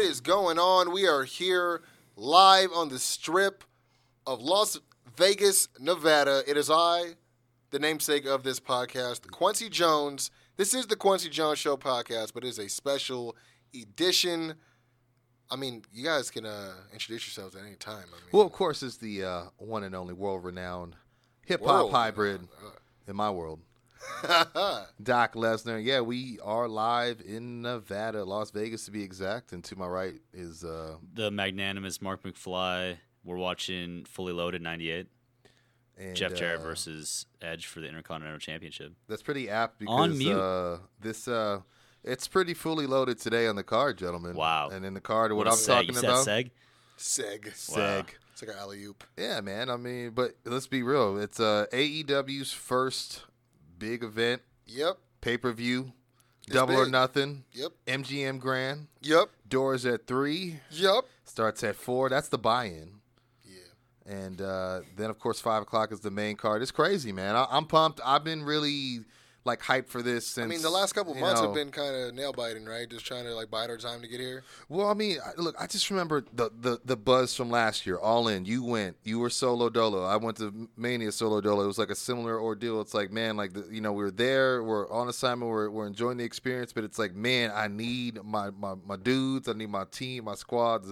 What is going on? We are here live on the strip of Las Vegas, Nevada. It is I, the namesake of this podcast, Kwency Jones. This is the Kwency Jones Show podcast, but it is a special edition. I mean, you guys can uh, introduce yourselves at any time. I mean, Well, of course, it's the uh, one and only world-renowned hip hop World hybrid in my world, Doc Lesnar. Yeah, we are live in Nevada, Las Vegas to be exact. And to my right is uh, the magnanimous Mark McFly. We're watching Fully Loaded 98. and, Jeff Jarrett uh, versus Edge for the Intercontinental Championship. That's pretty apt because On mute. Uh, this uh, it's pretty fully loaded today on the card, gentlemen. Wow. And in the card, what, a I'm seg. talking you said about, Seg? Seg. Seg. It's like an alley oop. Yeah, man. I mean, but let's be real. It's uh, AEW's first big event, Yep. pay per view, double or nothing, Yep. MGM Grand. Yep. Doors at three, Yep. starts at four. That's the buy-in, Yeah. and uh, then of course five o'clock is the main card. It's crazy, man. I- I'm pumped. I've been really like hyped for this since. I mean, the last couple months know- have been kind of nail biting, right? Just trying to like bide our time to get here. Well, I mean, I- look, I just remember the, the the buzz from last year. All in, you went, you were solo dolo. I went to Mania solo dolo. It was like a similar ordeal. It's like, man, like the, you know, we are there, we're on assignment, we're, we're enjoying the experience, but it's like, man, I need my my my dudes, I need my team, my squads,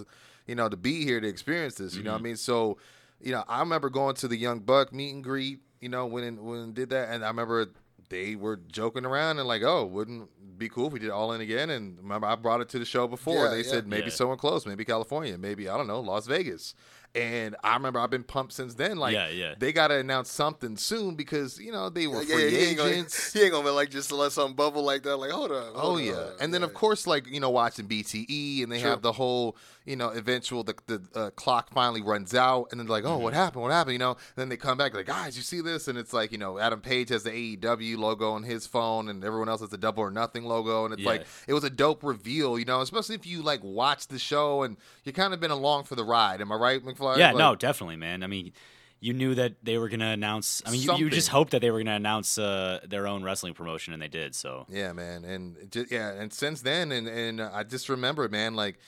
you know, to be here to experience this. You know what I mm-hmm. mean? So, you know, I remember going to the Young Buck meet and greet. You know, when when did that, and I remember they were joking around and like, oh, wouldn't be cool if we did all in again. And remember, I brought it to the show before. Yeah, they yeah. said maybe Yeah. somewhere close, maybe California, maybe I don't know, Las Vegas. And I remember I've been pumped since then. Like, Yeah, yeah. they got to announce something soon because you know they were Yeah, free he ain't, gonna, agents. he ain't gonna be like just let something bubble like that. Like, hold up. Oh hold yeah, up, hold up. and then of course, like you know, watching BTE, and they True. have the whole, you know, eventual the the uh, clock finally runs out, and then like, oh, Mm-hmm. what happened? What happened? You know, then they come back like, guys, you see this? And it's like, you know, Adam Page has the AEW logo on his phone, and everyone else has the Double or Nothing logo, and it's Yeah. like it was a dope reveal, you know, especially if you like watch the show and you kind of been along for the ride. Am I right, McFly? Yeah, Like, no, definitely, man. I mean, you knew that they were going to announce. I mean, you, you just hoped that they were going to announce uh, their own wrestling promotion, and they did. So Yeah, man, and just, yeah, and since then, and and I just remember, man, like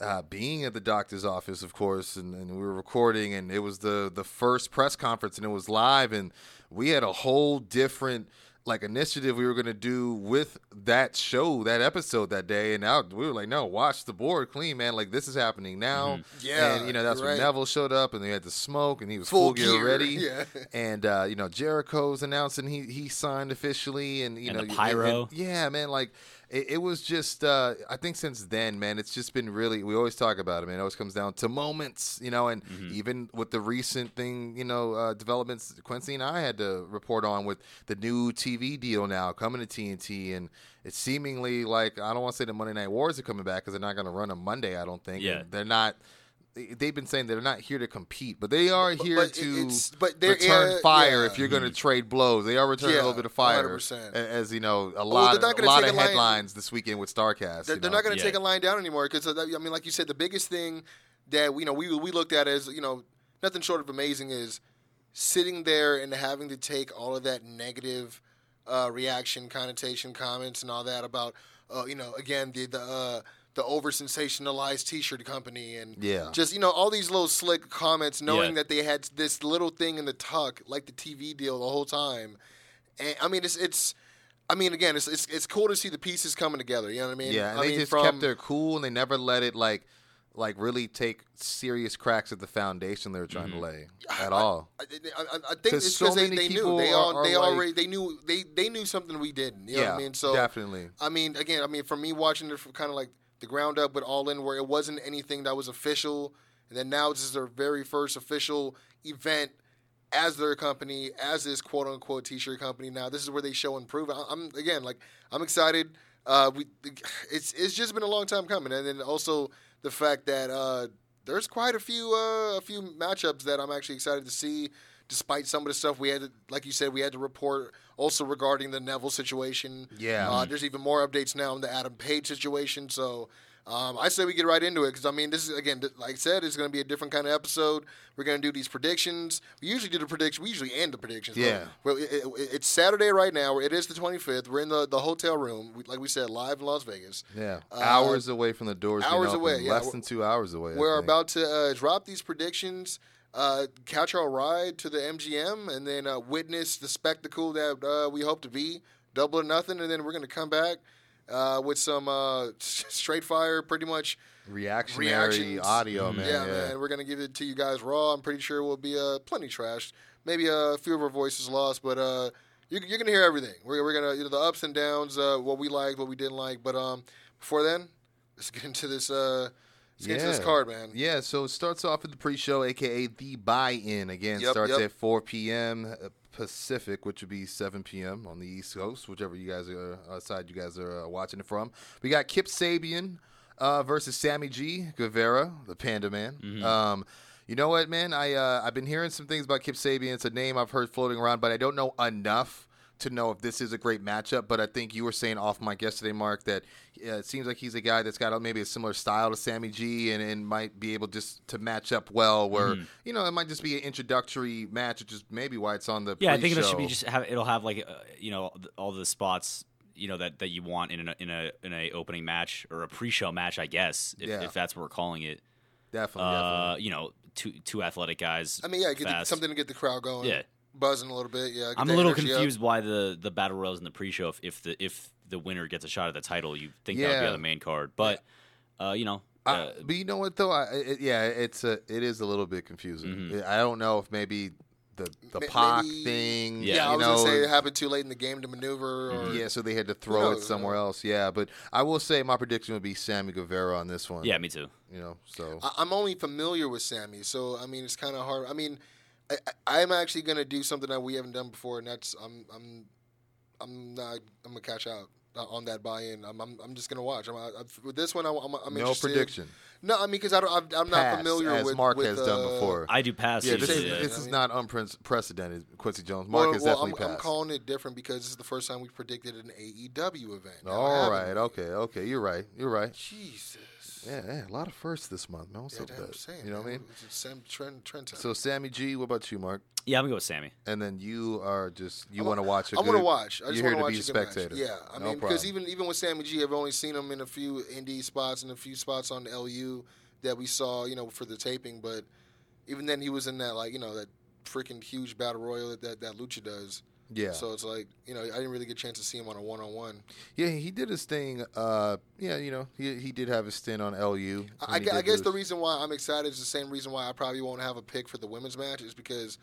uh, being at the doctor's office, of course, and, and we were recording, and it was the the first press conference, and it was live, and we had a whole different like initiative we were gonna do with that show, that episode that day, and now we were like, no, watch the board clean, man, like this is happening now, Yeah, and you know that's you're when right. Neville showed up, and they had the smoke, and he was Full full, gear, gear, ready, yeah. and uh, you know Jericho's announcing he he signed officially, and you And know the you- pyro. and- yeah, man, like it, it was just. Uh, I think since then, man, it's just been really. We always talk about it, man. It always comes down to moments, you know, and Mm-hmm. even with the recent thing, you know, uh, developments Kwency and I had to report on with the new TV deal now coming to TNT, and it's seemingly like I don't want to say the Monday Night Wars are coming back because they're not going to run on Monday. I don't think. Yeah. And they're not. They- They've been saying they're not here to compete, but they are here but it- to it's- but they're- return yeah, fire. yeah. If you're going to trade blows, they are returning Yeah, a little bit of fire. 100%. As you know, a lot, they're of, not a lot of a line- headlines this weekend with Starcast. They're, you they're not going to Yeah. take a line down anymore because I mean, like you said, the biggest thing that you know we we looked at as you know nothing short of amazing is sitting there and having to take all of that negative uh, reaction, connotation, comments, and all that about uh, you know again the the uh, the over sensationalized T-shirt company and Yeah. just you know all these little slick comments, knowing Yeah. that they had this little thing in the tuck like the TV deal the whole time. And I mean, it's it's. I mean, again, it's, it's it's cool to see the pieces coming together. You know what I mean? Yeah, and I they mean, just from, kept their cool and they never let it like like really take serious cracks at the foundation they were trying to mm-hmm. lay at all. I, I, I think it's so because they, many they knew they are- all are they like- already they knew they they knew something we didn't. You know yeah, what I mean? So definitely. I mean, again, I mean, for me watching it from kind of like the ground up, but all in, where it wasn't anything that was official, and then now this is their very first official event as their company, as this quote unquote t-shirt company. Now this is where they show and prove. I'm again like I'm excited. Uh, we it's it's just been a long time coming, and then also the fact that uh, there's quite a few uh, a few matchups that I'm actually excited to see. Despite some of the stuff we had, to, like you said, we had to report also regarding the Neville situation. Yeah. uh, there's even more updates now on the Adam Page situation. So Um, I say we get right into it because I mean, this is again, like I said, it's going to be a different kind of episode. We're going to do these predictions. We usually do the prediction. We usually end the predictions. Yeah. Well, it, it, it's Saturday right now. It is the 25th. We're in the, the hotel room, we, like we said, live in Las Vegas. Yeah, Uh, hours away from the doors. hours away, yeah. less than two hours away. We're about to uh, drop these predictions, uh, catch our ride to the MGM, and then uh, witness the spectacle that uh, we hope to be double or nothing. And then we're going to come back uh, with some uh, straight fire, pretty much. reactionary reactions. audio, man. yeah, Yeah, man. We're going to give it to you guys raw. I'm pretty sure we'll be uh, plenty trashed. Maybe a few of our voices lost, but. Uh, you- you're gonna hear everything. We're, we're gonna you know the ups and downs, uh, what we liked, what we didn't like. But um, before then, let's get into this. Let's get into this Yeah. card, man. Yeah, so it starts off with the pre-show, aka the buy-in. Again, Yep, starts yep. at 4 p.m. uh, Pacific, which would be 7 p.m. on the East Coast, whichever you guys are uh, side you guys are uh, watching it from. We got Kip Sabian uh, versus Sammy G Guevara, the Panda Man. Mm-hmm. Um, you know what, man? I uh, I've been hearing some things about Kip Sabian. It's a name I've heard floating around, but I don't know enough to know if this is a great matchup. But I think you were saying off mic yesterday, Mark, that uh, it seems like he's a guy that's got maybe a similar style to Sammy G, and, and might be able just to match up well. Where Mm-hmm. you know it might just be an introductory match, which is maybe why it's on the Yeah, I think it should be just have it'll have like uh, you know all the spots you know that, that you want in a in a in a opening match or a pre-show match, I guess if, Yeah. if that's what we're calling it. definitely, Uh, definitely. you know, two two athletic guys. I mean, yeah, get the, something to get the crowd going. Yeah. Buzzing a little bit. Yeah, I'm a little energy up. confused why the the battle royals in the pre-show if, if the if the winner gets a shot at the title, you think that would be on the main card, but uh, you know, I- uh, but you know what though? I, it, yeah, it's a it is a little bit confusing. Mhm. I don't know if maybe the the Ma- Pac maybe- thing. Yeah, Yeah, I you was know, gonna say it happened too late in the game to maneuver. Or, Yeah, so they had to throw it somewhere else. Yeah, but I will say my prediction would be Sammy Guevara on this one. yeah, me too. you know, so I, I'm only familiar with Sammy, so I mean it's kind of hard. I mean, I, I- I'm actually gonna do something that we haven't done before, and that's I'm I'm I'm not I'm gonna catch out uh, on that buy-in. I'm I'm, I'm just gonna watch. I'm, I, with this one. I'm, I'm, I'm no interested. prediction. No, I mean because I don't. I'm, I'm not Pass, familiar as with Mark with, has done uh, before. I do pass. yeah, this is yeah. this is not unprecedented. Kwency Jones, Mark well, has well, definitely I'm, I'm calling it different because this is the first time we predicted an AEW event. Now, I All haven't. right, okay, okay, you're right, you're right. Jesus. Yeah, yeah, a lot of firsts this month, man. What's Yeah, up that's with what that? saying. You know what I mean? It's Sam Trent, Trent. So Sammy G, what about you, Mark? yeah, I'm gonna go with Sammy. And then you are just you want to watch. A I want to watch. I just you're here to watch be a a good match. spectator. Yeah, I No mean, because even even with Sammy G, I've only seen him in a few indie spots and a few spots on LU that we saw, you know, for the taping. But even then, he was in that like you know that freaking huge battle royal that that, that Lucha does. Yeah, So it's like you know I didn't really get a chance to see him on a one on one. yeah, he did his thing. Uh, yeah, you know, he he did have his stint on LU. I, I guess the reason why I'm excited is the same reason why I probably won't have a pick for the women's match is because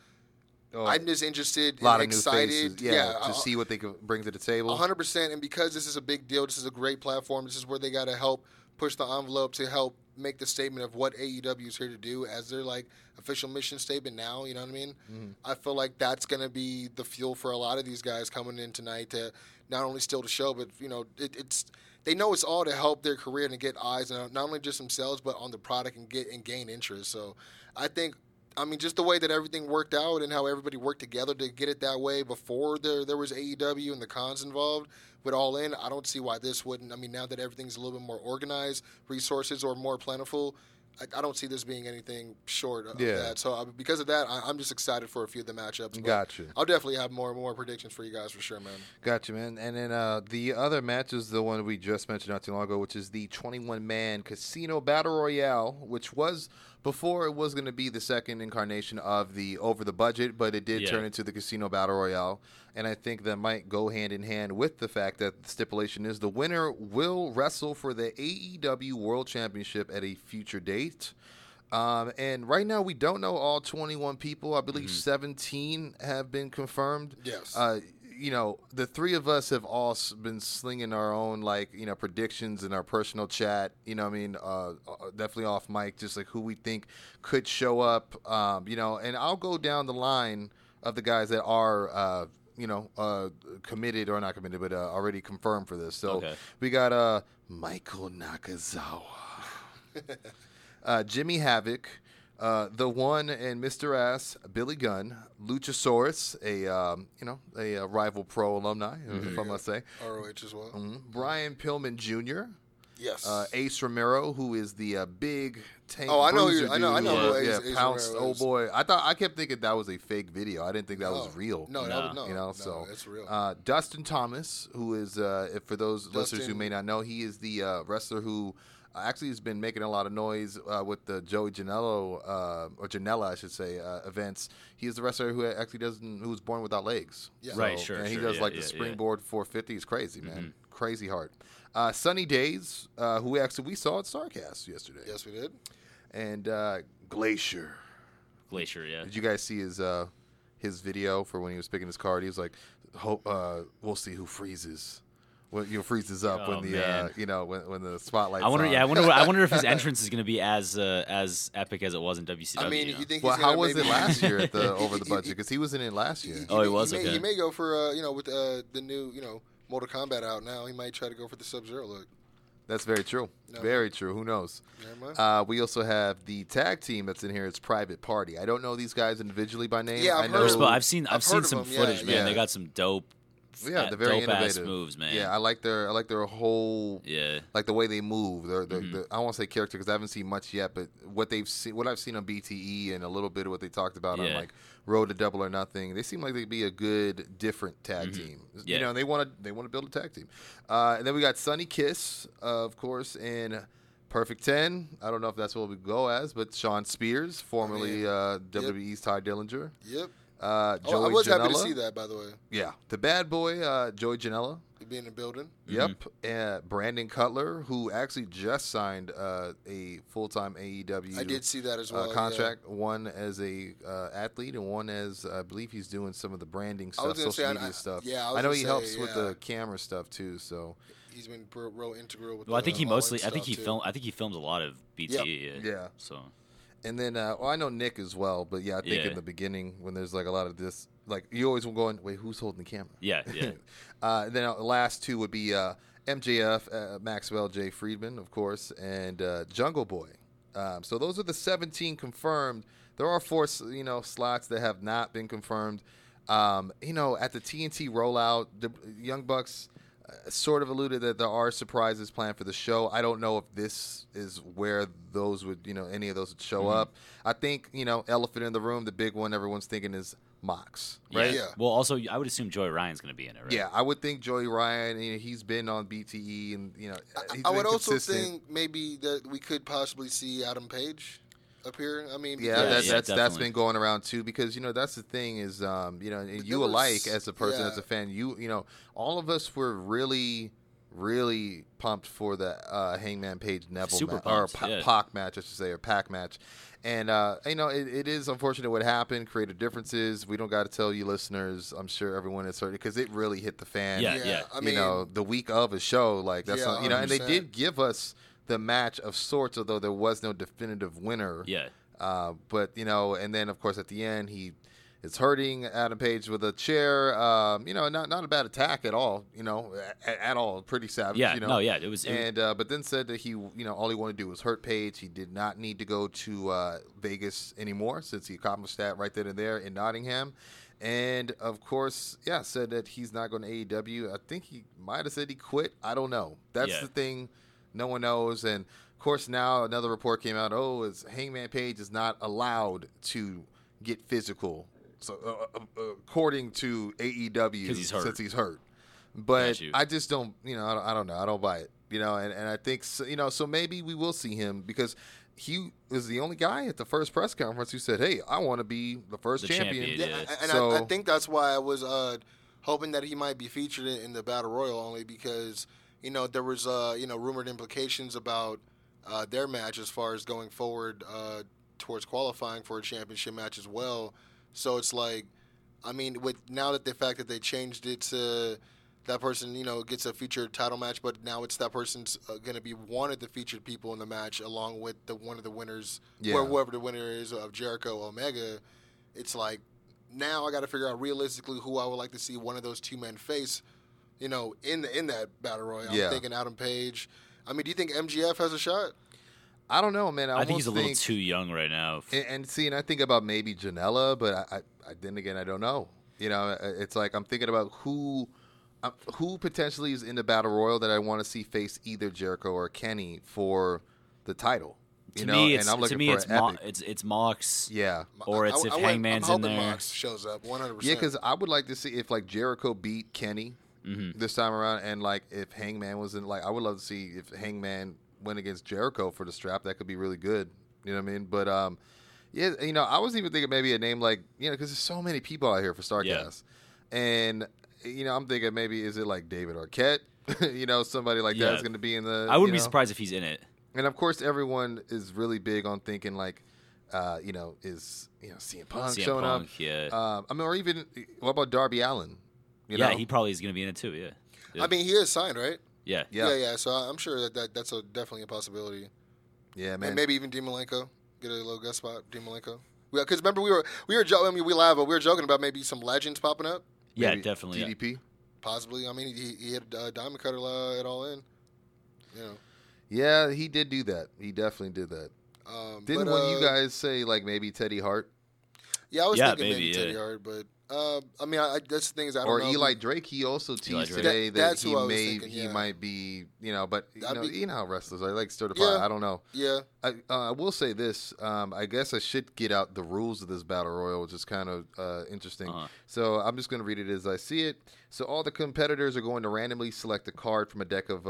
oh, I'm just interested, a lot and of excited. Yeah, I- to see what they could bring to the table. hundred percent, and because this is a big deal, this is a great platform. This is where they got to help push the envelope to help make the statement of what AEW is here to do as their like official mission statement. Now, you know what I mean? Mm-hmm. I feel like that's going to be the fuel for a lot of these guys coming in tonight to not only steal the show, but you know, it, it's they know it's all to help their career and to get eyes on not only just themselves but on the product and get and gain interest. So, I think. I mean, just the way that everything worked out and how everybody worked together to get it that way before there there was AEW and the cons involved with All In, I don't see why this wouldn't. I mean, now that everything's a little bit more organized, resources are more plentiful, I, I don't see this being anything short of Yeah. that. So uh, because of that, I, I'm just excited for a few of the matchups. Gotcha. I'll definitely have more more predictions for you guys for sure, man. Gotcha, man. And then uh, the other match is the one we just mentioned not too long ago, which is the 21 man Casino Battle Royale, which was before it was going to be the second incarnation of the Over the Budget, but it did Yeah. turn into the Casino Battle Royale. And I think that might go hand in hand with the fact that the stipulation is the winner will wrestle for the AEW World Championship at a future date. Um, and right now, we don't know all 21 people. I believe 17 have been confirmed. Yes. Uh, you know, the three of us have all been slinging our own like you know predictions in our personal chat. You know, what I mean, uh, uh, definitely off mic, just like who we think could show up. Um, you know, and I'll go down the line of the guys that are. Uh, you know, uh, committed or not committed, but uh, already confirmed for this. So Okay. we got uh, Michael Nakazawa, uh, Jimmy Havoc, uh, the one and Mr. Ass, Billy Gunn, Luchasaurus, a um, you know a, uh rival pro alumni, if I must say, ROH as well. Mhm. Brian Pillman Jr., Yes. Uh, Ace Romero, who is the uh, big tank. Oh, I know you- I know- I know who yeah, Ace- Ace pounced. Romero Oh boy, I thought I kept thinking that was a fake video. I didn't think that was real. No, No. that was, no, you know, no, so it's real. Uh, Dustin Thomas, who is uh, if for those listeners who may not know, he is the uh, wrestler who actually has been making a lot of noise uh, with the Joey Janela uh, or Janela, I should say, uh, events. He is the wrestler who actually doesn't who was born without legs. Yeah. Right, sure, And he sure, does yeah, like yeah, the yeah. springboard 450. It's crazy, man, Mm-hmm. crazy hard. Uh, Sunny Days, uh, who actually we saw at Starcast yesterday, yes, we did. and uh, Glacier. Glacier, yeah. Did you guys see his uh, his video for when he was picking his card? He was like, "Hope uh, we'll see who freezes." When you know, freezes up Oh, when the uh, you know when, when the spotlight. I wonder. Yeah, I wonder. I wonder if his entrance is going to be as uh, as epic as it was in WCW. I mean, you know? you think Well, he's how was maybe, it last year at the over the budget? Because he was in it last year. Oh, he may- was? May, Okay. He may go for uh, you know with uh, the new you know Mortal Kombat out now. He might try to go for the Sub Zero look. That's very true. No. Very true. Who knows? Uh, we also have the tag team that's in here. It's Private Party. I don't know these guys individually by name. Yeah, I've I know. First of of all, I've seen I've, I've seen some them, yeah, footage, man. yeah. They got some dope, yeah, they're very innovative moves, man. Yeah, I like their I like their whole yeah. like the way they move. They're, they're, Mhm. they're- I don't want to say character because I haven't seen much yet, but what they've seen, what I've seen on BTE and a little bit of what they talked about on like Road to Double or Nothing, they seem like they'd be a good different tag Mhm. team. You Yeah. know, they want to they want to build a tag team. Uh, and then we got Sonny Kiss, uh, of course, in Perfect Ten. I don't know if that's what we go as, but Shawn Spears, formerly uh, WWE's Tye Dillinger. yep. Uh, Joey Oh, I was happy to see that. By the way, Yeah, the bad boy, uh, Joey Janela. to be in the building. Yep. Uh, Brandon Cutler, who actually just signed uh, a full time AEW I did see that as uh, well. yeah. contract, one as a uh, athlete and one as I believe he's doing some of the branding stuff, social say, media I- stuff. yeah, I was I know he say, helps with the camera stuff too. So He's been real, real integral with. Well, I think he All mostly. I think he too. film. I think he films a lot of BTE. Yeah. Yeah. So and then uh, well, I know Nick as well, but yeah, I think Yeah. in the beginning when there's like a lot of this, like you always going, wait, who's holding the camera? yeah, yeah. Uh, and then uh, the last two would be uh, MJF, uh, Maxwell J. Friedman, of course, and uh, Jungle Boy. Um, so those are the 17 confirmed. There are four, you know, slots that have not been confirmed. Um, you know, at the TNT rollout, the Young Bucks sort of alluded that there are surprises planned for the show. I don't know if this is where those would, you know, any of those would show Mm-hmm. up. I think, you know, elephant in the room, the big one everyone's thinking is Mox, right? Yeah. Well, also, I would assume Joey Ryan's going to be in it, right? Yeah, I would think Joey Ryan. You know, he's been on BTE, and you know, he's I been would also think maybe that we could possibly see Adam Page appear. I mean, Yeah, because- that, yeah, that's that's definitely. been going around too because you know that's the thing is um you know and you was- alike as a person yeah. as a fan you you know all of us were really really pumped for the uh, Hangman Page Neville Super ma- or pumped, pa- yeah. Pac match I should say or Pac match and uh, you know it, it is unfortunate what happened creative differences we don't got to tell you listeners I'm sure everyone has heard because it really hit the fan Yeah, yeah, yeah. I mean, you know the week of a show like that's Yeah, not, you know and they did give us the match of sorts although there was no definitive winner Yeah. uh, but you know, and then of course at the end he is hurting Adam Page with a chair. Um, you know, not not a bad attack at all. You know, at, at all, pretty savage. Yeah. you know? No. Yeah. It was. It, And uh, but then said that he, you know, all he wanted to do was hurt Page. He did not need to go to uh, Vegas anymore since he accomplished that right then and there in Nottingham. And of course, yeah, said that he's not going to AEW. I think he might have said he quit. I don't know. That's Yeah. the thing. No one knows. And of course, now another report came out. Oh, is Hangman Page is not allowed to get physical. So uh, uh, uh, according to AEW, he's hurt. since he's hurt. But I just don't, you know, I don't, I don't know. I don't buy it, you know. And, and I think, so, you know, so maybe we will see him because he was the only guy at the first press conference who said, "Hey, I want to be the first The champion." champion, Yeah, Yeah. and So- I, I think that's why I was uh, hoping that he might be featured in, in the battle royal only because you know there was uh, you know rumored implications about uh, their match as far as going forward uh, towards qualifying for a championship match as well. So it's like, I mean, with now that the fact that they changed it to that person, you know, gets a featured title match, but now it's that person's uh, going to be one of the featured people in the match along with the one of the winners, Yeah. where whoever the winner is of Jericho Omega. It's like now I got to figure out realistically who I would like to see one of those two men face. You know, in the, in that battle royal, Yeah. I'm thinking Adam Page. I mean, do you think MJF has a shot? I don't know, man. I, I think he's a almost little too young right now. And, and see, and I think about maybe Janela, but I, I, I then again, I don't know. You know, uh, it's like I'm thinking about who uh, who potentially is in the battle royal that I want to see face either Jericho or Kenny for the title. You to know, me, it's and I'm to looking me for it's Mo- it's it's Mox. yeah, Or it's I, if I Hangman's I'm in there. Mox shows up 100. yeah, because I would like to see if like Jericho beat Kenny Mm-hmm. this time around, and like if Hangman was in, like I would love to see if Hangman went against Jericho for the strap. That could be really good. You know what I mean? But um, yeah, you know, I was even thinking maybe a name like you know because there's so many people out here for Starcast, and you know I'm thinking maybe is it like David Arquette? you know, somebody like Yeah. that's going to be in the. I wouldn't be know? surprised if he's in it. And of course, everyone is really big on thinking like, uh, you know, is you know CM Punk CM showing Punk, up? yeah. Um, I mean, or even what about Darby Allin? You yeah, know? he probably is going to be in it too. Yeah. Yeah. I mean, he is signed, right? yeah. yeah, Yeah, yeah. So I'm sure that, that that's a, definitely a possibility. yeah, man. And maybe even Dean Malenko get a little guest spot. Dean Malenko. Because remember we were we were jo- I mean we laugh, but we were joking about maybe some legends popping up. Yeah, Maybe definitely. yeah. DDP. Possibly. I mean he, he had uh, Diamond Cutter uh, it all in. You know. Yeah, he did do that. He definitely did that. Um, Didn't but, one of you uh, guys say like maybe Teddy Hart Yeah, I was Yeah, thinking maybe, maybe, Teddy yeah. Hart, but uh, I mean, I, I, that's the thing is I don't or know. Eli Drake? He also teased today That- that, he who I was may thinking, he yeah. might be you know, but you That'd know, be- you know how wrestlers are like stir the pot. Yeah. I don't know. Yeah, I, uh, I will say this. Um, I guess I should get out the rules of this battle royal, which is kind of uh, interesting. Uh-huh. So I'm just going to read it as I see it. So all the competitors are going to randomly select a card from a deck of.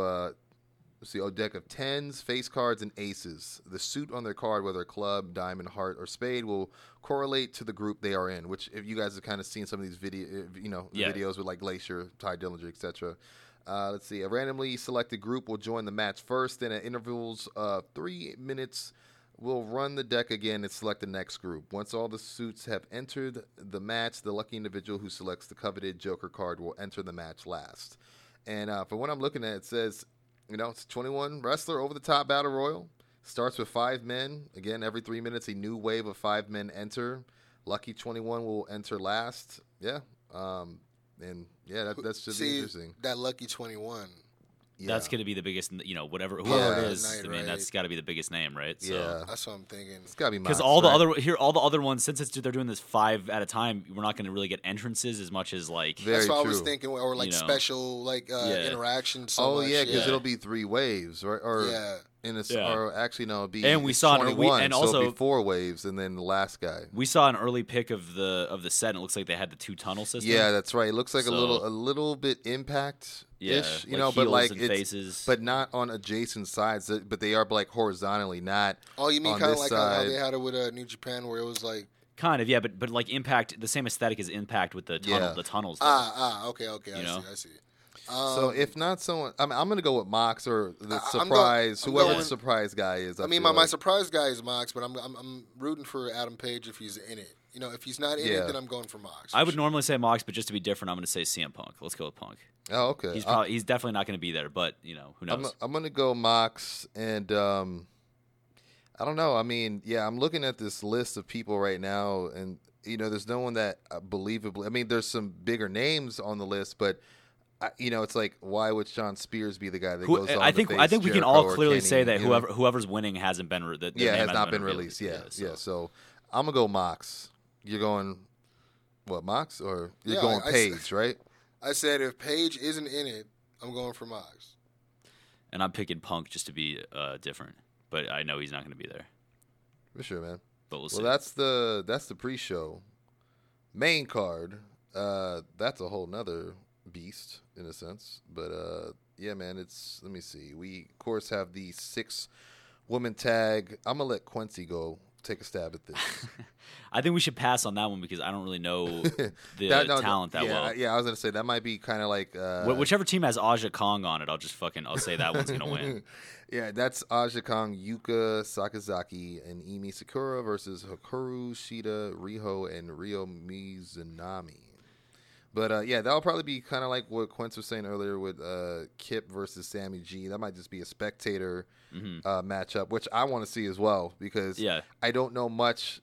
Let's see, a deck of tens, face cards, and aces. The suit on their card, whether club, diamond, heart, or spade, will correlate to the group they are in. Which, if you guys have kind of seen some of these video, you know, Yeah. videos with like Glacier, Tye Dillinger, etc. Uh, let's see. A randomly selected group will join the match first. Then, at intervals of three minutes, will run the deck again and select the next group. Once all the suits have entered the match, the lucky individual who selects the coveted Joker card will enter the match last. And uh, from what I'm looking at, it says, you know, it's 21 wrestler over the top battle royal. Starts with five men. Again, every three minutes, a new wave of five men enter. Lucky 21 will enter last. Yeah. Um, and yeah, that, that should be see interesting. that lucky twenty one. Yeah. That's going to be the biggest, you know, whatever, whoever Yeah. it is. Night, I mean, right. that's got to be the biggest name, right? So. Yeah. That's what I'm thinking. It's got to be Because Mox, all the other here, all the other ones, since it's they're doing this five at a time, we're not going to really get entrances as much as like Very That's what I was thinking, or like You know. special like uh, Yeah. interactions. So oh much, yeah, because yeah. it'll be three waves, right? Or yeah. in a, s- Yeah. or actually no, it'll be And we saw it, and we- 21, and so also- be four waves, and then the last guy. we saw an early pick of the of the set. and It looks like they had the two tunnel system. Yeah, that's right. It looks like a little a little bit impact yeah, ish, you like know, but like it's faces. but not on adjacent sides, but they are like horizontally, not Oh, you mean kind of like how, how they had it with uh, New Japan, where it was like kind of yeah, but but like impact, the same aesthetic as impact with the tunnel, Yeah. the tunnels. though. ah ah okay okay I know? see I see. Um, so if not someone, I mean, I'm gonna go with Mox or the I- I'm surprise, go- I'm whoever going- the surprise guy is. I, I mean, feel my, my surprise guy is Mox, but I'm, I'm I'm rooting for Adam Page if he's in it. You know, if he's not in Yeah. it, then I'm going for Mox. I would normally say Mox, but just to be different, I'm going to say CM Punk. Let's go with Punk. oh okay, He's I- probably he's definitely not going to be there, but you know who I'm, knows? I'm gonna go Mox and um, I don't know. I mean, yeah, I'm looking at this list of people right now, and you know, there's no one that uh, believably. I mean, there's some bigger names on the list, but I, you know, it's like why would Shawn Spears be the guy that Who, goes on I to think face I think we can all clearly Kenny, say that you know? whoever whoever's winning hasn't been re- the, the yeah name has hasn't not been released. Yeah, yeah. So I'm gonna go Mox. You're going what Mox or you're Yeah, going I- I s- Page, right? I said if Page isn't in it, I'm going for Mox. and I'm picking Punk just to be uh, different, but I know he's not going to be there. For sure, man. But we'll Well, see. that's the that's the pre-show. Main card, uh, that's a whole nother beast in a sense. But uh, yeah, man, it's let me see. We of course have the six woman tag. I'm gonna let Kwency go take a stab at this. I think we should pass on that one because I don't really know the That- no, talent that yeah, well. Yeah, I was gonna say that might be kind of like uh, Wh- Whichever team has Aja Kong on it, I'll just fucking I'll say that one's gonna win. yeah, that's Aja Kong, Yuka Sakazaki, and Emi Sakura versus Hikaru Shida, Riho, and Ryo Mizunami. But uh, yeah, that'll probably be kind of like what Quince was saying earlier with uh, Kip versus Sammy G. That might just be a spectator uh, matchup, which I want to see as well because Yeah. I don't know much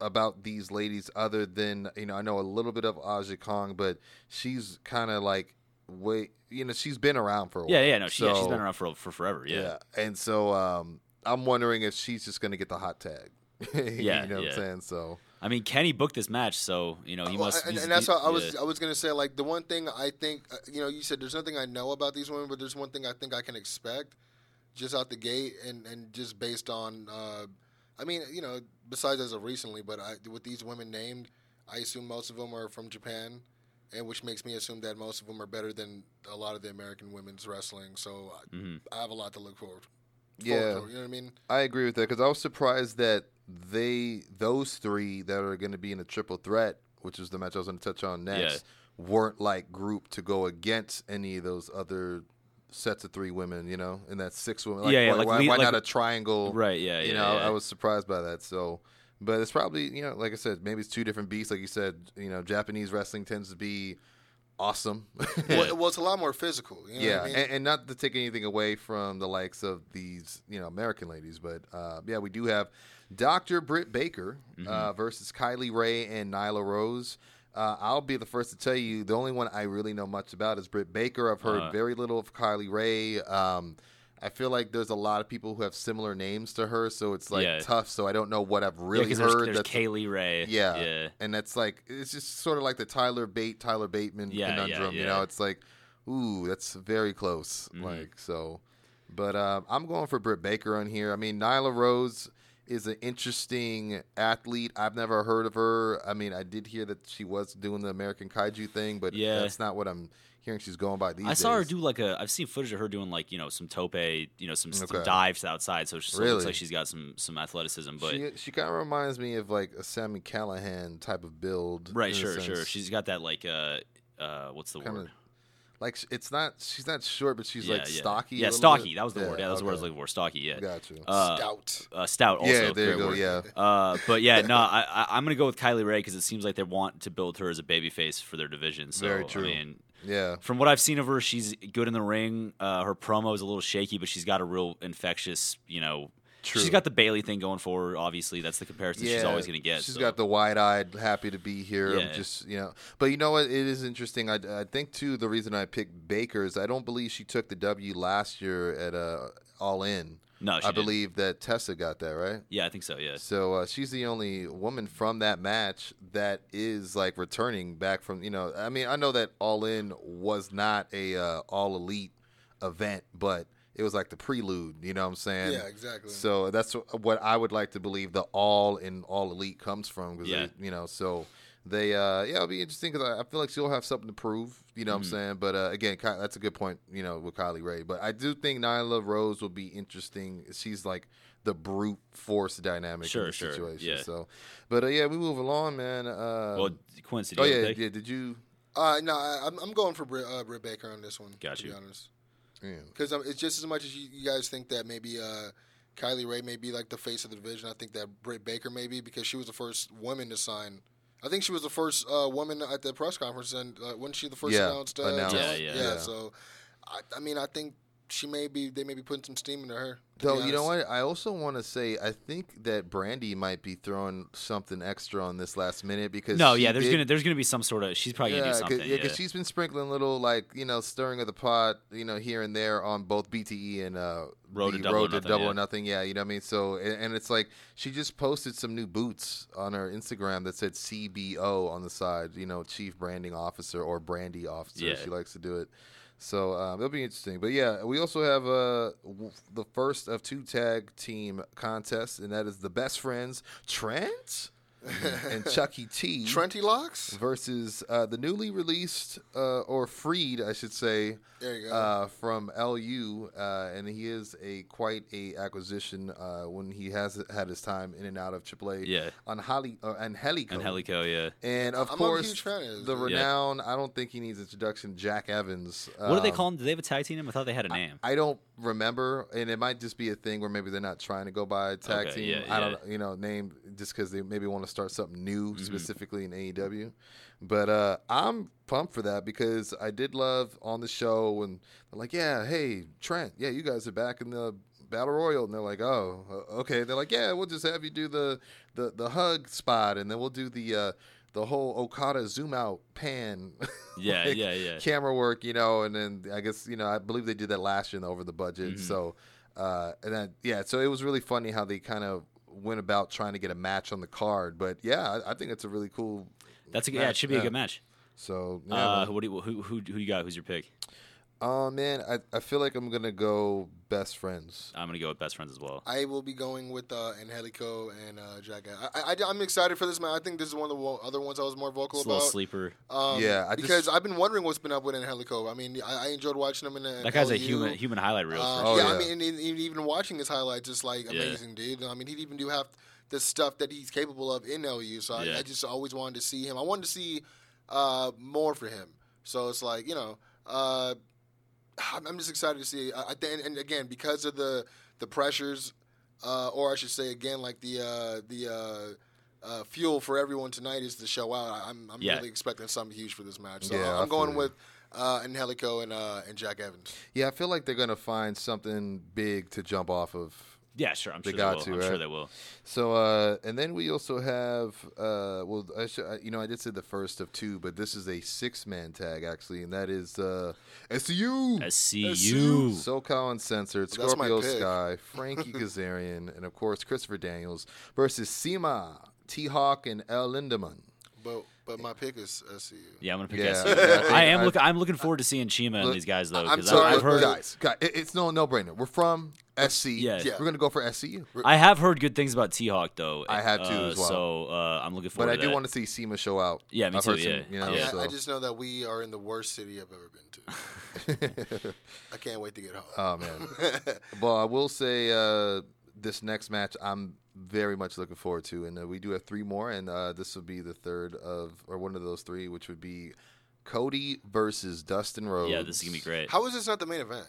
about these ladies other than you know I know a little bit of Aja Kong, but she's kind of like way you know she's been around for a Yeah, while. yeah, yeah, no, she, yeah, she's So- been around for for forever. Yeah, and so um, I'm wondering if she's just going to get the hot tag. Yeah, you know what. I'm saying. So I mean, Kenny booked this match, so you know he Well, must. and, and that's how I was. I was gonna say like the one thing I think uh, you know you said there's nothing I know about these women, but there's one thing I think I can expect just out the gate and and just based on. Uh, I mean, you know, besides as of recently, but I, with these women named, I assume most of them are from Japan, and which makes me assume that most of them are better than a lot of the American women's wrestling. So I, Mhm. I have a lot to look forward. Yeah. to, you know what I mean? I agree with that because I was surprised that they those three that are going to be in a triple threat, which is the match I was going to touch on next, weren't like grouped to go against any of those other sets of three women. You know, and that's six women. Like, Yeah, yeah, why, like why, we- why like- not a triangle? right. Yeah. You yeah, know, yeah. I was surprised by that. So, but it's probably you know, like I said, maybe it's two different beasts. Like you said, you know, Japanese wrestling tends to be awesome. Well, well, it's a lot more physical. You know yeah, what I mean? and, and not to take anything away from the likes of these, you know, American ladies, but uh, yeah, we do have Dr. Britt Baker Mm-hmm. uh, versus Kylie Rae and Nyla Rose. Uh, I'll be the first to tell you the only one I really know much about is Britt Baker. I've heard Uh. very little of Kylie Rae. Um, I feel like there's a lot of people who have similar names to her, so it's like Yeah. tough. So I don't know what I've Yeah, heard. There's, there's that's Kaylee Ray. yeah. Yeah. And that's like it's just sort of like the Tyler Bate, Tyler Bateman conundrum. You know, it's like, ooh, that's very close. Mhm. Like so. But uh, I'm going for Britt Baker on here. I mean, Nyla Rose is an interesting athlete. I've never heard of her. I mean, I did hear that she was doing the American Kaiju thing, but Yeah. that's not what I'm hearing she's going by these I saw her do like a. I've seen footage of her doing like you know some tope, you know some, some dives outside. So, she, it Really? looks like she's got some some athleticism. But she she kind of reminds me of like a Sami Callihan type of build. right, sure, sure. She's got that like uh uh what's the Kinda word? Like it's not she's not short, but she's yeah, like yeah. stocky. Yeah, stocky. bit. That was the word. Yeah, that was the word I was looking for. Stocky. Yeah. Got you. Uh, Stout. uh, stout. Also, yeah, there you go. word. Yeah, Uh, but yeah, no, I, I, I'm gonna go with Kylie Rae because it seems like they want to build her as a babyface for their division. So, Very true. I mean, yeah. from what I've seen of her, she's good in the ring. Uh, her promo is a little shaky, but she's got a real infectious, you know. True. She's got the Bayley thing going for her. Obviously, that's the comparison she's always going to get. She's so. got the wide-eyed, happy to be here. Yeah. just you know, but you know what? It is interesting. I, I think too. The reason I picked Baker is I don't believe she took the W last year at uh, All In. no. She I didn't. believe that Tessa got that right. Yeah, I think so. Yeah. So uh, she's the only woman from that match that is like returning back from you know. I mean, I know that All In was not a uh, All Elite event, but it was like the prelude. You know what I'm saying? yeah, exactly. So that's what I would like to believe the all in all elite comes from because Yeah. you know so they uh yeah it'll be interesting because I, I feel like she'll have something to prove you know what I'm Mhm. saying but uh, again Ky- that's a good point you know with Kylie Rae but I do think Nyla Rose will be interesting she's like the brute force dynamic Sure, in the sure, situation yeah. so but uh, yeah we move along man uh, well, Kwency, oh you yeah have a pick? yeah did you Uh, no, I, I'm, I'm going for Britt, uh, Britt Baker on this one. Got to you. be honest, yeah. Because um, it's just as much as you, you guys think that maybe uh, Kylie Rae may be like the face of the division. I think that Britt Baker may be because she was the first woman to sign. I think she was the first uh, woman at the press conference, and uh, wasn't she the first Yeah, announced? Uh, announced. Yeah, yeah, yeah. Yeah. So, I, I mean, I think she may be. They may be putting some steam into her. Though you know what, I also want to say I think that Brandi might be throwing something extra on this last minute because No, yeah. There's did- gonna there's gonna be some sort of. She's probably gonna do something. Cause, Yeah, because she's been sprinkling little like you know stirring of the pot, you know here and there on both BTE and uh, Road the to Double or Road to Nothing, Double yeah. or Nothing. Yeah, you know what I mean. So and, and it's like she just posted some new boots on her Instagram that said CBO on the side. You know, Chief Branding Officer or Brandi Officer. Yeah. She likes to do it. So um, it'll be interesting. But yeah, we also have uh, the first of two tag team contests, and that is the best friends Trent and Chucky T Trenty locks. versus uh, the newly released uh, or freed, I should say, There you go. uh, from LU, uh, and he is a quite a acquisition uh, when he has had his time in and out of AAA. Yeah. on Holly uh, Angelico. and Helico, yeah. And of I'm a course, huge fan of the this. Yeah. renown. I don't think he needs introduction. Jack Evans. What do they Um, call him? Do they have a tag team? I thought they had a name. I don't remember, and it might just be a thing where maybe they're not trying to go by a tag Okay, team. yeah, I yeah. don't, you know, name just because they maybe want to start something new Mm-hmm. specifically in AEW. But uh, I'm pumped for that because I did love on the show and they're like, yeah, hey Trent, yeah, you guys are back in the battle royal, and they're like, oh, uh, okay. They're like, yeah, we'll just have you do the the the hug spot, and then we'll do the. Uh, the whole Okada zoom out pan, Yeah, like, yeah, yeah. camera work, you know, and then I guess you know I believe they did that last year over the budget. Mhm. So uh, and then yeah, so it was really funny how they kind of went about trying to get a match on the card. But yeah, I, I think it's a really cool. That's a, yeah. It should be a good match. So yeah, Uh, what do you, who who who you got? Who's your pick? Oh man, I, I feel like I'm gonna go best friends. I'm gonna go with best friends as well. I will be going with uh, Angelico and uh, Jack. I, I, I'm excited for this man. I think this is one of the wo- other ones I was more vocal It's a little about. sleeper. Um, Yeah, I just- because I've been wondering what's been up with Angelico. I mean, I, I enjoyed watching him in the That guy's a human human highlight reel. Uh, Oh, yeah, sure. I mean, and, and even watching his highlights is like Yeah. amazing, dude. I mean, he'd even do half the stuff that he's capable of in LU. So Yeah. I, I just always wanted to see him. I wanted to see uh, more for him. So it's like you know, uh, I'm, I'm just excited to see. I, I think, and again, because of the the pressures, uh, or I should say, again, like the uh, the. Uh, uh, fuel for everyone tonight is to show out. I- I'm, I'm Yeah. really expecting something huge for this match. So Yeah, I I'm going with uh, Angelico and uh, and Jack Evans. Yeah, I feel like they're gonna find something big to jump off of. Yeah, sure. I'm They sure got they to, will. I'm sure they will. So, uh, and then we also have, uh, well, I should, I- you know, I did say the first of two, but this is a six-man tag actually, and that is uh, SCU, SCU. SoCal Uncensored, Well, Scorpio. Sky, Frankie Kazarian, and of course Christopher Daniels versus CIMA, T Hawk, and El Lindaman. But but my pick is SCU. Yeah, I'm gonna pick Yeah, SCU. I I am I- look. I'm looking forward to seeing CIMA and these guys though. I'm 'cause sorry, I've heard. guys, guys, it- it's no no brainer. We're from SC. Yeah. Yeah. we're gonna go for SCU. I have heard good things about T Hawk though. I have too uh, as well. So uh, I'm looking forward. But forward. I do that. want to see CIMA show out. Yeah, me I've too, heard some, yeah. you know, I, so. I just know that we are in the worst city I've ever been to. I can't wait to get home. Oh man. well, I will say uh, this next match I'm very much looking forward to, and uh, we do have three more, and uh, this will be the third of or one of those three, which would be Cody versus Dustin Rhodes. Yeah, this is gonna be great. How is this not the main event?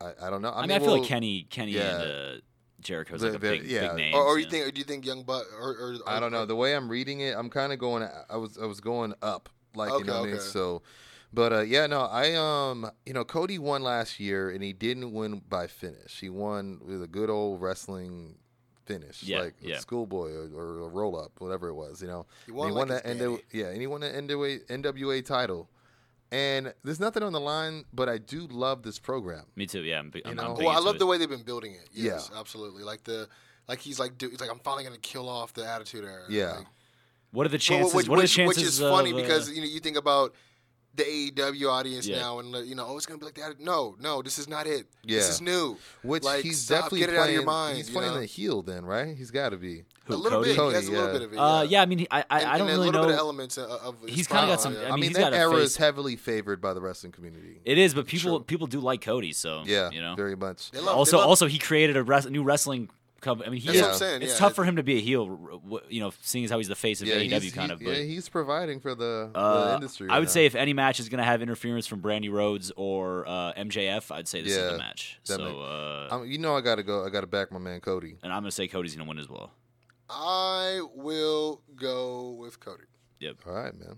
I, I don't know. I, I mean, mean, I feel well, like Kenny, Kenny yeah. and uh, Jericho's The- like a big, yeah. big name. Or, or you yeah. think? Or do you think Young Buck? Or, or, I don't know. The way I'm reading it, I'm kind of going. I was I was going up, like you Okay, know what I mean. So, but uh, yeah, no, I um, you know, Cody won last year, and he didn't win by finish. He won with a good old wrestling finish, Yeah, like yeah. schoolboy or, or a roll up, whatever it was. You know, He won And he won his that NW, yeah, and he won the NWA, NWA title. And there's nothing on the line, but I do love this program. Me too. Yeah, I'm big. I'm, know? I'm Well, I love it. the way they've been building it. Yes, Yeah. absolutely. Like the, like he's like, dude, he's like, I'm finally gonna kill off the attitude era. Yeah. Like, What are the Well, chances? which, what are the chances? which is funny uh, because you know you think about the AEW audience Yeah. now, and you know, oh, it's gonna be like that. No, no, this is not it. Yeah. This is new. Which Like, he's stop, definitely get it playing. out of your mind. he's you playing know? the heel, then, right? He's got to be. who, a little Cody? bit. Cody, he has a little yeah. bit of it. Uh, yeah. yeah, I mean, he- I, I, and, I don't and really a little know. bit of elements of. of his He's kinda got some- yeah. I I mean, mean, that got era face- is heavily favored by the wrestling community. It is, but people True. people do like Cody, so yeah, you know. very much. They love- also, they love- also he created a res- new wrestling company. I mean, he That's what I'm saying, It's yeah. tough for him to be a heel, you know, seeing as how he's the face of Yeah, AEW, kind he- of. But yeah, he's providing for the, the uh, industry. I would now. say if any match is going to have interference from Brandi Rhodes or uh, MJF, I'd say this is the match. So, uh, I'm, you know, I got to go. I got to back my man Cody. and I'm going to say Cody's going to win as well. I will go with Cody. Yep. All right, man.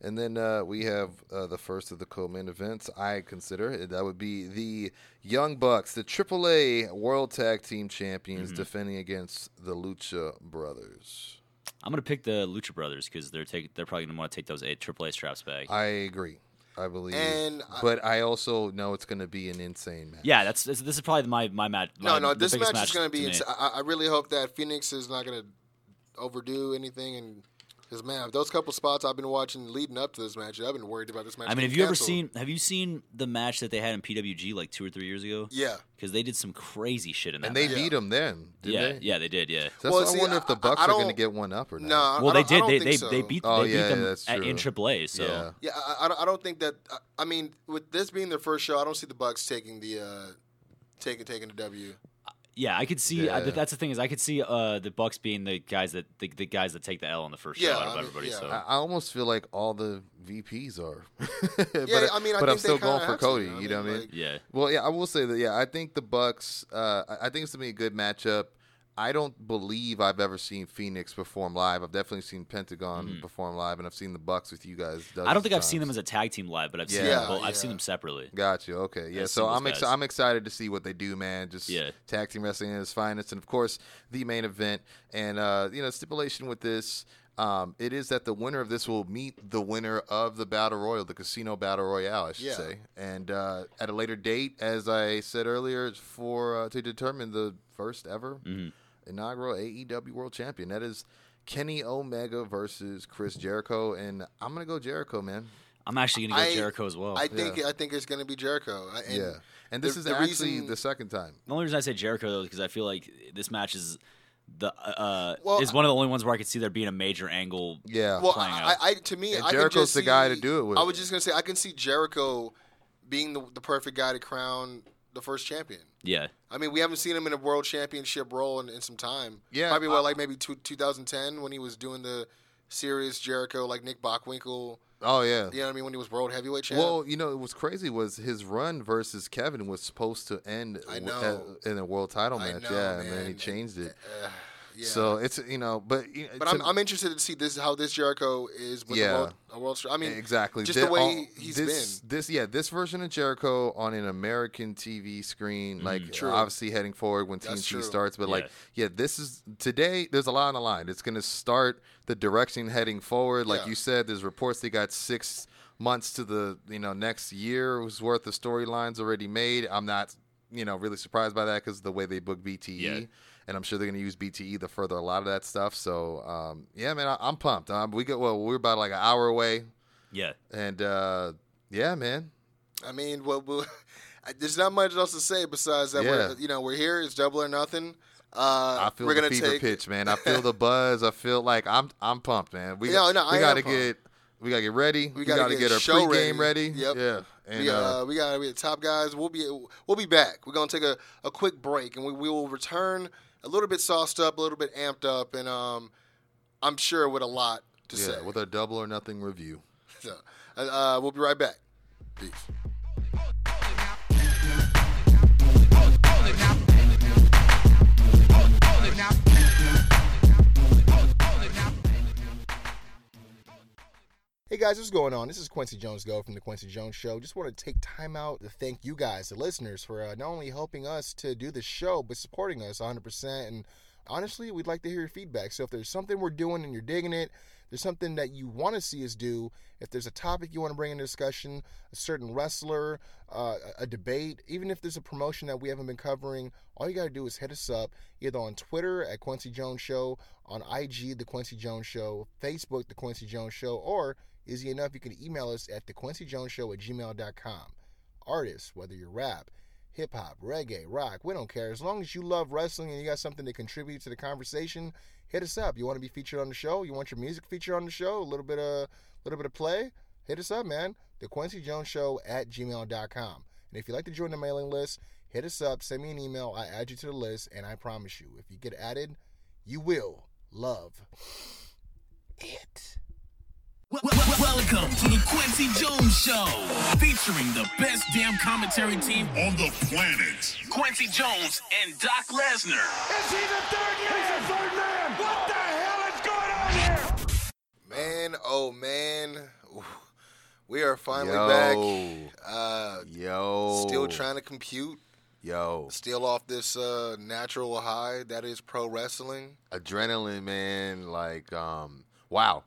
And then uh, we have uh, the first of the co-main events. I consider that would be the Young Bucks, the AAA World Tag Team Champions, Mm-hmm. defending against the Lucha Brothers. I'm going to pick the Lucha Brothers because they're take, they're probably going to want to take those eight AAA straps back. I agree. I believe, And but I also know it's going to be an insane match. yeah, that's this, this is probably my my match. No, my- no, the this biggest match, is going to be. Ins- I, I really hope that Fenix is not going to overdo anything, and because man, those couple spots I've been watching leading up to this match, I've been worried about this match. I mean, have getting you ever seen have you seen the match that they had in PWG like two or three years ago? Yeah. because they did some crazy shit in that. and they match. beat them then, didn't yeah, they? yeah, they did. Yeah. So Well, see, I wonder if the Bucks are going to get one up or not. No, I Well, they don't- I did. don't They think they, so. they beat Oh, they yeah, beat them that's at, in true. AAA. So Yeah. Yeah, I, I, don't- think that. I, I mean, with this being their first show, I don't see the Bucks taking the uh, taking taking the W. yeah, I could see. I, that's the thing is, I could see uh, the Bucks being the guys that the, the guys that take the L on the first Yeah, show out of I mean, everybody. yeah. So I, I almost feel like all the VPs are. but Yeah, I mean, I but think I'm still going for have to, Cody. you know? You know I what I mean, mean? like- yeah, Well, yeah, I will say that. Yeah, I think the Bucks. Uh, I I think it's gonna be a good matchup. I don't believe I've ever seen Fenix perform live. I've definitely seen Pentagon perform live, and I've seen the Bucks with you guys. Mm-hmm. I don't think I've seen them as a tag team live, but I've seen Yeah. them. Both, Yeah, I've seen them separately. times. Got you. Okay. Yeah. As So I'm ex- I'm excited to see what they do, man. Just Yeah. tag team wrestling at its finest, and of course the main event. And uh, you know, stipulation with this. Um, it is that the winner of this will meet the winner of the battle royal, the casino battle royale, I should Yeah. say, and uh, at a later date, as I said earlier, for uh, to determine the first ever Mhm. Inaugural AEW World Champion. That is Kenny Omega versus Chris Jericho, and I'm gonna go Jericho, man. I'm actually gonna go I- Jericho as well. I think Yeah. I think it's going to be Jericho. And yeah, and this the- is the actually reason- the second time. the only reason I say Jericho though is because I feel like this match is the uh Well, is one of the only ones where I could see there being a major angle. Yeah, Well, I, out. I, to me, And I Jericho's just the guy to do it with. I was just gonna say I can see Jericho being the, the perfect guy to crown the first champion. Yeah, I mean, we haven't seen him in a world championship role in, in some time. Yeah, probably I- what, like maybe two, 2010 when he was doing the serious Jericho, like Nick Bockwinkel. oh yeah. You know what I mean? When he was world heavyweight champ. Well, you know, it was crazy was his run versus Kevin was supposed to end I w- know. at- in a world title I match. know, yeah, and man. then he changed it. Uh, yeah. So it's you know, but you know, but I'm, I'm interested to see this how this Jericho is with Yeah. the world, a world. I mean, exactly just Thi- the way all- he's this, This yeah, this version of Jericho on an American TV screen, like Mm-hmm. True. obviously heading forward when That's TNT true. starts, but like Yeah. yeah, this is today. There's a lot on the line. It's going to start the direction heading forward. Like Yeah. you said, there's reports they got six months to the you know next year's worth of storylines already made. I'm not you know really surprised by that because the way they book BTE. Yeah. And I'm sure they're going to use BTE to further a lot of that stuff. So, um, yeah, man, I, I'm pumped. Um, we go well. We're about like an hour away yeah. and uh, yeah, man. I mean, well, well, there's not much else to say besides that Yeah. we're you know we're here. It's double or nothing. Uh, I feel we're the gonna fever take pitch, man. I feel the buzz. I feel like I'm I'm pumped, man. We No, no, we I gotta am pumped. get we gotta get ready. We, gotta gotta, get get, our show pregame ready. ready. Yep. Yeah, and we, uh, uh, we got we the top guys. We'll be we'll be back. We're gonna take a, a quick break and we, we will return a little bit sauced up, a little bit amped up, and um, I'm sure with a lot to yeah, say. with a double or nothing review. So, uh, uh, we'll be right back. Peace. Hey guys, what's going on? This is Kwency Jones Go from the Kwency Jones Show. Just want to take time out to thank you guys, the listeners, for uh, not only helping us to do the show, but supporting us 100%. And honestly, we'd like to hear your feedback. So if there's something we're doing and you're digging it, there's something that you want to see us do, if there's a topic you want to bring into discussion, a certain wrestler, uh, a debate, even if there's a promotion that we haven't been covering, all you got to do is hit us up either on Twitter at Kwency Jones Show, on IG, The Kwency Jones Show, Facebook, The Kwency Jones Show, or easy enough, you can email us at thequincyjoneshow at gmail.com. Artists, whether you're rap, hip hop, reggae, rock, we don't care. As long as you love wrestling and you got something to contribute to the conversation, hit us up. You want to be featured on the show? You want your music featured on the show? A little bit of little bit of play? Hit us up, man. The Kwency Jones Show at gmail.com. And if you'd like to join the mailing list, hit us up, send me an email, I add you to the list, and I promise you, if you get added, you will love it. Wel- wel- Welcome to the Kwency Jones Show, featuring the best damn commentary team on the planet. Kwency Jones and Doc Lesnar. Is he the third man? He's the third man. What the hell is going on here? Man, oh man, we are finally Yo. back. Uh, Yo, still trying to compute, Yo, still off this uh, natural high that is pro wrestling. adrenaline, man. Like, um, wow.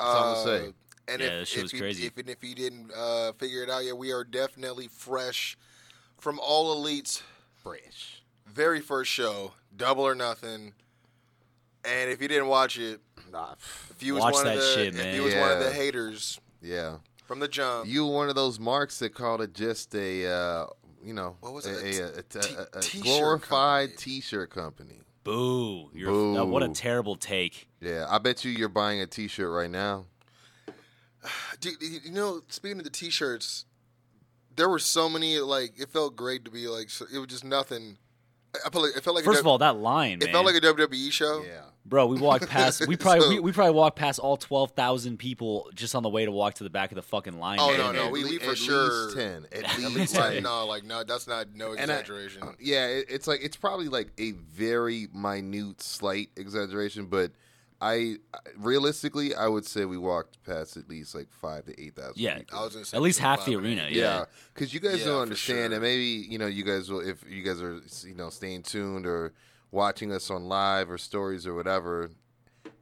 That's all I'm Uh, say. And Yeah, if, that shit if, was you, crazy. if, if you didn't uh, figure it out yet, we are definitely fresh from All Elite's Fresh. very first show, Double or Nothing. And if you didn't watch it, Nah, if you was Watch one of the shit, if you was one of the haters yeah. from the jump, You were one of those marks that called it just a, uh, you know, What was a, it? a, a- a- T- a- a t-shirt glorified company. T-shirt company. Boo! You're, uh, what a terrible take. Yeah, I bet you you're buying a T-shirt right now. Dude, you you know, speaking of the t-shirts, there were so many. Like, it felt great to be like. so- It was just nothing. I felt like it felt like First a, of all, that line, it man. felt like a WWE show. Yeah. Bro, we walked past. We probably So- we, we probably walked past all twelve thousand people just on the way to walk to the back of the fucking line. Oh, man. no, no, At we- le- we for at sure- least ten. At At least least, like, no, like no, that's not no And I- exaggeration. uh, yeah, it, it's like it's probably like a very minute, slight exaggeration, but I realistically, I would say we walked past at least like five to eight thousand. Yeah, people. I was gonna say at least half the arena. minutes. Yeah, Yeah, because you guys Yeah, don't understand, sure. and maybe you know you guys will if you guys are you know staying tuned or watching us on live or stories or whatever.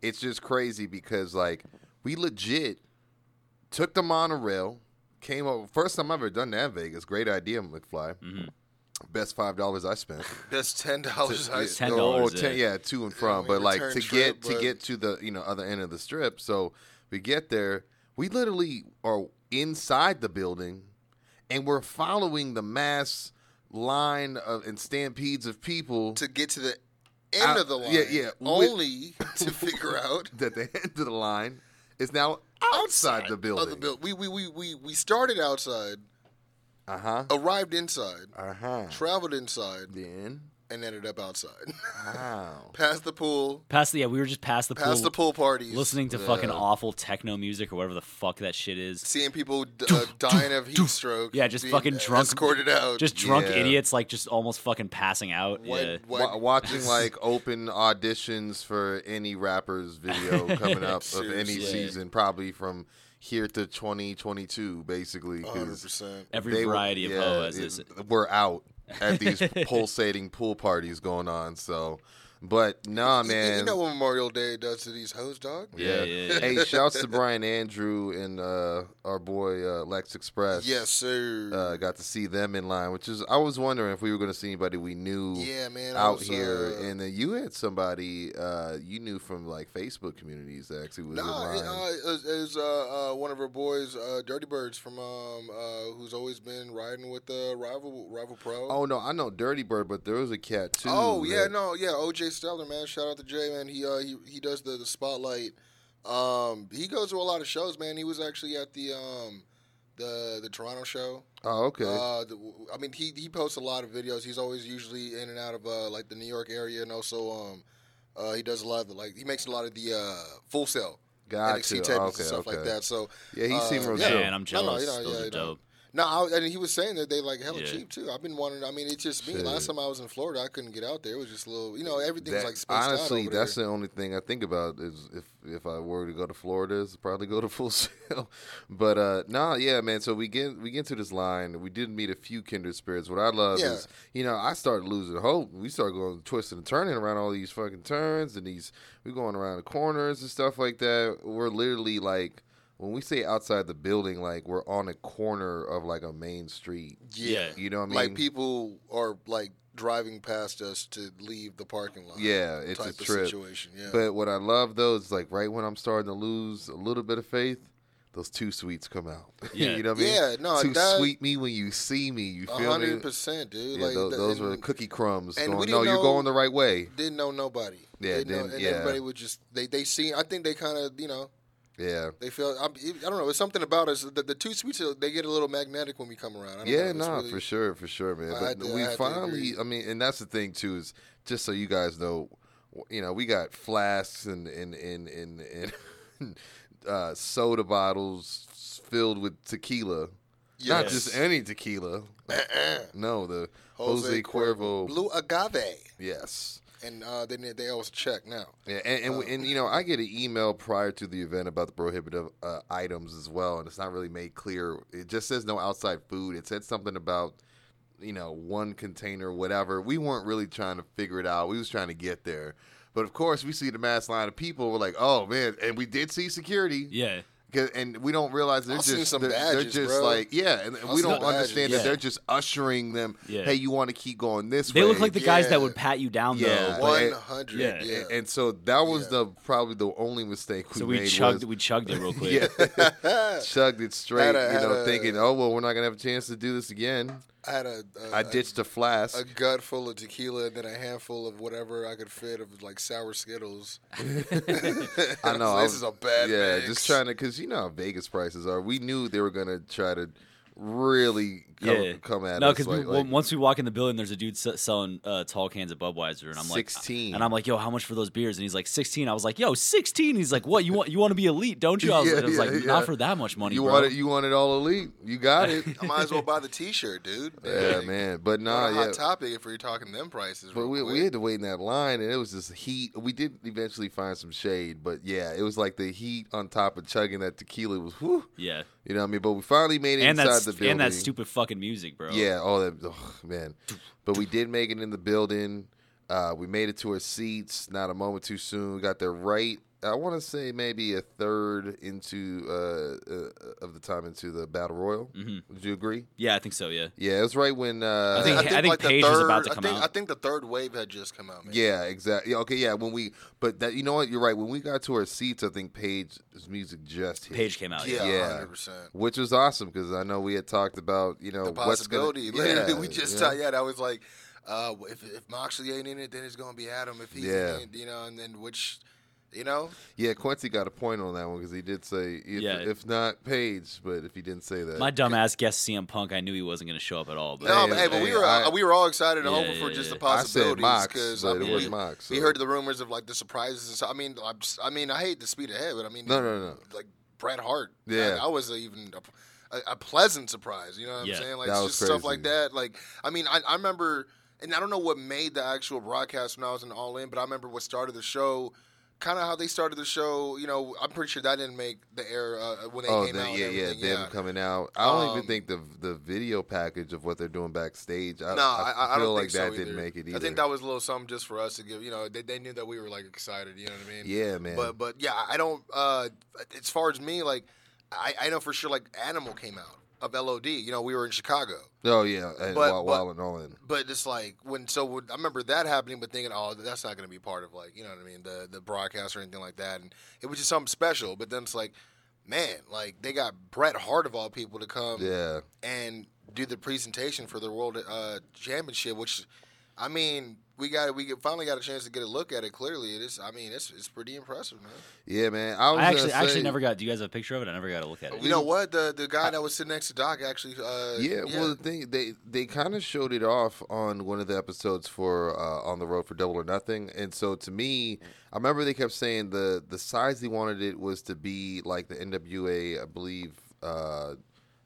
It's just crazy because like we legit took the monorail, came up first time I've ever done that in Vegas. Great idea, McFly. Mhm. Best five dollars I spent. Best ten dollars. I Yeah, Ten or- dollars, or ten, yeah. yeah, to and from. we but like to trip, get to get to the you know other end of the strip. So we get there, we literally are inside the building, and we're following the mass line of and stampedes of people to get to the end Out- of the line. yeah, yeah, with- Only to figure out that the end of the line is now outside, the building. of the building. We, we we we we started outside, Uh huh. arrived inside, Uh huh. traveled inside, Then and ended up outside. wow. past the pool, Past the yeah, we were just past the past pool, Past the pool parties, listening to fucking awful techno music or whatever the fuck that shit is. seeing people d- uh, dying of heat stroke. Yeah, just being fucking drunk- escorted out. Just drunk Yeah. idiots, like just almost fucking passing out. What- yeah. what- Wa- watching like open auditions for any rapper's video coming up of any Seriously. season, probably from here to 2022, basically. 100%. Every they were- variety of yeah, hoe has. We're out at these pulsating pool parties going on. So, but nah, You- man. You know what Memorial Day does to these hoes, dog? Yeah, yeah, yeah. hey, shouts to Brian Andrew and uh, our boy uh, Lex Express. Yes, sir. Uh, got to see them in line, which is I was wondering if we were going to see anybody we knew yeah, man. Out was, here, uh, and then you had somebody uh, you knew from like Facebook communities that actually was in Nah, line. it, uh, is, is uh, uh, one of our boys, uh, Dirty Birds, from um, uh, who's always been riding with the rival rival pro. oh no, I know Dirty Bird, but there was a cat too. Oh, yeah, no, yeah, OJ Stellar, man. Shout out to Jay, man. He uh, he he does the the spotlight. Um, he goes to a lot of shows, man. He was actually at the um, the the Toronto show. Oh, okay. Uh, the, I mean, he he posts a lot of videos. He's always usually in and out of uh, like the New York area, and also um, uh, he does a lot of the, like he makes a lot of the uh, Full Sail Gotcha. NXT tapings Okay, and stuff like that. So yeah, he uh, seemed real yeah. chill. Man, I'm No, no, jealous. you know, Those yeah, are you know. Dope. No, I, and he was saying that they like hella Yeah. cheap too. I've been wanting. I mean, it's just me. Shit. Last time I was in Florida, I couldn't get out there. It was just a little, you know, everything was like spaced out honestly, over that's there. the only thing I think about is if if I were to go to Florida, is probably go to Full Sail. But uh nah, yeah, man. So we get we get to this line. We did meet a few kindred spirits. What I love Yeah. is, you know, I started losing hope. We started going twisting and turning around all these fucking turns and these we going around the corners and stuff like that. We're literally like. When we say outside the building, like we're on a corner of like a main street. yeah. You know what I mean? Like people are like driving past us to leave the parking lot. Yeah, it's type a of trip. situation. Yeah. But what I love though is like right when I'm starting to lose a little bit of faith, those two sweets come out. Yeah. you know what I mean? Yeah, no, Two that- sweet me when you see me. You A feel hundred me? percent, dude. Yeah, like tho- th- those and were cookie crumbs. and Going, we no, didn't you're know- going the right way. Didn't know nobody. Yeah, Didn't know, and yeah. everybody would just they they see. I think they kind of you know Yeah. they feel. I, I don't know. It's something about us. The, the two sweets uh, they get a little magnetic when we come around. I don't Yeah, no, nah, really- for sure, for sure, man. I But to- we I finally. I mean, and that's the thing too is just so you guys know, you know, we got flasks and and and and, and uh, soda bottles filled with tequila. Not just any tequila. No, the Jose, Cuervo. Blue agave, Yes. And uh, they need- they always check now. Yeah, and, and, and you know, I get an email prior to the event about the prohibitive uh, items as well, and it's not really made clear. It just says no outside food. It said something about you know one container, whatever. We weren't really trying to figure it out. We was trying to get there, but of course, we see the mass line of people. We're like, oh man, and we did see security. Yeah. 'Cause- And we don't realize they're I've just some they're, they're just bro. like yeah, and we don't badges, understand yeah. that they're just ushering them. Yeah. Hey, you want to keep going this They way? They look like the guys that would pat you down Yeah. though. but- hundred. yeah, Yeah. And, and so that was Yeah. the probably the only mistake we made. so we made. chugged was, we chugged it real quick. yeah, chugged it straight. Had a- you know, a- thinking, oh well, we're not gonna have a chance to do this again. I had a, a I ditched a flask. a gut full of tequila and then a handful of whatever I could fit of like sour Skittles. I know. So I this was- is a bad Yeah, mix. just trying to, because you know how Vegas prices are. We knew they were gonna try to really come, Yeah. come at No, us. because like, like, once we walk in the building, there's a dude s- selling uh, tall cans of Budweiser, and I'm like, 16. and I'm like, yo, how much for those beers? And he's like, 16. I was like, yo, 16. He's like, what? You want you want to be elite, don't you? I was, Yeah, I was yeah, like, yeah. not for that much money, you bro. want it, you want it all elite. You got it. I might as well buy the T-shirt, dude. yeah, Like, man. But Not nah, a hot yeah. topic if we're talking them prices. But we, quick. we had to wait in that line, and it was just heat. We did eventually find some shade, but yeah, it was like the heat on top of chugging that tequila was whew. yeah, You know what I mean? But we finally made it and inside that's the building. and that stupid fucking music, bro. Yeah, oh, that, oh man. But we did make it in the building. Uh, we made it to our seats. Not a moment too soon. We got there right I want to say maybe a third into uh, uh, of the time into the battle royal. Mhm. Would you agree? Yeah, I think so. Yeah. Yeah, it was right when. Uh, I think- I think the Page was about to I think, out. I think the third wave had just come out. Man. Yeah, exactly. Okay, yeah. When we, but that you know what, you're right. When we got to our seats, I think Page's music just hit. Page came out. yeah, Yeah. Yeah. hundred percent. which was awesome because I know we had talked about you know The what's gonna- possibility. Yeah, we just yeah. thought, yeah, that was like, uh, if if Moxley ain't in it, then it's gonna be Adam. If he's Yeah. in it, you know, and then which, you know, Yeah, Kwency got a point on that one because he did say if, Yeah. if not Page, but if he didn't say that, My dumbass guessed CM Punk. I knew he wasn't going to show up at all. But no, Hey, but, hey, but we were I- we were all excited and Yeah, hoping for yeah, just yeah. the I said possibilities Mox, because but I it mean, was we, Mox. we heard the rumors of like the surprises. And so, I mean, I'm, just- I mean, I hate to speed ahead, but I mean, No, no, no. like Bret Hart. Yeah. that, that was even a, a, a pleasant surprise. You know what Yeah. I'm saying? Like That it's was just stuff like that. Like I mean, I, I remember, and I don't know what made the actual broadcast when I was in All In, but I remember what started the show. Kind of how they started the show, you know. I'm pretty sure that didn't make the air uh, when they Oh, came the, out. yeah, yeah, them coming out. I don't even Um, think the the video package of what they're doing backstage. I, No, I, I, I feel don't like think so that either. didn't make it either. I think that was a little something just for us to give. You know, they, they knew that we were like excited. You know what I mean? yeah, man. But but yeah, I don't. Uh, as far as me, like I, I know for sure, like Animal came out of LOD. You know, we were in Chicago, oh yeah, and but- while, but- while and all in. but it's like when so when, I remember that happening, but thinking, oh, that's not going to be part of like you know what I mean, the the broadcast or anything like that, and it was just something special. But then it's like, man, like they got Bret Hart of all people to come Yeah, and do the presentation for the world uh, championship, which I mean, we got we finally got a chance to get a look at it. Clearly, it is. I mean, it's it's pretty impressive, man. yeah, man. I was I actually, gonna actually never got. Do you guys have a picture of it? I never got to look at it. You know what? The the guy that was sitting next to Doc actually. Uh, Yeah, well, the thing they they kind of showed it off on one of the episodes for uh, on the road for Double or Nothing, and so to me, I remember they kept saying the the size they wanted it was to be like the NWA, I believe. Uh,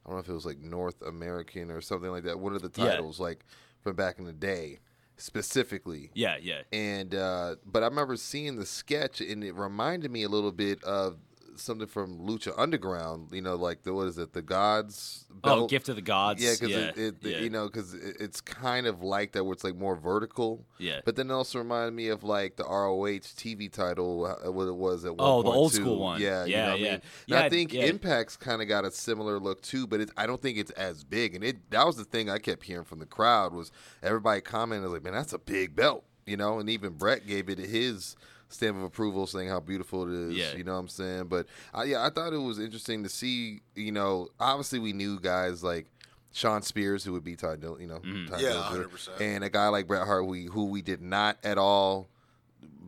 I don't know if it was like North American or something like that. One of the Yeah. titles, like from back in the day, specifically. Yeah, yeah. And uh, but I remember seeing the sketch, and it reminded me a little bit of something from Lucha Underground. You know, like the what is it, the Gods? Oh, belt? Gift of the Gods. Yeah, because yeah, it, it yeah. you know, because it, it's kind of like that, where it's like more vertical. Yeah. But then it also reminded me of like the ROH TV title, uh, what it was at one Oh, the old too. school one. Yeah, you Yeah, know what I mean? Yeah, I think yeah. Impact's kind of got a similar look too, but it, I don't think it's as big. And it that was the thing I kept hearing from the crowd was everybody commenting like, "Man, that's a big belt," you know. And even Bret gave it his stamp of approval, saying how beautiful it is. Yeah. You know what I'm saying? But I, yeah, I thought it was interesting to see. You know, obviously we knew guys like. Shawn Spears, who would be Ty Dillon, you know. Tye Yeah, Dillinger, 100%. and a guy like Bret Hart, we, who we did not at all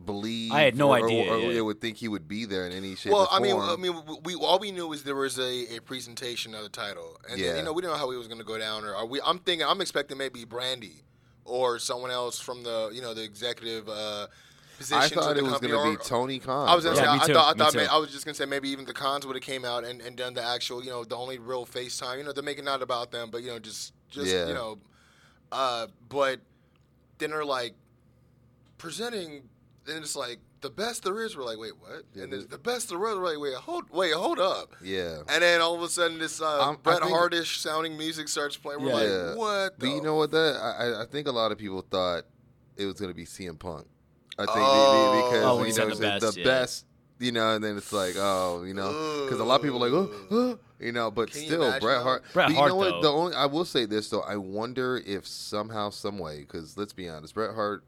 believe. I had no or, idea, Or, or yeah. would think he would be there in any shape. Well, or I mean. I mean, we all we knew was there was a, a presentation of the title, and then, Yeah. you know we didn't know how he was going to go down. Or are we? I'm thinking, I'm expecting maybe Brandi or someone else from the you know the executive uh, positions. I of thought the it was going to be Tony Khan. I was gonna bro. Yeah, say, I, thought, I thought, may- I was just gonna say maybe even the Khans would have came out and, and done the actual, you know, the only real FaceTime. You know, they're making not about them, but you know, just, just Yeah. you know, uh, but then they're like presenting, and it's like the best there is. We're like, wait, what? And then the best there is. We're like, wait, hold, wait, hold up. yeah. And then all of a sudden, this uh, I Bret think- Hartish sounding music starts playing. We're Yeah. like, Yeah. what? But you know what? That I, I- I think a lot of people thought it was going to be CM Punk. I think Oh. because Oh, you know said it's the the best, best, you know, and then it's like, oh, you know, because a lot of people are like, oh, oh, you know, but Can still, Bret? Hart. Bret but you Hart, know what? The only I will say this though, I wonder if somehow, some way, because let's be honest, Bret Hart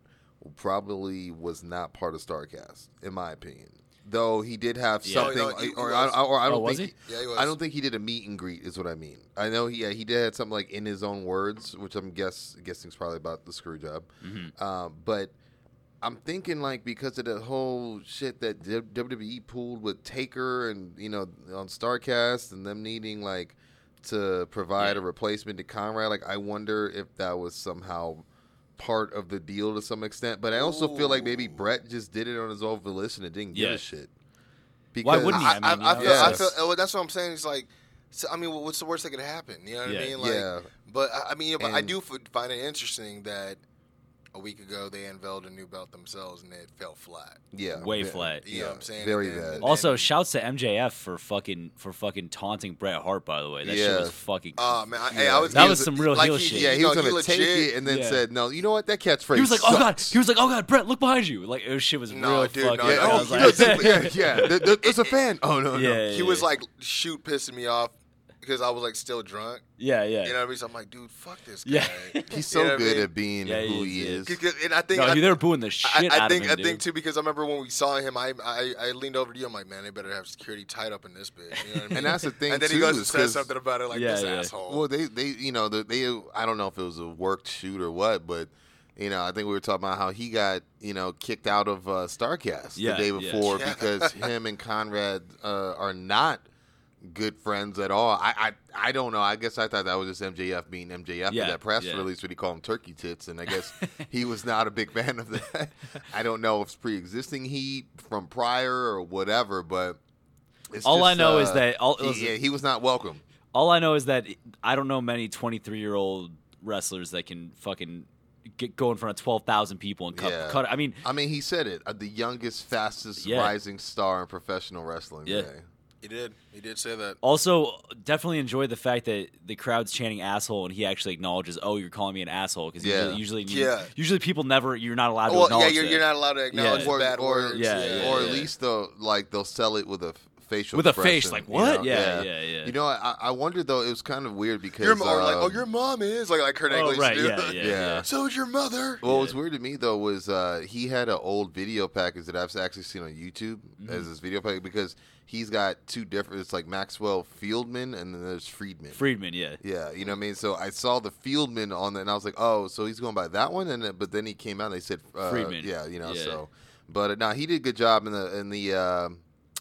probably was not part of Starcast, in my opinion. Though he did have Yeah. something, Oh, no, he- he or, was. I, or I Oh, don't was think he? Yeah, he was. I don't think he did a meet and greet. Is what I mean. I know he yeah, he did have something like in his own words, which I'm guess guessing is probably about the screw job. Mm-hmm. Um, but I'm thinking like because of the whole shit that WWE pulled with Taker and you know on Starcast and them needing like to provide Yeah. a replacement to Conrad. Like I wonder if that was somehow part of the deal to some extent. But I also feel like maybe Bret just did it on his own volition and didn't give a shit. Why wouldn't he? I, I mean, I, I feel, I feel, oh, that's what I'm saying. It's like, so, I mean, what's the worst that could happen? You know what Yeah. I mean? Like, Yeah. But I I mean, but I do find it interesting that a week ago they unveiled a new belt themselves and it fell flat. Yeah, Way ve- flat. You know what I'm saying? very And then- bad. and Also, then- shouts to MJF for fucking for fucking taunting Bret Hart. By the way, that shit was fucking. Oh man, I, hey, I was That he was some real like, heel he- shit. Yeah, he you was know, gonna legit- take it and then Yeah. said, "No, you know what? That catchphrase." he was like, "Oh god!" He was like, "Oh god, Bret, look behind you!" Like it shit was No, real dude, fucking. Oh, no, Yeah, no, I oh, was he like- was, yeah, yeah. There, there- there's a fan. Oh no, no. He was like shoot pissing me off because I was like still drunk. yeah, yeah. You know what I mean? So I'm like, dude, fuck this guy. Yeah. He's You so know what I good mean? at being Yeah, he who is, he yeah. is. 'Cause- And I think no, I, they were booing the shit I out think of him, I dude. think too because I remember when we saw him, I, I I leaned over to you. I'm like, man, they better have security tied up in this bitch. You know what I mean? And that's the thing, And then he too, goes and is says 'cause- something about it like Yeah, this yeah. asshole. Well, they, they, you know, the, they. I don't know if it was a worked shoot or what, but you know, I think we were talking about how he got, you know, kicked out of uh, Starcast Yeah, the day before Yeah. because him and Conrad uh, are not good friends at all. I, I, I don't know. I guess I thought that was just MJF being MJF Yeah, in that press yeah. release when he called him turkey tits, and I guess he was not a big fan of that. I don't know if it's pre-existing heat from prior or whatever, but. It's All I know uh, is that all- he, yeah, he was not welcome. All I know is that I don't know many 23 year old wrestlers that can fucking get go in front of 12,000 people and cut. Yeah. cut I mean, I mean, he said it. Uh, the youngest, fastest Yeah. rising star in professional wrestling Yeah. today. He did. He did say that. also definitely enjoyed the fact that the crowd's chanting asshole and he actually acknowledges, "Oh, you're calling me an asshole" because Yeah. usually, usually, Yeah. usually people never you're not allowed to Well, yeah, acknowledge you're, you're not allowed to acknowledge Yeah. bad or, words. Yeah, yeah, or yeah. at least they'll like they'll sell it with a facial With a face, expression, like, you what? know? Yeah, yeah, yeah. You know, I, I wonder though. It was kind of weird because Your mom, or like, um, oh, your mom is like like Kurt Oh, Angle right, yeah, yeah, Yeah. yeah. So is your mother. Well, Yeah. what's weird to me though was uh, he had an old video package that I've actually seen on YouTube Mm-hmm. as his video package because he's got two different. It's like Maxwell Fieldman and then there's Friedman. Friedman, yeah. Yeah, you know what I mean. So I saw the Fieldman on that, and I was like, "Oh, so he's going by that one." And then- but then he came out, and they said, uh, Friedman. Yeah, you know. Yeah. So, but uh, no, he did a good job in the in the uh,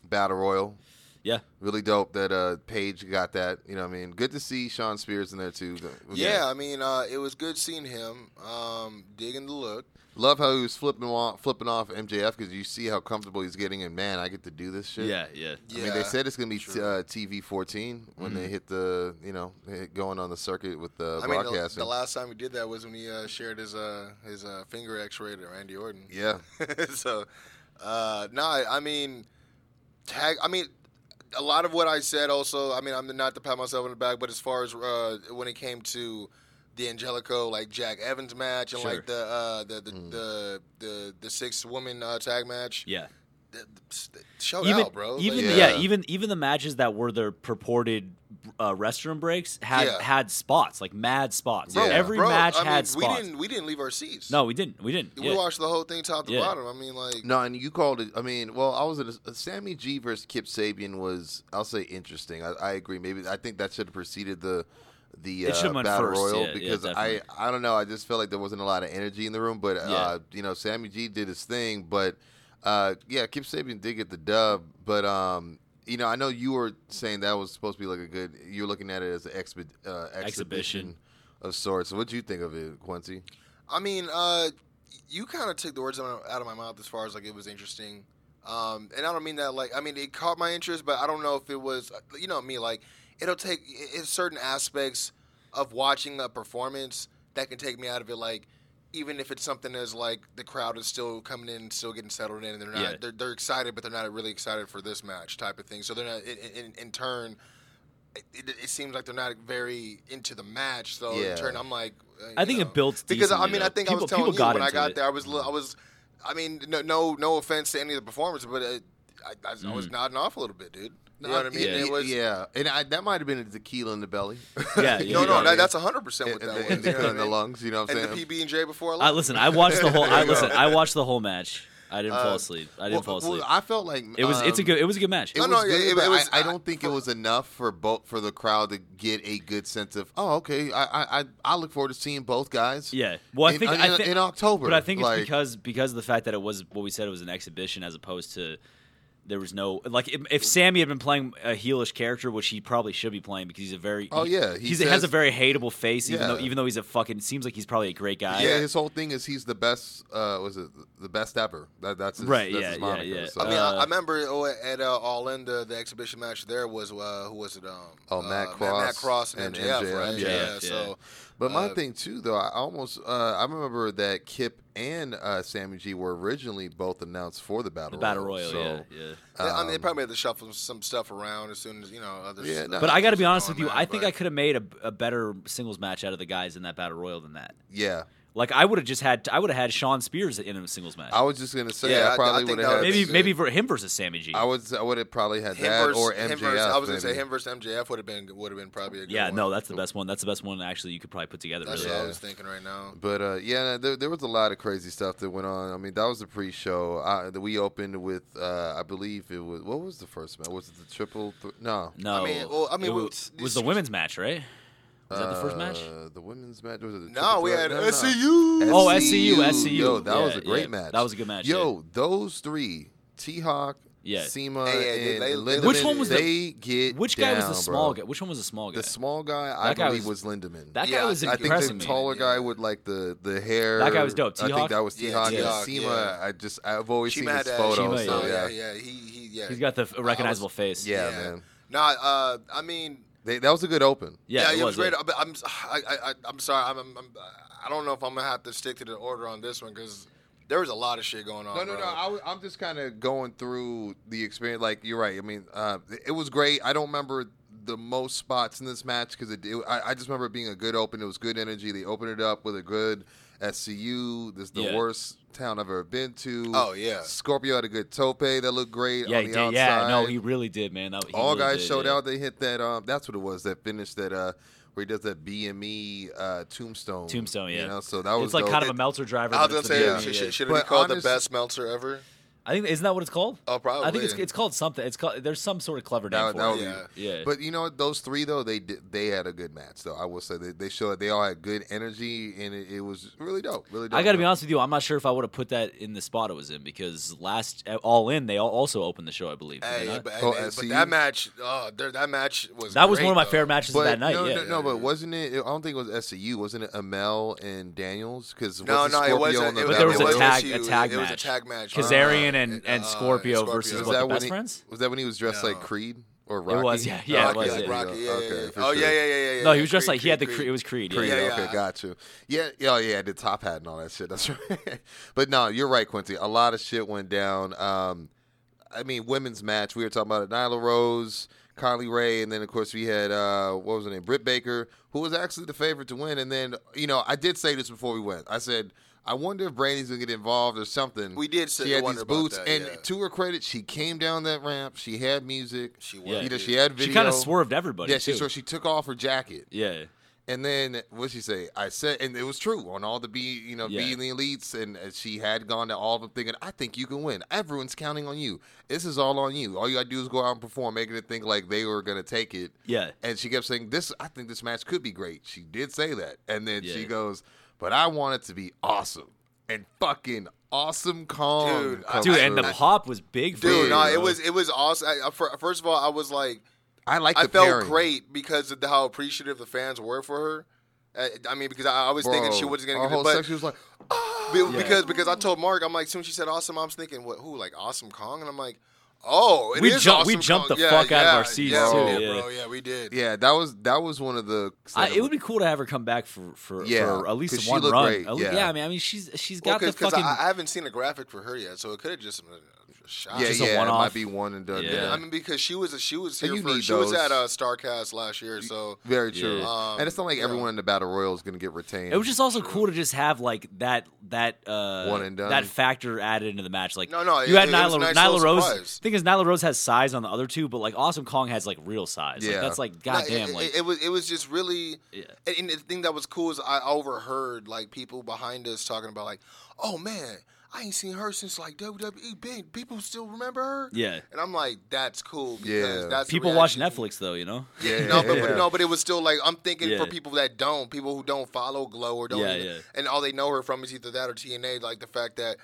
battle royal. Yeah. Really dope that uh, Page got that. You know what I mean. Good to see Shawn Spears in there too. Yeah, I mean, uh, it was good seeing him um, digging the look. Love how he was flipping off, flipping off MJF because you see how comfortable he's getting, and man, I get to do this shit. Yeah, yeah. I mean, they said it's gonna be t- uh, TV 14 when Mm-hmm. they hit the, you know, hit going on the circuit with the I mean, the, broadcasting. the last time we did that was when he uh, shared his uh, his uh, finger X-ray to Randy Orton. yeah, so, uh, no, I, I mean, tag. I mean, a lot of what I said. Also, I mean, I'm not to pat myself on the back, but as far as uh, when it came to the Angelico like Jack Evans match and Sure. like the uh, the the, Mm. the the the six woman uh, tag match, Yeah. th- th- show even out, bro. even Like, yeah. Yeah. even even the matches that were the purported uh, restroom breaks had Yeah. had spots like mad spots. Bro, Every bro, match I mean, had we didn't we didn't leave our seats. no, we didn't. We didn't. we Yeah. watched the whole thing top to Yeah. bottom. I mean, like, No, and you called it. I mean, well, I was at a, Sammy G versus Kip Sabian was, I'll say, interesting. I, I agree. Maybe I think that should have preceded the the It should've uh, battle first, royal yeah, yeah, because I. I don't know. I just felt like there wasn't a lot of energy in the room. But Yeah. uh, you know, Sammy G did his thing. But uh, yeah, Kip Sabian did get the dub. But um, you know, I know you were saying that was supposed to be like a good. You're looking at it as an expi- uh, exhibition, Exhibition. of sorts. So what do you think of it, Kwency? I mean, uh, you kind of took the words out of out of my mouth as far as like it was interesting. Um, and I don't mean that like I mean it caught my interest, but I don't know if it was you know me like it'll take it's certain aspects of watching a performance that can take me out of it. Like even if it's something as like the crowd is still coming in, still getting settled in, and they're not Yeah. they're, they're excited, but they're not really excited for this match type of thing. So they're not in, in, in turn. It, it, it seems like they're not very into the match. So Yeah. in turn, I'm like, uh, I think know. it builds because I mean I think People- I was telling you when I got it. there I was I was I mean no no, no offense to any of the performers but it, I, I, I Mm. was nodding off a little bit dude you know what I mean Yeah, it was yeah, and I, that might have been a tequila in the belly. Yeah, yeah, no know no what I that, that's hundred percent what and, that and, was and you know liquor what in the lungs. You know what I'm and saying? the PB and J before I I listen. I watched the whole. I There listen. I watched the whole match. I didn't fall Uh, asleep. I didn't well, fall well, asleep. I felt like it was. it's a um, good. It was a good match. It No, was no, good, it- it was- I, I I- don't think it was enough for both for the crowd to get a good sense of. Oh, okay. I I I, I look forward to seeing both guys. Yeah. Well, I in, think in, I think in October. But I think it's like, because because of the fact that it was what we said it was an exhibition as opposed to there was no like if, if Sammy had been playing a heelish character, which he probably should be playing because he's a very Oh, he- yeah, he he's, has a very hateable face even Yeah. though even though he's a fucking seems like he's probably a great guy. yeah, his whole thing is he's the best. Uh, was it the best ever? That, that's his, Right, That's yeah, his yeah, moniker, yeah. So. I mean, I, Uh, I remember oh, at uh, All In the, the exhibition match there was uh, who was it? Um, Oh, Matt uh, Cross Matt Cross and, and MJF, MJF, right? yeah. Yeah. Yeah. So, But my uh, thing too, though, I almost uh, I remember that Kip and uh, Sammy G were originally both announced for the battle The battle royal. royal, so, yeah, yeah. Yeah, I mean, they um, probably had to shuffle some stuff around as soon as you know others. Yeah, no, But I got to be honest with you. there, I think but- I could have made a, a better singles match out of the guys in that battle royal than that. Yeah, Like I would have just had I would have had Shawn Spears in a singles match. I was just gonna say Yeah, I- I I probably think would that have would had maybe good. maybe for him versus Sammy G. I would I would have probably had Him that versus, or him MJF. versus, I was gonna say maybe. him versus MJF would have been would have been probably a good yeah, one. no, that's the best one. That's the best one actually you could probably put together. that's really. what I Yeah. was thinking right now. But uh, yeah, there, there was a lot of crazy stuff that went on. I mean, that was the pre-show. Uh, that we opened with, uh, I believe it was. What was the first match? Was it the triple? Th- no, No, I mean, well, I mean, it we- was, was the women's match, right? Was that the first match? Uh, the women's match was it? the No, we had No, no. SCU. Oh, SCU, SCU. Yo, that Yeah, was a great yeah, match. that was a good match, Yo, those three, T Hawk, Yeah. CIMA, Hey, hey, and they- they- Lindaman, Which one was the- they get Which guy was down, the small bro. guy? Which one was the small guy? The small guy, I That guy believe, was- was, Lindaman. that Yeah, guy was I I think impressing the me. taller Yeah. guy with like the the hair. That guy was dope. I T-Hawk? I think that was Yeah, T Hawk. T-Hawk, CIMA, yeah. I just I've always CIMA seen his that. photos. CIMA, so yeah, yeah, yeah, He, he, yeah. He's got the f- recognizable face. Yeah, man. Nah, uh, I mean, They, that was a good open. Yeah, yeah, it was. great. yeah. But I'm, I, I, I'm sorry. I'm, I'm, I'm, I don't know if I'm gonna have to stick to the order on this one because there was a lot of shit going on. No, no, bro. no. I, was- I'm just kind of going through the experience. Like you're right. I mean, uh, it was great. I don't remember the most spots in this match because it, it- I, I just remember it being a good open. It was good energy. They opened it up with a good SCU. This is the Yeah. worst town I've ever been to. Oh, yeah. Scorpio had a good tope that looked great. Yeah, on the did. Yeah, outside. no, he really did, man. That, All really guys did, showed yeah. out. They hit that. Um, that's what it was. That finish that. Uh, where he does that BME uh, tombstone. Tombstone, yeah. You know, so that was It's like dope. kind of a Meltzer driver. I was but gonna it's say, yeah. should, BME, should, should it be called honest- the best Meltzer ever? I think isn't that what it's called? Oh, probably. I think it's it's called something. It's called. There's some sort of clever name That, for that it. would Yeah. be, Yeah. But you know what? Those three though, they did, they had a good match. Though I will say they, they showed they all had good energy, and it, it was really dope. Really dope. I got to be honest with you. I'm not sure if I would have put that in the spot it was in because last All In they all also opened the show. I believe. did they Hey, not? but, Oh, hey, but SCU? that match, oh, there, that match was. that was great, one of my though. favorite matches But of that night. no, yeah. no, no, but wasn't it? I don't think it was SCU. Wasn't it Amel and Daniels? Because No, no, it wasn't. It, But there was a tag- a tag It was a match. tag match. Kazarian and, and uh, Scorpio, Scorpio. versus Was what that the when best he, friends. Was that when he was dressed like Creed or Rocky? was, yeah, yeah, Rocky, it was, like yeah. Rocky, yeah, Okay, yeah. for Oh sure. yeah, yeah, yeah, yeah. No, he was dressed Creed, like he had the Creed, Creed. It was Creed. Yeah. Creed, Yeah, okay, yeah. got you. Yeah, yeah, oh, yeah, the top hat and all that shit. That's right. but no, you're right, Kwency. A lot of shit went down. Um, I mean, women's match. We were talking about it. Nyla Rose, Kylie Rae, and then of course we had uh, what was her name, Britt Baker, who was actually the favorite to win. And then you know, I did say this before we went. I said. I wonder if Brandi's gonna get involved or something. We did say- She had these boots, that, and yeah. to her credit, she came down that ramp. She had music. She Yeah. was. You know, she had video. She kind of swerved everybody. Yeah, she too. so she took off her jacket. Yeah. And then what she say? I said, and it was true on all the B, you know, Yeah. B and the elites, and she had gone to all of them thinking, I think you can win. Everyone's counting on you. This is all on you. All you gotta do is go out and perform, making it think like they were gonna take it. Yeah. And she kept saying, "This, I think this match could be great." She did say that, and then she goes, "But I want it to be awesome and fucking awesome." Kong, Dude, I- Dude, and the pop was big for Dude, her, no, it was it was awesome. I, I- first of all, I was like, I like. I felt pairing. great because of the, how appreciative the fans were for her. Uh, I mean, because I, I was thinking she wasn't going to whole get it, but she was like, Be- because because I told Mark, I'm like, soon as she said awesome, I'm thinking, what? Who like Awesome Kong? And I'm like, oh, it We is jump- we jumped Kong. the Yeah, fuck out of our seats, yeah, too, we did, yeah. bro. Yeah, we did. yeah, that was that was one of the. I, it would be cool to have her come back for for, Yeah, for at least one looked run. great, At yeah. I mean, I mean, she's she's Well, got the because fucking. I, I haven't seen a graphic for her yet, so it could have just been a shot. Yeah, Just a yeah, it one-off. might be one and done. Yeah. Yeah, I mean, because she was she was And here you for need she was those. at uh, Starcast last year, so very true. Yeah. and it's not like Um, everyone in the battle royal is going to get retained. it was just also cool to just have like that that uh One and done. that factor added into the match. Like No, no, you it- had it was Nyla, a nice Nyla little Rose. surprise. Thing is, Nyla Rose has size on the other two, but like Awesome Kong has like real size. Like, Yeah. that's like No, goddamn. it, like it, it was it was just really. Yeah. And, and the thing that was cool is I overheard like people behind us talking about like, oh man, I ain't seen her since like WWE. Big people still remember her. yeah. And I'm like, that's cool because Yeah. that's People watch Netflix though, you know. yeah, No, but, yeah. but no, but it was still like I'm thinking Yeah. for people that don't, people who don't follow Glow or don't, Yeah, even- yeah. and all they know her from is either that or TNA. Like the fact that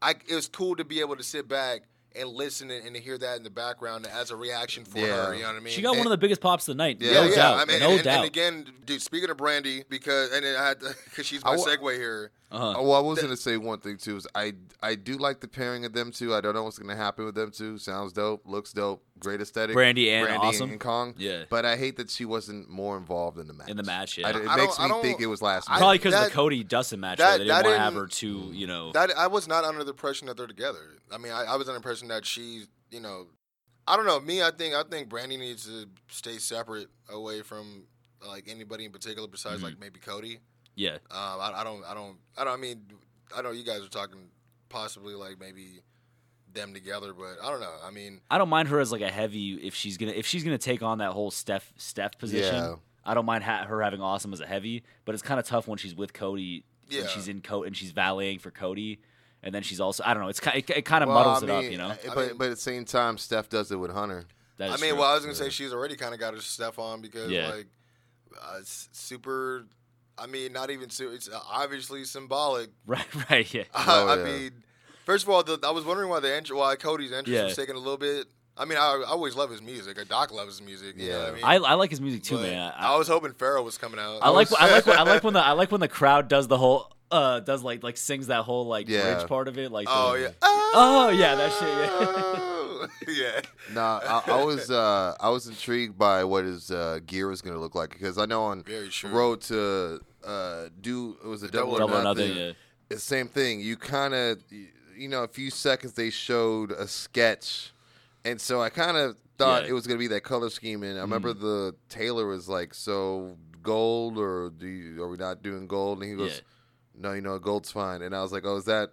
I, it was cool to be able to sit back and listen and, and to hear that in the background as a reaction for Yeah. her. You know what I mean? She got one of the biggest pops of the night. Yeah, no oh, yeah, doubt. I mean, no and, doubt. And again, dude, speaking of Brandi, because and it had to because she's my I segue here. Uh-huh. Oh, well, I was gonna say one thing too. Is I I do like the pairing of them two. I don't know what's gonna happen with them two. Sounds dope, looks dope, great aesthetic. Brandi and Brandi Awesome. and Kong. Yeah. but I hate that she wasn't more involved in the match. In the match, yeah. I- it I makes me think it was last I- minute. Probably because of the Cody Dustin match. that- where they didn't that want to have her didn't- too, you know. That I was not under the impression that they're together. I mean, I, I was under the impression that she, you know, I don't know. Me, I think I think Brandi needs to stay separate away from like anybody in particular besides Mm-hmm. like maybe Cody. Yeah. Um, I, I don't, I don't, I don't. I mean, I know you guys are talking possibly like maybe them together, but I don't know. I mean, I don't mind her as like a heavy if she's gonna if she's gonna take on that whole Steph Steph position. Yeah. I don't mind ha- her having awesome as a heavy, but it's kind of tough when she's with Cody Yeah. and she's in coat and she's valeting for Cody, and then she's also I don't know. It's kind it, it kind of Well, muddles I it up, you know. I- I but mean- but at the same time, Steph does it with Hunter. That I mean, true. well, I was gonna say she's already kind of got her stuff on because Yeah. like uh, it's super. I mean, not even su- it's obviously symbolic. right, right, yeah. Oh, I yeah. mean, first of all, the, I was wondering why the entry, why Cody's entrance Yeah. was taking a little bit. I mean, I, I always love his music. Doc loves his music. You know what I Yeah. mean? I, I like his music too, But man. I, was hoping Pharaoh was coming out. I like I like I like when the I like when the crowd does the whole uh does like like sings that whole like Yeah. bridge part of it like Oh the- yeah. Oh, yeah, that shit, yeah. Yeah. Nah, I, I was uh, I was intrigued by what his uh, gear was going to look like because I know on road to uh, do it was a double, Double or nothing. Nothing, yeah. It's the same thing. You kind of you know a few seconds they showed a sketch, and so I kind of thought Yeah. it was going to be that color scheme. And I remember the tailor was like, "So gold or do you, are we not doing gold?" And he goes. Yeah. No, you know, gold's fine. And I was like, oh, is that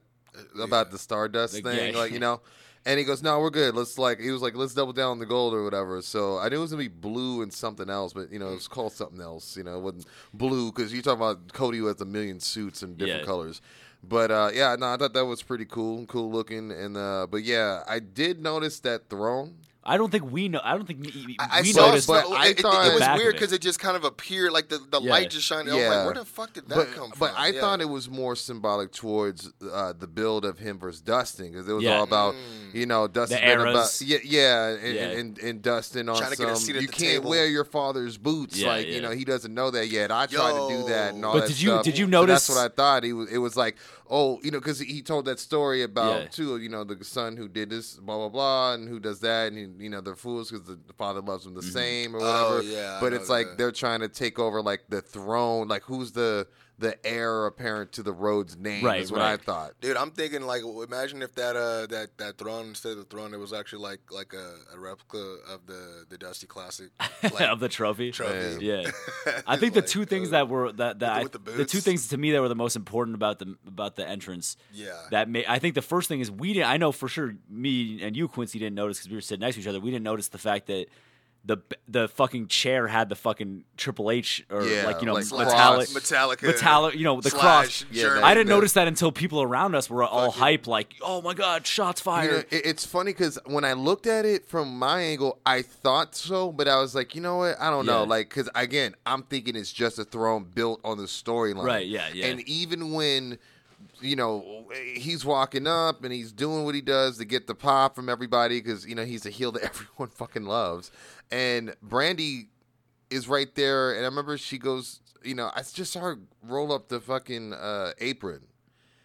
about the Stardust Like, thing? Like, you know? And he goes, no, we're good. Let's like, he was like, let's double down on the gold or whatever. So I knew it was gonna be blue and something else, but you know, it was called something else. You know, it wasn't blue because you talking about Cody who has a million suits and different Yeah. colors. But uh, yeah, no, I thought that was pretty cool, cool looking. And uh, but yeah, I did notice that throne. I don't think we know. I don't think we, I, I saw, noticed. but but I it, it- thought- it was weird because it just kind of appeared like the, the Yeah. light just shined. I was Yeah. like, where the fuck did that but, come from? But I Yeah. thought it was more symbolic towards uh, the build of him versus Dustin because it was Yeah. all about Mm. you know Dustin The been about yeah yeah and, Yeah. And, and Dustin on Trying to get a some seat at you the can't table. wear your father's boots Yeah, like yeah. you know he doesn't know that yet. I tried to do that and all But that did you- stuff. did you So notice- that's what I thought. He was it was like oh you know because he told that story about Yeah. too you know the son who did this blah blah blah and who does that and you know they're fools because the, the father loves them the Mm-hmm. same or Oh, whatever. yeah, but know it's like that. they're trying to take over like the throne. Like who's the the heir apparent to the Rhodes name? Right, is what I thought. Dude, I'm thinking like, imagine if that uh that that throne instead of the throne, it was actually like like a, a replica of the the Dusty Classic like, of the trophy. trophy. Yeah, I think the Like, two things uh, that were that that with the- I- with the, the two things to me that were the most important about the about the entrance. Yeah. That may, I think the first thing is we didn't. I know for sure me and you Kwency didn't notice because we were sitting next to each other. We didn't notice the fact that. The, the fucking chair had the fucking Triple H or Yeah, like you know like metallic cross. Metallica, metallic you know the slash cross. Yeah, I didn't the- notice that until people around us were all Fucking- hype like oh my god shots You fired. know, it, it's funny because when I looked at it from my angle, I thought so, but I was like, you know what? I don't know. Like, because again, I'm thinking it's just a throne built on the storyline. Right, yeah, yeah. And even when, you know, he's walking up and he's doing what he does to get the pop from everybody because, you know, he's a heel that everyone fucking loves. And Brandi is right there. And I remember she goes, you know, I just saw her roll up the fucking uh, apron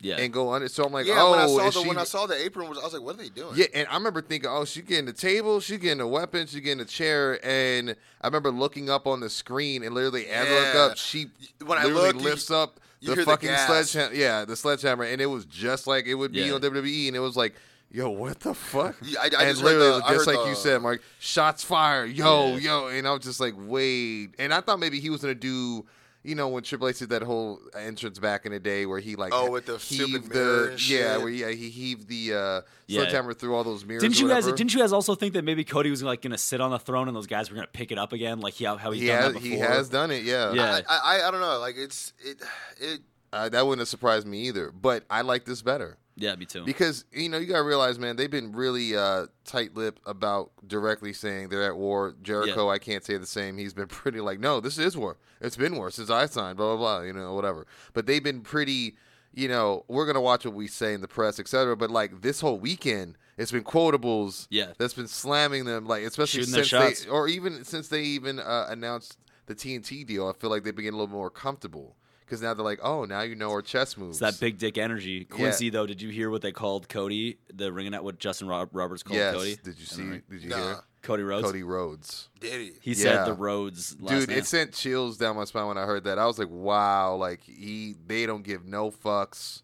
yeah, and go under. So I'm like, yeah, oh, when I saw the she- when I saw the apron, was I was like, what are they doing? yeah, and I remember thinking, oh, she getting a table, she getting a weapon, she getting a chair, and I remember looking up on the screen, and literally as I look up, she When I look, looked, you- lifts up you the the fucking gas. sledgehammer, yeah, the sledgehammer, and it was just like it would be Yeah. on WWE, and it was like. Yo, what the fuck? Yeah, I- I and just literally, the- just like you said, Mark, shots fired. Yo, Yeah. yo, and I was just like, wait. And I thought maybe he was gonna do, you know, when Triple H did that whole entrance back in the day where he like, Oh, with the heaved stupid the, mirror yeah, shit. where he, he heaved the uh, Yeah. sledgehammer through all those mirrors. Didn't you guys? Didn't you guys also think that maybe Cody was like going to sit on the throne and those guys were going to pick it up again, like he, how he's he done has, that before? he has done it. Yeah, Yeah. I, I I don't know. Like it's it it. Uh, that wouldn't have surprised me either. But I like this better Yeah, me too. because you know you gotta realize, man, they've been really uh, tight-lipped about directly saying they're at war. Jericho, I can't say the same. He's been pretty like, no, this is war. It's been war since I signed. Blah blah blah. You know, whatever. But they've been pretty. You know, we're gonna watch what we say in the press, etc. But like this whole weekend, it's been quotables. Yeah. that's been slamming them. Like especially Shooting since they, or even since they even uh, announced the TNT deal. I feel like they've been getting a little more comfortable because now they're like, oh, now you know our chess moves. It's that big dick energy. Kwency, though, did you hear what they called Cody? The ring out what Justin Rob- Roberts called Cody? yes. Cody? Did you see? Did you Nah. hear? Cody Rhodes. Cody Rhodes. Did he? He said the Rhodes. Last Dude, name. it sent chills down my spine when I heard that. I was like, wow, like he they don't give no fucks.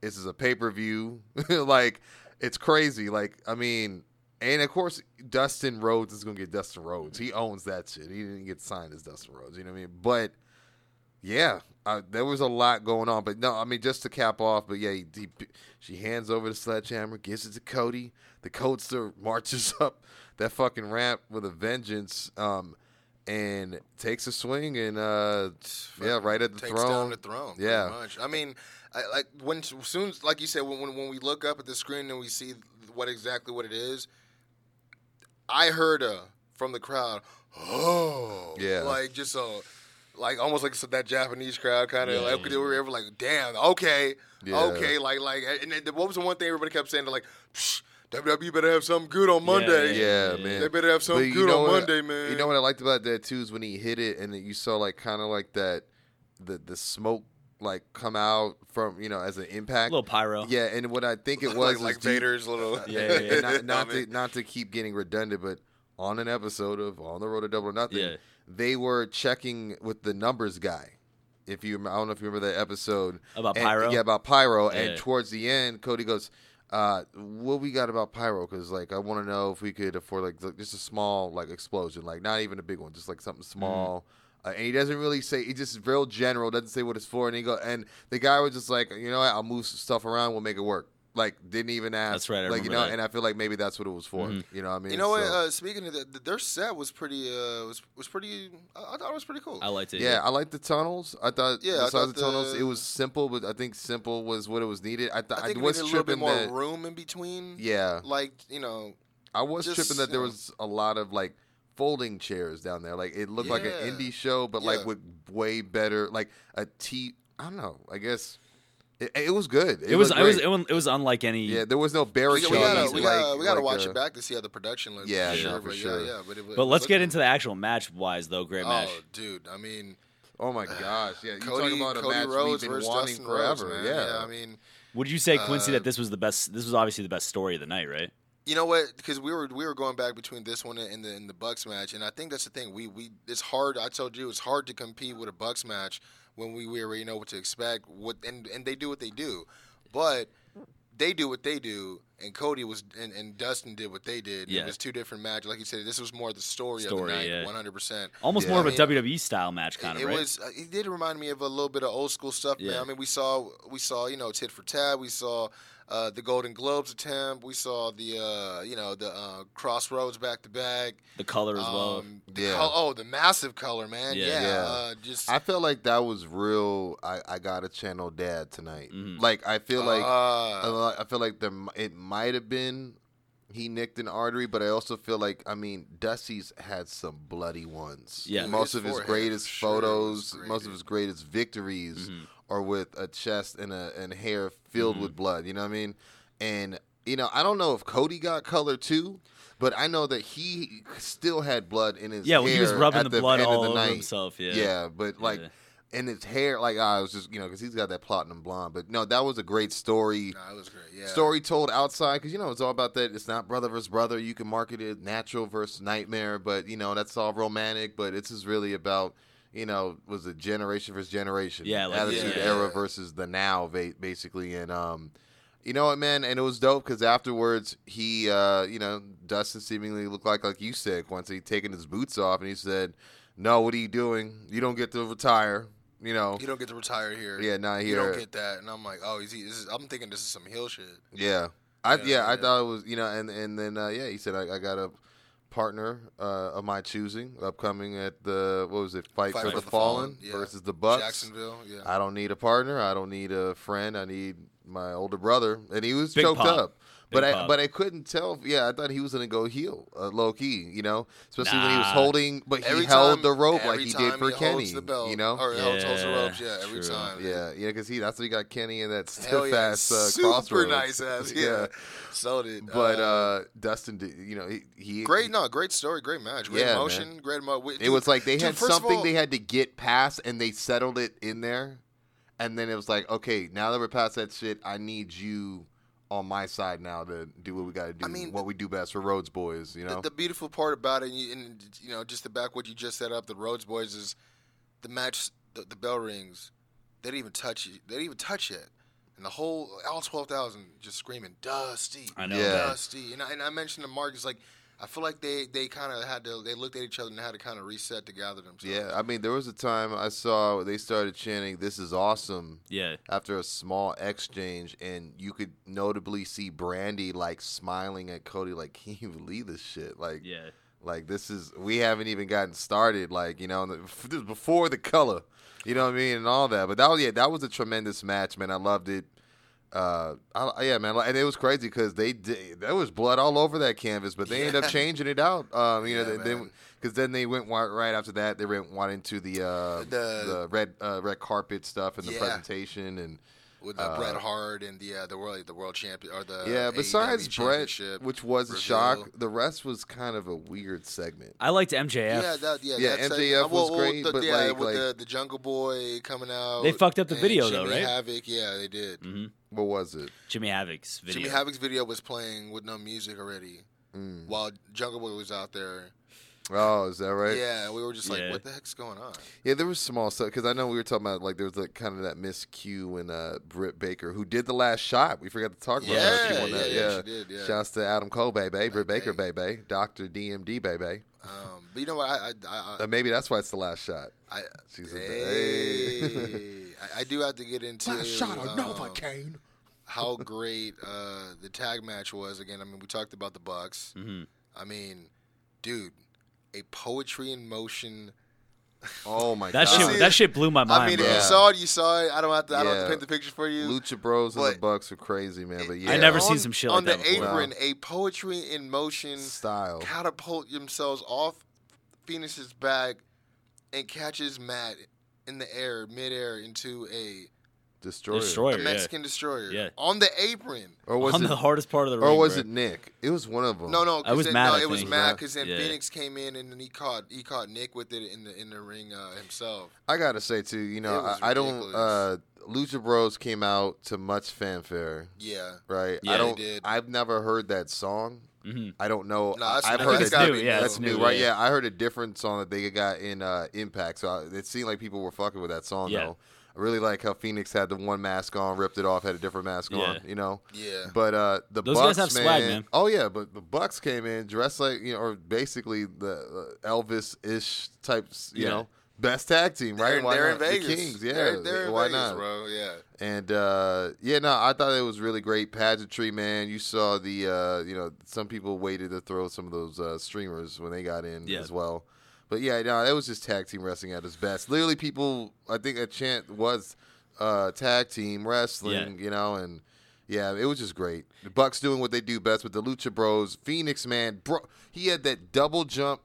This is a pay per view. like, it's crazy. Like, I mean, and of course, Dustin Rhodes is gonna get Dustin Rhodes. He owns that shit. He didn't get signed as Dustin Rhodes. You know what I mean? But yeah, uh, there was a lot going on. But no, I mean, just to cap off. But yeah, he, he, she hands over the sledgehammer, gives it to Cody. The Codester marches up that fucking ramp with a vengeance. Um, and takes a swing and uh yeah right at the Takes throne down the throne. yeah much. I mean, I, like when soon like you said, when, when when we look up at the screen and we see what exactly what it is, I heard uh, from the crowd, oh, Yeah. like just a. Like almost like that Japanese crowd kind of Yeah, like yeah, they were ever like, damn, okay, Yeah. okay, like like, and then what was the one thing everybody kept saying? They're like, Psh, WWE better have something good on Monday. yeah, Yeah, man They better have something good on what- Monday, man. you know what i liked about that too is when he hit it and then you saw like kind of like that the the smoke like come out from you know as an a impact little pyro. yeah and what i think it was like, like is do you- Vader's little. Yeah, yeah, yeah. not, not to not to keep getting redundant, but on an episode of On the Road to Double or Nothing, Yeah. They were checking with the numbers guy. If you, I don't know if you remember that episode About And- Pyro? Yeah, about Pyro. Yeah. And towards the end, Cody goes, uh, "What we got about Pyro? Because like I want to know if we could afford like just a small like explosion, like not even a big one, just like something Mm-hmm. small." Uh, and he doesn't really say. He just real general. Doesn't say what it's for. And he go. And the guy was just like, you know what? I'll move stuff around. We'll make it work. Like didn't even ask. That's right, I like you know. that. And I feel like maybe that's what it was for. Mm-hmm. You know what I mean? You know what? So- Uh, speaking of that, their set was pretty. Uh, was was pretty. I, I thought it was pretty cool. I liked it. yeah, I liked the tunnels. I thought. Yeah, I besides thought the tunnels, the- it was simple, but I think simple was what it was needed. I, th- I think I we was needed a little bit tripping more that. room in between. Yeah, Like you know, I was just, tripping that there was a lot of like folding chairs down there. Like it looked like an indie show, but like with way better, like a T. I don't know. I guess it, it was good. It was. It was. It was. It was unlike any. yeah, there was no we, barricades. we gotta we like- gotta we gotta like, watch uh, it back to see how the production looks. Yeah, for no, sure, for but sure. Yeah, yeah, but, it, But let's get into the actual match wise though. Great match. Oh, dude, I mean, Oh my gosh! Yeah, you Cody, talking about a Cody match Rhodes we've been versus wanting Dustin forever. Rhodes, man. yeah. I mean, Would you say Kwency Uh, that this was the best? This was obviously the best story of the night, right? You know what? Because we were we were going back between this one and the and the Bucks match, and I think that's the thing. We we it's hard. I told you it's hard to compete with a Bucks match when we, we already know what to expect. What and and they do what they do, but they do what they do, and Cody was and, and Dustin did what they did. Yeah. It was two different matches. Like you said, this was more the story, Story, of the night, yeah. one hundred percent. Almost Yeah. more of a I mean, WWE style match, kind it of, right? was. uh, It did remind me of a little bit of old school stuff, man. I mean, we saw we saw you know tit for tat. We saw uh, the Golden Globes attempt. We saw the uh, you know the uh, Cross Rhodes back to back. the color as well. Um, the Yeah. col- oh, the massive color, man. Yeah. Yeah. Yeah. Uh, just I felt like that was real. I, I got to channel dad tonight. Mhm. Like I feel like uh, I I feel like there it might have been he nicked an artery, but I also feel like I mean Dusty's had some bloody ones. Yeah. most His of his greatest sure, photos, most of his greatest victories Mhm. are with a chest and a and hair filled Mm-hmm. with blood. You know what I mean? And you know I don't know if Cody got color too. But I know that he still had blood in his yeah, well, he was rubbing at the, blood end all the over night. himself. Yeah. Yeah, but like Yeah. in his hair, like I was just you know because he's got that platinum blonde. But no, that was a great story. nah, it was great. Yeah. Story told outside because you know it's all about that. It's not brother versus brother. You can market it natural versus nightmare, but you know that's all romantic. But it's just really about you know was it generation versus generation? Yeah, like- attitude yeah. era versus the now, basically. And um, you know what, man? And it was dope because afterwards he, uh, you know, Dustin seemingly looked like like you said once he taken his boots off and he said, "No, what are you doing? You don't get to retire." You know, You don't get to retire here. Yeah, not here. You don't get that, and I'm like, oh, is he? Is, I'm thinking this is some heel shit. Yeah, I yeah, Yeah, I thought it was you know, and and then uh, yeah, he said I, I got a partner uh, of my choosing upcoming at the what was it, Fight, Fight for for the, the Fallen, Fallen, yeah. versus the Bucks. Jacksonville. Yeah. I don't need a partner. I don't need a friend. I need my older brother, and he was Big choked pop. up. But I pop. but I couldn't tell. Yeah, I thought he was gonna go heel, uh, low key. You know, especially when he was Nah. holding, but he Every held time- the rope like every he time did for he Kenny. holds the belt, you know, or holds, holds the Yeah, ropes. Yeah, every true. time. yeah, yeah, because he that's what he got Kenny in that Hell stiff yeah. ass uh, super Cross Rhodes. nice ass. Yeah, so did. But uh, Dustin, did, you know, he, he great, no, great story, great match, great Yeah, emotion, great. Mo- It was like they dude, had first of something all- they had to get past, and they settled it in there. and then it was like, okay, now that we're past that shit, I need you on my side now to do what we got to do. I mean, what we do best for Rhodes boys, you know. The, the beautiful part about it, and you, and you know, just to back what you just set up, the Rhodes Boys is the match, the, the bell rings. They didn't even touch it. They didn't even touch it, and the whole all twelve thousand just screaming Dusty, I know. Yeah. Dusty. And I, and I mentioned to Mark, it's like I feel like they they kind of had to. They looked at each other and had to kind of reset to gather themselves. yeah, I mean, there was a time I saw they started chanting, "This is awesome." Yeah. after a small exchange, and you could notably see Brandi like smiling at Cody, like, "Can you believe this shit?" Like, Yeah. like this is we haven't even gotten started. Like, you know, this before the color, you know what I mean, and all that. But that was yeah, that was a tremendous match, man. I loved it. Uh, I, yeah, man, and it was crazy because they did, there was blood all over that canvas, but they ended up changing it out. Um, you Yeah, know, they, man. because then they went right after that. They went went into the uh, The- the red uh, red carpet stuff and the Yeah. presentation and with uh, Bret Hart and the uh, the world the world champion or the yeah. Besides Bret, championship, which was a shock, the rest was kind of a weird segment. I liked MJF. Yeah, that, yeah, Yeah, that's MJF uh, was great, the, but yeah, like- with like- the, the Jungle Boy coming out, They fucked up the and video, though, right? Jimmy right? Havoc, yeah, they did. hmm What was it? Jimmy Havoc's video. Jimmy Havoc's video was playing with no music already, Mm. while Jungle Boy was out there. Oh, is that right? Yeah, we were just like, Yeah. what the heck's going on? Yeah, there was small stuff because I know we were talking about like there was like kind of that miscue when uh, Britt Baker who did the last shot. We forgot to talk about her. She Yeah, won yeah, that. yeah, she did, yeah. Shouts to Adam Cole, baby, Britt Baker, baby, Doctor DMD, baby. Um, but you know what? I, I, I, Uh, maybe that's why it's the last shot. I, She's a hey, I, I do have to get into um, Kane. how great uh, the tag match was. Again, I mean, we talked about the Bucks. hmm I mean, dude, a poetry in motion. Oh my That god. shit. That shit blew my mind. I mean, bro. if Yeah. you saw it, you saw it. I don't have to. I don't have to paint the picture for you. Lucha Bros and the Bucks are crazy, man. But yeah, I never on, seen some shit like on that the before. apron. A poetry in motion style. catapult themselves off Fenix's back and catches Matt in the air, midair, into a, Destroyer. Destroyer. a yeah. Mexican destroyer Yeah. on the apron. Or was on it? the hardest part of the ring. or was bro. it Nick? It was one of them. No, no, I was then, Matt, No, it was think. Matt because then Yeah. Fenix came in and then he caught he caught Nick with it in the in the ring uh, himself. I gotta say too. You know, I, I don't. ridiculous. Uh, Lucha Bros came out to much fanfare. Yeah, right? Yeah, I they don't. did. I've never heard that song. Mhm. I don't know. No, that's- I've I heard think it. it's new, yeah. That's new, new, right? yeah. Yeah, I heard a different song that they got in uh, Impact. So I- it seemed like people were fucking with that song Yeah. though. I really like how Fenix had the one mask on, ripped it off, had a different mask Yeah. on. You know. yeah. But uh, the Those Bucks, guys have man, swag, man. Oh yeah, but the Bucks came in dressed like you know, or basically the uh, Elvis ish types. You Yeah. know, best tag team, right? They're, Why they're not? in Vegas. The Kings, yeah. they're, they're in why Vegas, not? bro. Yeah, And uh, yeah, no, I thought it was really great pageantry, man. You saw the, uh, you know, some people waited to throw some of those uh, streamers when they got in Yeah. as well. But yeah, no, it was just tag team wrestling at its best. Literally, people, I think a chant was uh, tag team wrestling, you know, and yeah, it was just great. The Bucks doing what they do best with the Lucha Bros. Fenix, man, bro, he had that double jump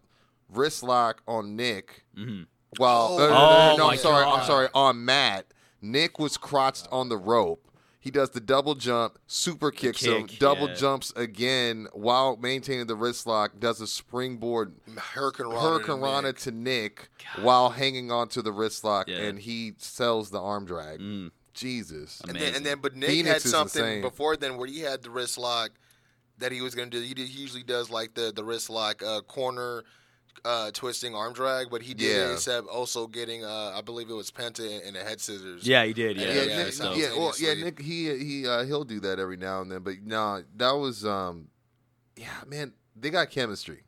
wrist lock on Nick. Mhm. While Oh, no, Oh no, I'm sorry, God. I'm sorry, on Matt. Nick was crotched on the rope. He does the double jump, super kicks him, double yeah. jumps again while maintaining the wrist lock, does a springboard Hurricane Rana. Hurricane to Rana Nick. to Nick while hanging onto the wrist lock, Yeah. and he sells the arm drag. Mm. Jesus. And then, and then, but Nick Fenix had something insane. before then where he had the wrist lock that he was going to do. He, did, he usually does like the the wrist lock uh, corner uh, twisting arm drag, but he did Yeah. it except also getting uh, I believe it was Penta and, and the head scissors. Yeah, he did. Yeah, Yeah, yeah, yeah, Nick, so- yeah, well, yeah. Nick, he he uh, he'll do that every now and then, but no, that was um, yeah, man, they got chemistry.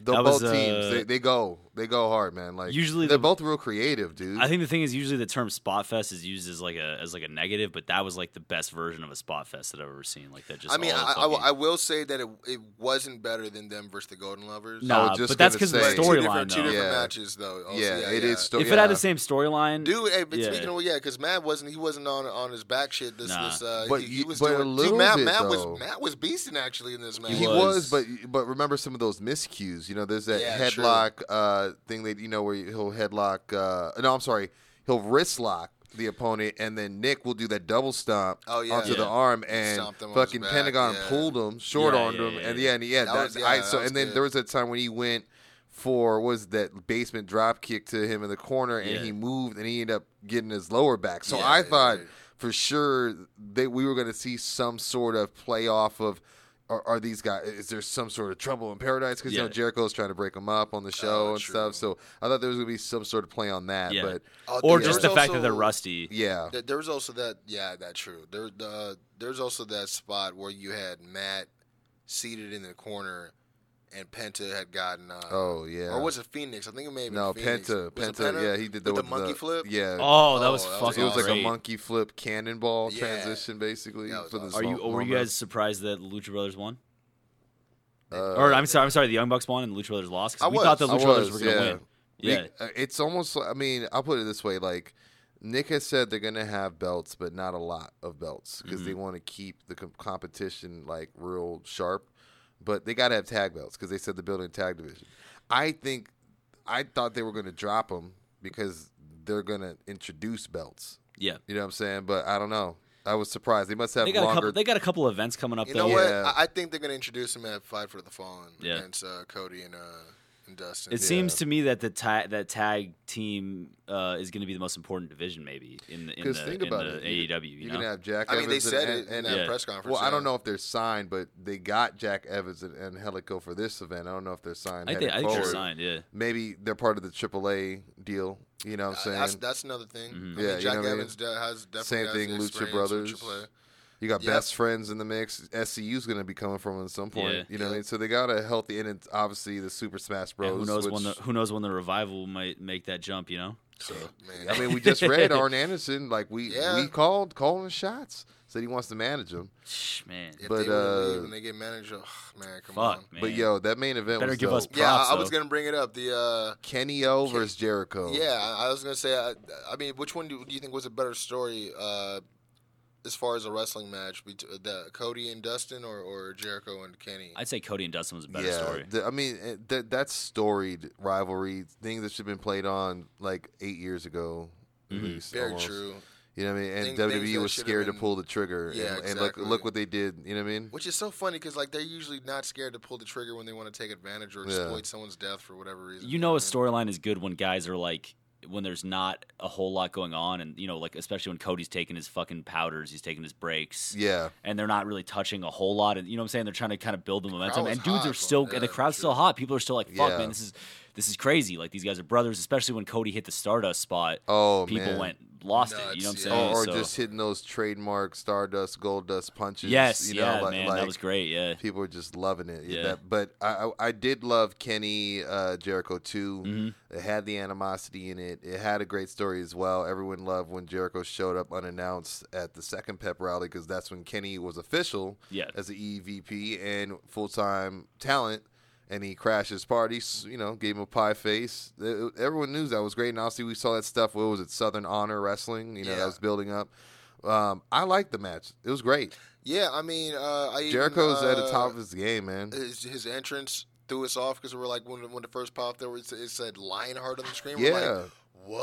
The That both was, teams, uh, they, they go, they go hard, man. Like Usually they're the- both real creative, dude. I think the thing is usually the term spot fest is used as like a as like a negative, but that was like the best version of a spot fest that I've ever seen. Like that just. I mean, I, I, I will say that it, it wasn't better than them versus the Golden Lovers. No, Nah, but that's because of the say- Two storyline different, two different Yeah. matches though. Also, yeah, yeah, it yeah. is. sto- If yeah. it had the same storyline, Dude, hey, but Yeah. speaking of yeah, because Matt wasn't he wasn't on on his back shit. This Nah. this uh, But he, he was but a doing. little dude, Matt, bit, Matt was Matt was beasting actually in this match. He was. was, but but remember some of those miscues. You know, there's that Yeah, true. headlock uh, thing that you know where he'll headlock. Uh, no, I'm sorry, he'll wrist lock the opponent, and then Nick will do that double stomp Oh, yeah. onto the arm, and Stomped him on his fucking Pentagon yeah. pulled him, short Yeah, armed yeah, him, yeah, and yeah. yeah, and yeah, That that's was- yeah, I. that So was and then good. there was a time when he went for was that basement drop kick to him in the corner, and Yeah. he moved and he ended up getting his lower back. So Yeah, I thought yeah. for sure that we were going to see some sort of play off of. Are, are these guys? Is there some sort of trouble in paradise? Because you know Yeah. Jericho's trying to break them up on the show Oh, and true. stuff. So I thought there was going to be some sort of play on that. Yeah. But Oh, or there just was the fact that they're rusty. yeah, There, there was also that. Yeah, that's true. There, uh, there's also that spot where you had Matt seated in the corner, and Penta had gotten. Uh, Oh, yeah. Or was it Fenix? I think it may have been no, Fenix. Penta, Was it Penta, yeah, he did the, with the monkey flip. Yeah, Oh, that was Oh, that was fucking it was like a monkey flip cannonball Yeah. transition, basically. That was for the. Are you? small- Were you guys surprised that the Lucha Brothers won? Uh, or I'm sorry, I'm sorry, the Young Bucks won and the Lucha Brothers lost. 'Cause I we thought the was. Lucha I Brothers were gonna yeah. win. Yeah, uh, it's almost. I mean, I'll put it this way: like Nick has said, they're gonna have belts, but not a lot of belts because Mm-hmm. they want to keep the com- competition like real sharp. But they got to have tag belts because they said they're building tag division. I think, I thought they were gonna drop them because they're gonna introduce belts. yeah. You know what I'm saying? But I don't know. I was surprised. They must have They got a longer. couple. They got a couple events coming up You though. know what? I, I think they're going to introduce him at Fight for the Fallen Yeah. against uh, Cody and, uh, and Dustin. It seems to me that the ta- that tag team uh, is going to be the most important division, maybe in the in the, think in about the it, AEW. You You're know, gonna have Jack. I mean, they Evans said and, it and, in and Yeah. press conference. Well, I don't know if they're signed, but they got Jack Evans and, and Angelico for this event. I don't know if they're signed. I think I think they're signed. Yeah, Maybe they're part of the AAA deal. You know what I'm Uh, saying? That's that's another thing. Mm-hmm. I Yeah, mean, you Jack know what I mean? Evans has definitely Same has thing, the Lucha experience Brothers. You got Yep. best friends in the mix. SCU's going to be coming from at some point. Yeah. You know Yeah. So they got a healthy, and it's obviously the Super Smash Yeah, Bros. who knows which, when the who knows when the revival might make that jump? You know. So, man, I mean, we just read Arn Anderson. Like we Yeah. we called calling shots. Said he wants to manage them. Shh, man. if but, they uh, leave and they get managed, oh, man, come Fuck, on. man. But yo, that main event Better was give dope. us Yeah, props, I was gonna bring it up. The uh, Kenny O versus Jericho. yeah, I I was gonna say. I, I mean, which one do, do you think was a better story uh, as far as a wrestling match? between The Cody and Dustin, or, or Jericho and Kenny? I'd say Cody and Dustin was a better yeah, story. the- I mean, it- that that's storied rivalry, things that should have been played on like eight years ago. At mm-hmm. least, Very almost. true. You know what I mean? And Things- things WWE that was should have scared to pull the trigger. Yeah, and, and look, exactly. look what they did. You know what I mean? Which is so funny because like they're usually not scared to pull the trigger when they want to take advantage or Yeah. exploit someone's death for whatever reason. you know, a what I storyline is good when guys are like when there's not a whole lot going on, and you know, like especially when Cody's taking his fucking powders, he's taking his breaks. Yeah. and they're not really touching a whole lot. And you know what I'm saying? They're trying to kind of build the momentum. And dudes hot, are still, and the crowd's still hot. People are still like, "Fuck, Yeah. man, this is this is crazy." Like these guys are brothers, especially when Cody hit the Stardust spot. Oh people man. went lost it. You know what I'm Nuts, saying? or, or So- just hitting those trademark Stardust, Goldust punches. yes, you know, yeah, like, man, like, that was great. Yeah, People were just loving it. Yeah. That, but I, I I did love Kenny uh, Jericho too. Mm-hmm. It had the animosity in it. It had a great story as well. Everyone loved when Jericho showed up unannounced at the second pep rally because that's when Kenny was official Yeah. as the EVP and full time talent. And he crashed his party, you know, gave him a pie face. Everyone knew that was great. And obviously, we saw that stuff. What was it? Southern Honor Wrestling, you know, Yeah. that was building up. Um, I liked the match. It was great. Yeah, I mean, uh, I even, Jericho's at the uh, top of his game, man. his, his entrance threw us off because we were like when when the first popped there was it said Lionheart on the screen. We're Yeah. like,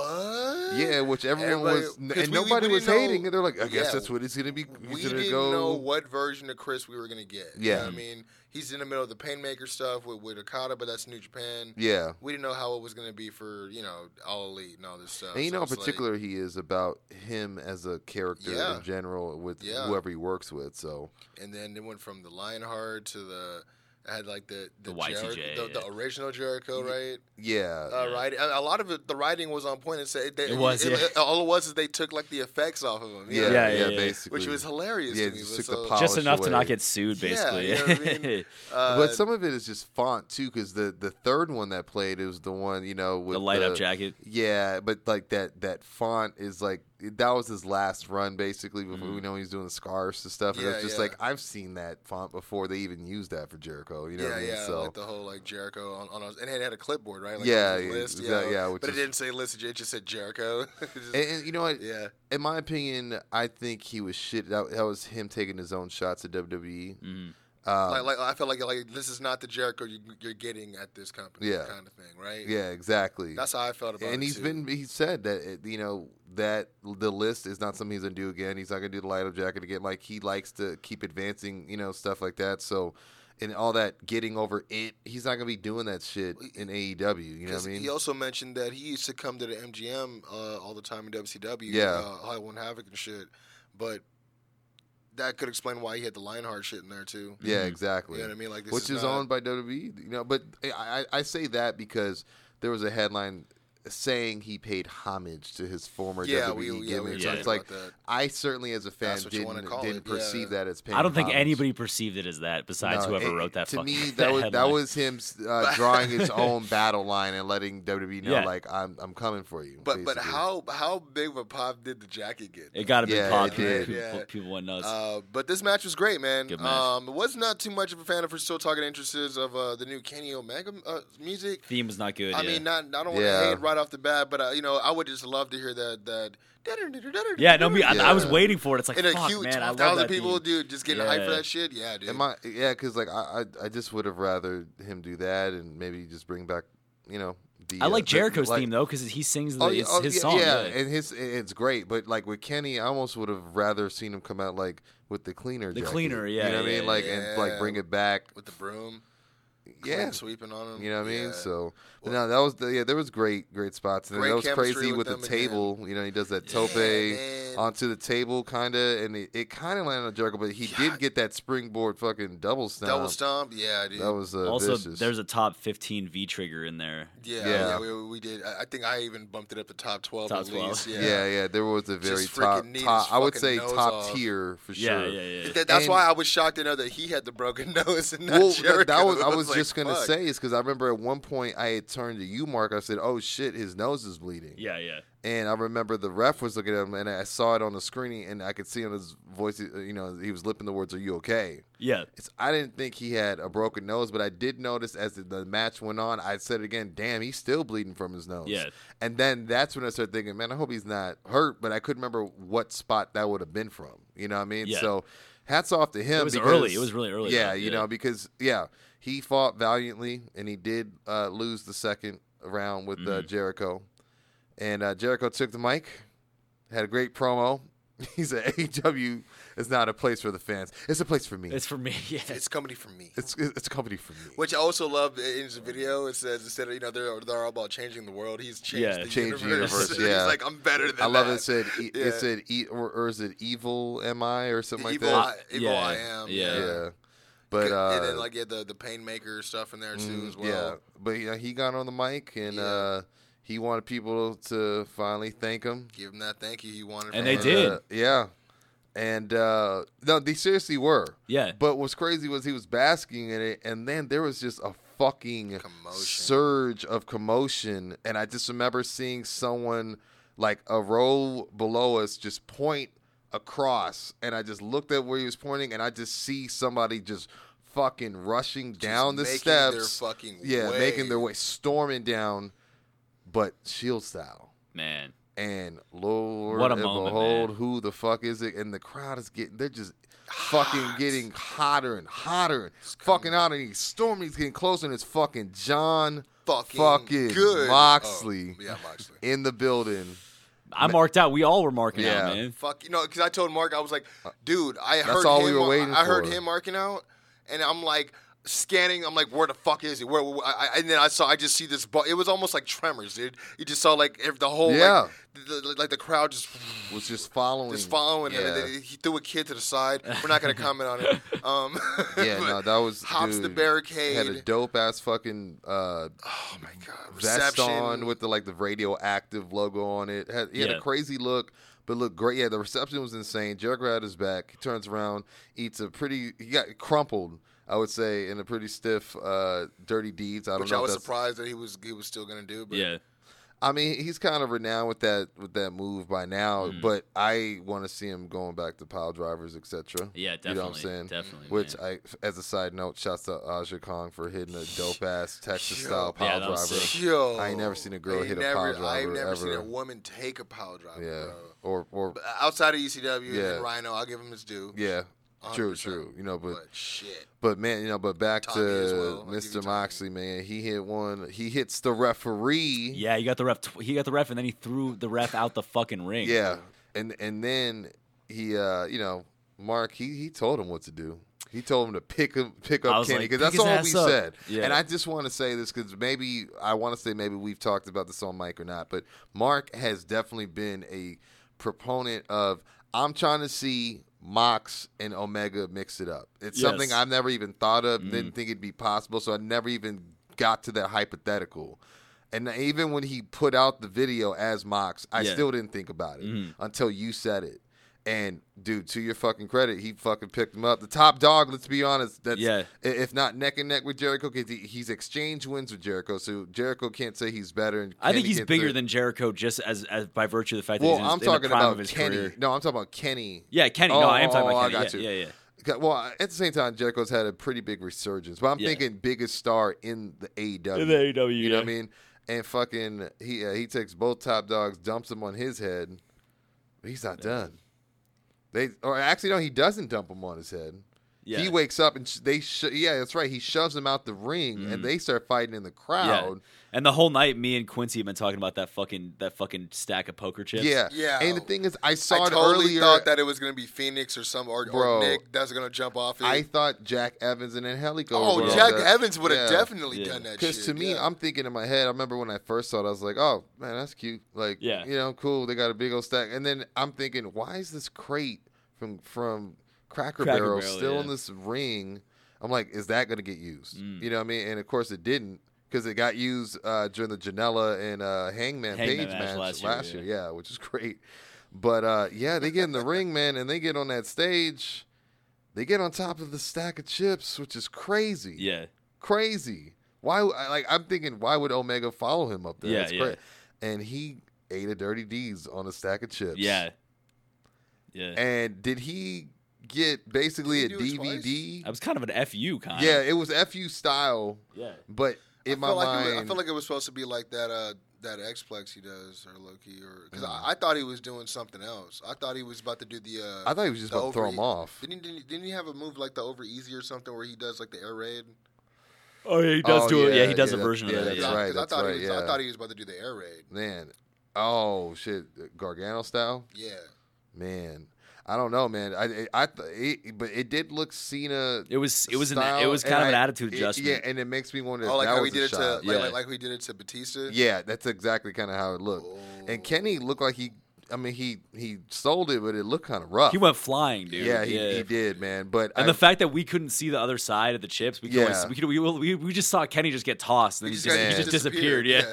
what? Yeah, which everyone Everybody- was, and we- we nobody was know- hating. And they're like, I guess Yeah. that's what it's gonna be. We didn't go. know what version of Chris we were gonna get. You Yeah. know what I mean, he's in the middle of the Painmaker stuff with, with Okada, but that's New Japan. Yeah, We didn't know how it was gonna be for you know All Elite and all this stuff. and you So know, how it's like- particular, he is about him as a character Yeah. in general with Yeah. whoever he works with. So and then it went from the Lionheart to the. I had like the the, The Y2J, Jericho- the, the original Jericho, right? yeah, Uh, right. A a lot of it, the writing was on point. It said they, It was, yeah. all it was is they took like the effects off of him. you yeah, yeah, Yeah, yeah, yeah. basically, which was hilarious Yeah, to me. just but took the so- polish just enough to not get sued, Yeah, basically. you know what I mean? Uh, but some of it is just font too, because the the third one that played is the one you know with the light up jacket. Yeah, but like that that font is like that was his last run basically before Mm-hmm. we know he's doing the scarves and stuff. And Yeah, it's just yeah. like I've seen that font before they even used that for Jericho. You know yeah, what I mean? yeah, so like the whole like Jericho on, on a, and it had a clipboard, right? Like Yeah, yeah, list, exact- yeah, but is- it didn't say list. It just said Jericho. Just- and, and you know what? yeah, In my opinion, I think he was shit. That, that was him taking his own shots at WWE. Mm-hmm. Um, like, like I felt like like this is not the Jericho you, you're getting at this company, Yeah. kind of thing, right? yeah, exactly. that's how I felt about it. and he's too. been he said that it, you know that the list is not something he's gonna do again. He's not gonna do the light up jacket again. Like he likes to keep advancing, you know, stuff like that. So and all that getting over it. He's not gonna be doing that shit in AEW. You know what I mean? He also mentioned that he used to come to the MGM uh, all the time in WCW, Yeah. uh, Halloween Havoc and shit. But that could explain why he had the Lionheart shit in there too. Yeah, mm-hmm. exactly. You know what I mean? Like this Which is, is, not- owned by WWE, you know. But I, I I say that because there was a headline saying he paid homage to his former Yeah, WWE we- yeah, gimmick. were so it's like. I certainly, as a fan, That's what you wanna didn't didn't it, perceive yeah. that as paying. I don't think homage. anybody perceived it as that besides No, whoever it- wrote that. To fucking, me, that that was that was him uh, drawing his own battle line and letting WWE know, Yeah. like, I'm I'm coming for you. But but how how big of a pop did the jacket get? It got a big Yeah, pop. People, Yeah. people went nuts. Uh, but this match was great, man. Good match. Um, was not too much of a fan of for still talking interests of uh, the new Kenny Omega uh, music. Theme was not good. I yeah. mean, not I don't want to hate right off the bat, but uh, you know, I would just love to hear that that. yeah, no, me. I, I was waiting for it. It's like And a fuck, huge man. I love thousand that people, theme. dude, just getting hyped for that shit. Yeah, dude. Am I? Yeah, because like I, I I just would have rather him do that and maybe just bring back, you know. The, I uh, like the- Jericho's like- theme though because he sings the, Oh, his, yeah, oh, his yeah, song. yeah, Yeah, and his it's great. But like with Kenny, I almost would have rather seen him come out like with the cleaner. The jacket. cleaner, yeah, You know what I mean? Like yeah. and like bring it back. with the broom, Yeah, sweeping on him. You know what I mean? Yeah. So, but no, that was the, yeah, there was great, great spots, and Great that was crazy with with, the them again. table. You know, he does that tope man. Onto the table, kind of, and it, it kind of landed on Jericho, but he God. did get that springboard fucking double stomp. double stomp. Yeah, dude. That was uh, also, vicious. there's a top 15 V trigger in there. yeah, Yeah. yeah. we, we did. I I think I even bumped it up to top twelve Top at 12. least. Yeah, yeah. yeah, There was a very Just top, freaking need his top I would say top off. tier for Yeah, sure. yeah, yeah. That- that's And- why I was shocked to know that he had the broken nose and not Well, Jericho. that, that was I was like, just gonna fuck. say is because I remember at one point I had turned to you, Mark. I said, "Oh shit, his nose is bleeding." Yeah, yeah. And I remember the ref was looking at him, and I saw it on the screen, and I could see on his voice, uh, you know, he was lipping the words, "Are you okay?" Yeah. It's, I didn't think he had a broken nose, but I did notice as the, the match went on, I said it again, "Damn, he's still bleeding from his nose." Yeah. And then that's when I started thinking, "Man, I hope he's not hurt," but I couldn't remember what spot that would have been from. You know what I mean? Yeah. So, hats off to him. It was because- early. It was really early, Yeah, you know, because yeah, he fought valiantly, and he did uh, lose the second round with Mm-hmm. uh, Jericho. And uh, Jericho took the mic, had a great promo. He said, "AEW is not a place for the fans. It's a place for me. It's It's for me. Yeah. It's company for me. it's, it's company for me." Which I also love in his video. It says instead of you know they're they're all about changing the world. He's changed Yeah. the Change the universe. yeah. He's like I'm better than I love that. it. It said e- Yeah. it said e- or, or is it evil am I or something like evil, that? I, evil Yeah. I am. Yeah. Yeah. yeah, but uh, and then like yeah, the the painmaker stuff in there too mm, as well. yeah, but you know, he got on the mic and Yeah. uh, he wanted people to finally thank him. Give him that thank you he wanted. And they us. did. Uh, yeah. And uh, no, they seriously were. Yeah. But what's crazy was he was basking in it, and then there was just a fucking Commotion. surge of commotion. And I just remember seeing someone like a row below us just point across, and I just looked at where he was pointing, and I just see somebody just fucking rushing down the making steps. their fucking yeah, making their way. way, storming down, but shield style. Man. And Lord What a and moment, behold, man. who the fuck is it? And the crowd is getting, they're just fucking getting hotter and hotter. Fucking out And he's storming, he's getting closer, and it's fucking John fucking, fucking good. Moxley. Oh, yeah, Moxley. in the building. I marked out. We all were marking Yeah. out, man. Fuck, you know, because I told Mark, I was like, uh, dude, I That's heard all him. we were waiting I heard for. him marking out, and I'm like scanning. I'm like, where the fuck is he? Where? where- I, I- and then I saw, I just see this. Bu- it was almost like tremors, dude. You just saw like ev- the whole, Yeah. like, the, the- like the crowd just. Was just following. Just following, yeah. and he threw a kid to the side. We're not gonna comment on it. Um, Yeah, no, that was hops the barricade. Had a dope ass fucking uh, oh my god, vest reception on with the like the radioactive logo on it. Had, he had Yeah. a crazy look, but looked great. Yeah, the reception was insane. Jericho had his back. He turns around, eats a pretty. He got crumpled, I would say, in a pretty stiff, uh, dirty deeds. I don't which know. I was that's- surprised that he was he was still gonna do. But Yeah. I mean, he's kind of renowned with that with that move by now, Mm. but I want to see him going back to pile drivers, etc. Yeah, definitely. You know what I'm saying? definitely, Which man. I, as a side note, shouts to Aja Kong for hitting a dope ass Texas style Yo. Yeah, pile that driver. Yo, I ain't never seen a girl I hit a never, pile I've driver never seen a woman take a pile driver. Yeah, bro. or or But outside of ECW Yeah. and Rhino, I'll give him his due. yeah, true, 100%. true. You know, but But shit, but man, you know, but back Tommy to well. I'll give you Mr. Tommy. Moxley, man. He hit one. He hits the referee. Yeah, he got the ref. Tw- he got the ref, and then he threw the ref out the fucking ring. Yeah, and and then he, uh, you know, Mark, he he told him what to do. He told him to pick him, pick up Kenny because pick that's all we up. said. Yeah. And I just want to say this because maybe I want to say maybe we've talked about this on mic or not, but Mark has definitely been a proponent of I'm trying to see Mox and Omega mix it up. It's Yes. something I've never even thought of, Mm. didn't think it'd be possible, so I never even got to that hypothetical. And even when he put out the video as Mox, I Yeah. still didn't think about it Mhm. until you said it. And dude, to your fucking credit, he fucking picked him up. The top dog, let's be honest, that's Yeah. if not neck and neck with Jericho, 'cause he, he's exchanged wins with Jericho, so Jericho can't say he's better. And I think he's bigger than Jericho just as, as by virtue of the fact that Well, he's in, his- I'm in talking the prime of about his Kenny. career. No, I'm talking about Kenny. Yeah, Kenny. Oh, no, I am talking oh, about I Kenny. got yeah, you. yeah, yeah. Well, at the same time, Jericho's had a pretty big resurgence, but I'm Yeah. thinking biggest star in the AEW. In the AEW, you know what I mean? And fucking, he uh, he takes both top dogs, dumps them on his head. But he's not done. They or actually no, he doesn't dump them on his head. Yeah. He wakes up and they sh- yeah, that's right. He shoves him out the ring, and they start fighting in the Mm. Yeah. crowd. And the whole night, me and Kwency have been talking about that fucking that fucking stack of poker chips. Yeah, Yeah. And the thing is, I saw I it totally earlier. thought that it was going to be Fenix or some or, Bro. or Nick that's going to jump off it. I thought Jack Evans and Angelico. oh, were Jack that. Evans would have Yeah. definitely Yeah. done that. Because to me, yeah. I'm thinking in my head. I remember when I first saw it, I was like, "Oh man, that's cute." Like, Yeah. you know, cool. They got a big old stack. And then I'm thinking, why is this crate from from Cracker, Cracker Barrel, Barrel, still yeah. in this ring? I'm like, is that going to get used? Mm. You know what I mean? And of course, it didn't because it got used uh, during the Janela and uh, Hangman, Hangman Page match match, last year, year. Yeah, which is great. But uh, yeah, they get in the ring, man, and they get on that stage. They get on top of the stack of chips, which is crazy Yeah. crazy. Why? Like I'm thinking, why would Omega follow him up there? Yeah, That's yeah. great. And he ate a dirty D's on a stack of chips. Yeah. Yeah. And did he get basically a Did he it DVD? That was kind of an FU kind Yeah, it was FU style, Yeah. but in I my feel like mind, it was, I feel like it was supposed to be like that. Uh, that Xplex he does or Loki or because Mm. I, I thought he was doing something else. I thought he was about to do the. Uh, I thought he was just about to throw over- him off. Didn't he, didn't, he, didn't he have a move like the over easy or something where he does like the air raid? Oh, yeah, he does Oh, do it. yeah, Yeah, he does yeah, a version yeah, of that. that's yeah. right. 'Cause that's I thought right, He was, yeah. I thought he was about to do the air raid. Man, oh shit, Gargano style. Yeah. Man, I don't know, man. I I, th- it, but it did look Cena. It was it was an, it was kind of an I- attitude it- adjustment. yeah, and it makes me wonder. Oh, like that how was he did a it to shot. like, Yeah. like, like he did it to Batista. Yeah, that's exactly kind of how it looked. Oh. And Oh. Kenny looked like he. I mean, he he sold it, but it looked kind of rough. he went flying, dude. yeah, he, he did, man. But And I, the fact that we couldn't see the other side of the chips, we could Yeah. always, we, could, we, we, we just saw Kenny just get tossed, and He then just, just, got- he he just disappeared. Yeah.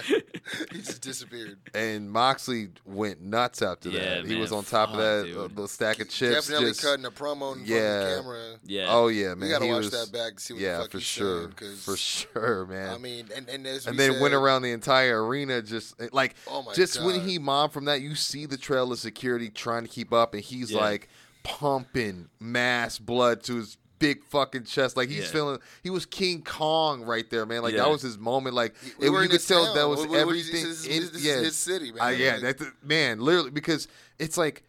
he just disappeared. and Moxley went nuts after Yeah, that. He man, was on top fuck, of that dude. uh, the stack of chips. Definitely just, cutting a promo in front Yeah. of the camera. yeah. Oh yeah, man. We gotta he watch was, that back to see what yeah, the fuck for he's sure, saying, 'cause, for sure, man. I mean, and and as and we then went said- around the entire arena just like Oh my just when God. he mobbed from that you see the trail of security trying to keep up and he's Yeah. like pumping mass blood to his big fucking chest like he's Yeah. feeling he was king kong right there man like Yeah. that was his moment like We it- were you could tell town. that was is- everything this in- this is yeah. his city, man. Uh, yeah Like- that's man literally because it's like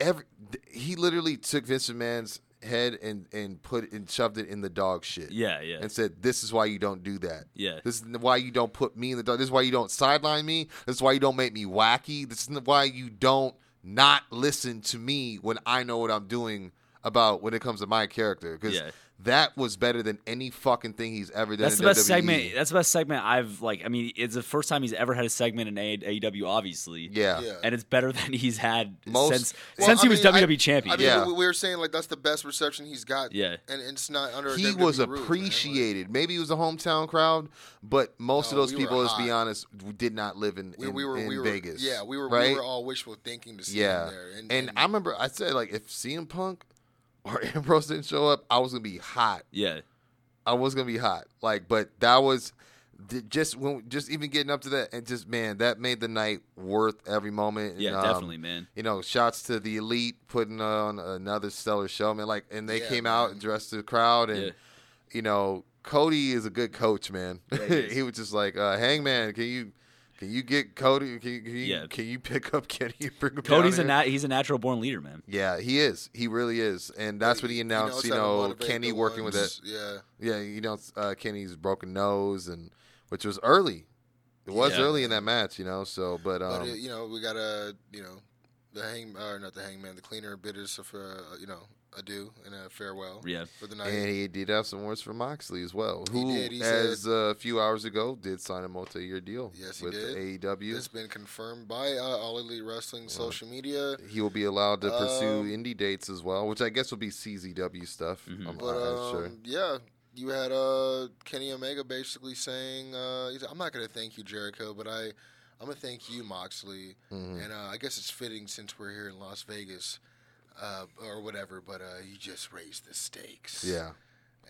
every he literally took Vince McMahon's head and and put and shoved it in the dog shit Yeah, yeah. and said, "This is why you don't do that. Yeah. this is why you don't put me in the dog. This is why you don't sideline me. This is why you don't make me wacky. This is why you don't not listen to me when I know what I'm doing about when it comes to my character. Because Yeah. that was better than any fucking thing he's ever done. That's in the best WWE. segment. That's the best segment I've like. I mean, it's the first time he's ever had a segment in A- AEW, obviously. Yeah. Yeah. and it's better than he's had Most- since Well, since I he was mean, I- WWE champion. I mean, Yeah. we, we were saying like that's the best reception he's got. Yeah. and, and it's not under. a He WWE was roof, man. Appreciated. Maybe it was a hometown crowd, but most No, of those we people, let's be honest, did not live in, we, in, we were in we were Vegas. Yeah, we were right? we were all wishful thinking to see Yeah, him there. And, and, I remember I said like if CM Punk or Ambrose didn't show up, I was gonna be hot. yeah, I was gonna be hot. Like, but that was just when just even getting up to that and just man, that made the night worth every moment. yeah, And, um, definitely, man. You know, shouts to the elite putting on another stellar show, man. Like, and they Yeah, came out man. and dressed the crowd, and Yeah. you know, Cody is a good coach, man. Yeah, he he was just like, uh, "Hangman, can you?" Can you get Cody? Can you, can you, Yeah. can you pick up Kenny and bring him Cody's a nat- he's a natural born leader, man. Yeah, he is. He really is, and that's he- what he he announced. knows You know, Kenny the working with it. Yeah, Yeah, you know, uh, Kenny's broken nose, and which was early. It was Yeah. early in that match, you know. So, but um, but uh, you know we got to you know the hang or not the hangman the cleaner bitters us for uh, you know adieu and a farewell. Yeah. for the night. And he did have some words for Moxley as well, He who, did. He as said- uh, a few hours ago, did sign a multi-year deal Yes, he with did. AEW. It's been confirmed by uh, All Elite Wrestling social media. He will be allowed to pursue Um, indie dates as well, which I guess will be CZW stuff. Mm-hmm. I'm, But I'm um, sure. yeah, you had uh, Kenny Omega basically saying, uh, he's- "I'm not going to thank you, Jericho, but I, I'm going to thank you, Moxley." Mm-hmm. And uh, I guess it's fitting since we're here in Las Vegas, uh, or whatever. But uh, you just raised the stakes. Yeah.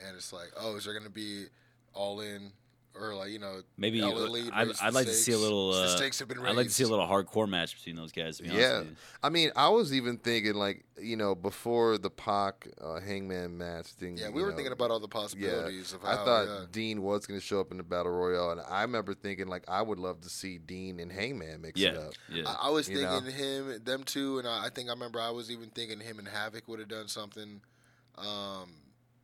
And it's like, oh, is there going to be all in? Or like you know, Maybe All uh, I'd, I'd the like to see a stakes. little. The Uh, stakes have been raised. I'd like to see a little hardcore match between those guys. To be honest Yeah, with you. I mean, I was even thinking like you know before the Pac uh, Hangman match thing. Yeah, we were know, thinking about all the Yeah, possibilities of I thought yeah. Dean was going to show up in the battle royal, and I remember thinking like I would love to see Dean and Hangman mix it up. yeah. I, I was You know? thinking him, them two, and I, I think I remember I was even thinking him and Havoc would have done something. Um,